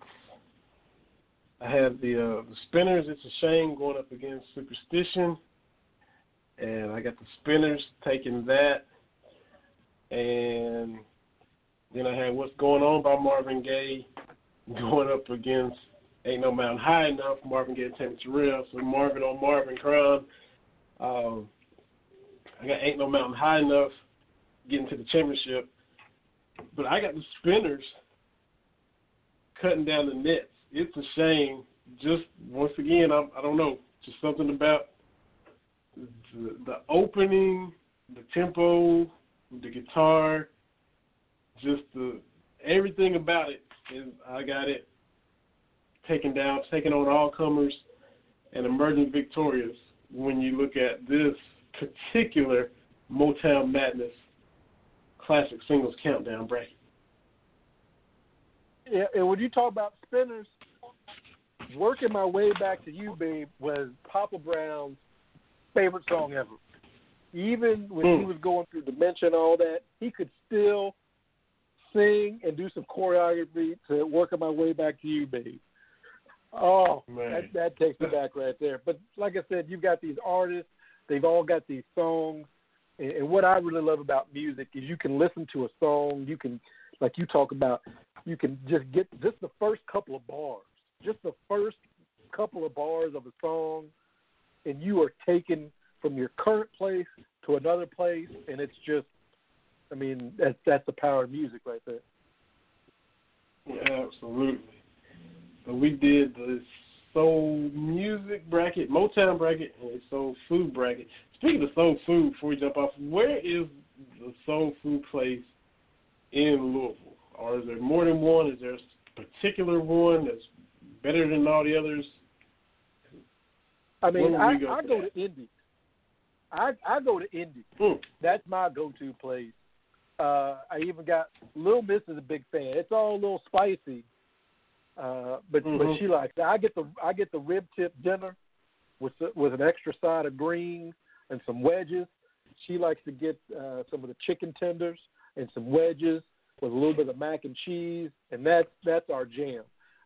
I have the uh, the spinners. It's a shame going up against superstition, and I got the spinners taking that, and then I had what's going on by Marvin Gaye going up against Ain't No Mountain High Enough. Marvin Gaye and Tammy Terrell. So Marvin on Marvin Crown. Um, I got Ain't No Mountain High Enough getting to the championship. But I got the spinners cutting down the nets. It's a shame. Just once again, I, I don't know, just something about the, the opening, the tempo, the guitar, just the everything about it. Is I got it taken down, taking on all comers, and emerging victorious when you look at this particular Motown Madness Classic Singles Countdown bracket. Yeah, and when you talk about spinners, working my way back to you, babe, was Papa Brown's favorite song ever. Even when Mm. he was going through dementia and all that, he could still sing and do some choreography to working my way back to you, babe. Oh, Man. that, that takes me back right there. But like I said, you've got these artists; they've all got these songs. And, and what I really love about music is you can listen to a song, you can, like you talk about, you can just get just the first couple of bars, just the first couple of bars of a song, and you are taken from your current place to another place, and it's just, I mean, that's that's the power of music right there. Yeah, absolutely. So we did the soul music bracket, Motown bracket, and soul food bracket. Speaking of soul food, before we jump off, where is the soul food place in Louisville? Or is there more than one? Is there a particular one that's better than all the others? I mean, I, go I go that? to Indy. I I go to Indy. Hmm. That's my go-to place. Uh, I even got Little Miss is a big fan. It's all a little spicy, uh, but but Mhm. she likes it. I get the I get the rib tip dinner with with an extra side of greens and some wedges, she likes to get uh, some of the chicken tenders and some wedges with a little bit of mac and cheese, and that's that's our jam.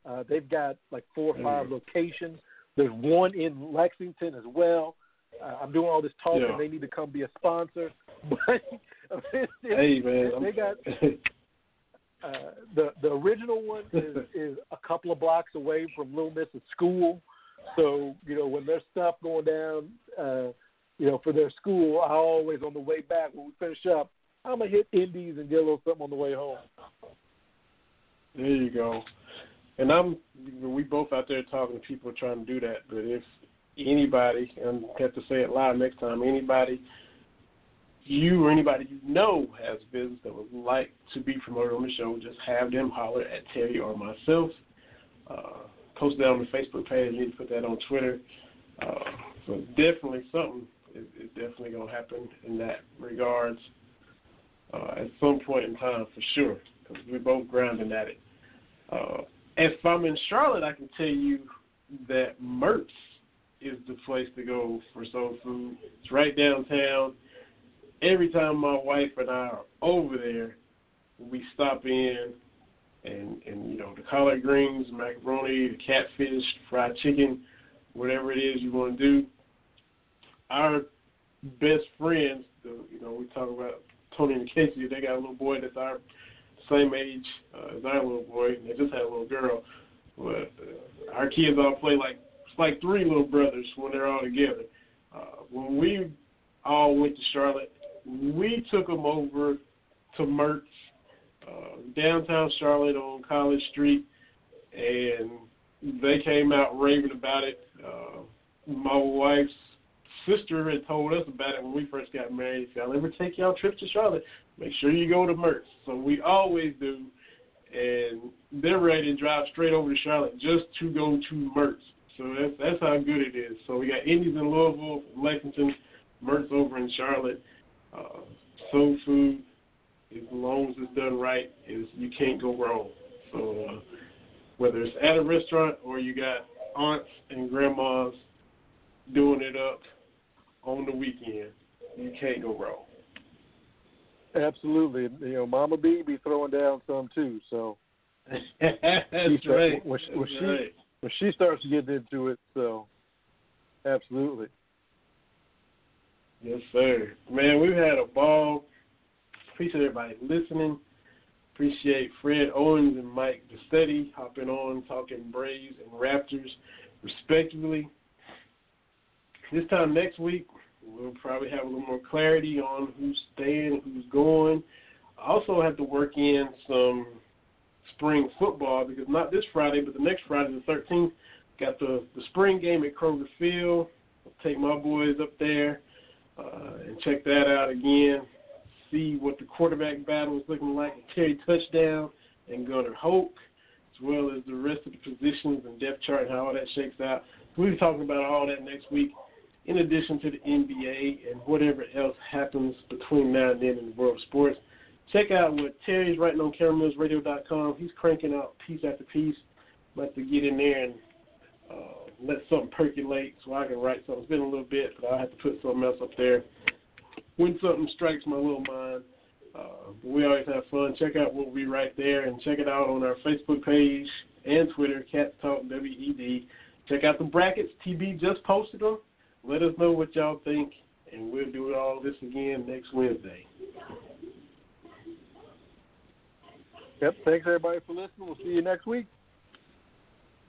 Uh, they've got like four or five mm. locations. There's one in Lexington as well. Uh, I'm doing all this talking. Yeah. They need to come be a sponsor. But hey man, they got uh, the the original one is is a couple of blocks away from Little Miss's school. So you know when there's stuff going down, uh, you know for their school, I always on the way back when we finish up, I'm gonna hit Indi's and get a little something on the way home. There you go. And I'm we both out there talking to people trying to do that. But if anybody, and I have to say it live next time, anybody you or anybody you know has business that would like to be promoted on the show, just have them holler at Terry or myself. Uh, post that on the Facebook page. Need to put that on Twitter. Uh, so definitely something is, is definitely going to happen in that regards uh, at some point in time for sure because we're both grinding at it. Uh, if I'm in Charlotte, I can tell you that Mert's is the place to go for soul food. It's right downtown. Every time my wife and I are over there, we stop in and and you know the collard greens, macaroni, the catfish, fried chicken, whatever it is you want to do. Our best friends, the, you know, we talk about Tony and Casey. They got a little boy that's our same age uh, as our little boy, they just had a little girl. But uh, our kids all play like like three little brothers when they're all together. Uh, when we all went to Charlotte, we took them over to Mert's, uh, downtown Charlotte on College Street, and they came out raving about it. Uh, my wife's sister had told us about it when we first got married. If y'all ever take y'all trips to Charlotte, make sure you go to Mert's. So we always do, and they're ready to drive straight over to Charlotte just to go to Mert's. So that's that's how good it is. So we got Indi's in Louisville, Lexington, Mert's over in Charlotte. Uh, soul food, as long as it's done right, is you can't go wrong. So uh, whether it's at a restaurant or you got aunts and grandmas doing it up on the weekend, you can't go wrong. Absolutely, you know, Mama B be throwing down some too. So that's right. When, when she right. When she starts getting into it, so absolutely. Yes, sir. Man, we've had a ball. Appreciate everybody listening. Appreciate Fred Owens and Mike Bossetti hopping on, talking Braves and Raptors, respectively. This time next week, we'll probably have a little more clarity on who's staying, who's going. I also have to work in some spring football because not this Friday, but the next Friday, the 13th, got the the spring game at Kroger Field. I'll take my boys up there uh, and check that out again. See what the quarterback battle is looking like Terry Touchdown and Gunnar Hoak, as well as the rest of the positions and depth chart and how all that shakes out. We'll be talking about all that next week in addition to the NBA and whatever else happens between now and then in the world of sports. Check out what Terry's writing on CameraMillsRadio.com. He's cranking out piece after piece. i like to get in there and uh, let something percolate so I can write something. It's been a little bit, but I'll have to put something else up there when something strikes my little mind. Uh, we always have fun. Check out what we write there and check it out on our Facebook page and Twitter, Cats Talk WED. Check out the brackets. TB just posted them. Let us know what y'all think, and we'll do all this again next Wednesday. Yep. Thanks everybody for listening. We'll see you next week.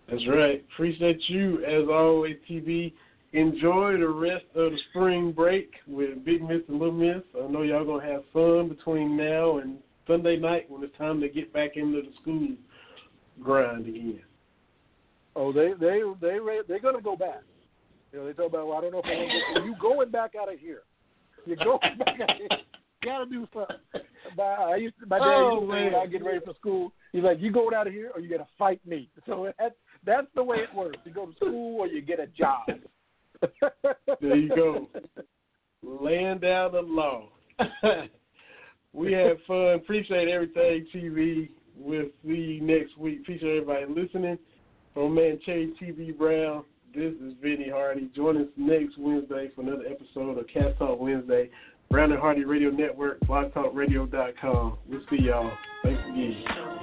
That's right. Appreciate you as always, TB. Enjoy the rest of the spring break with Big Miss and Little Miss. I know y'all gonna have fun between now and Sunday night when it's time to get back into the school grind again. Oh, they they they they're gonna go back. You know, they talk about, well, I don't know if I want to get you going back out of here. You're going back out of here. Gotta do something. My, I used to, my dad oh, used to oh, say when I get ready for school, he's like, you going out of here or you gotta fight me. So that's that's the way it works. You go to school or you get a job. there you go. Laying down the law. we had fun. Appreciate everything, TB. We'll see you next week. Appreciate everybody listening. From man Terry TB Brown. This is Vinny Hardy. Join us next Wednesday for another episode of Cat Talk Wednesday. And Hardy Radio Network, blogtalkradio.com. We'll see y'all. Thanks again.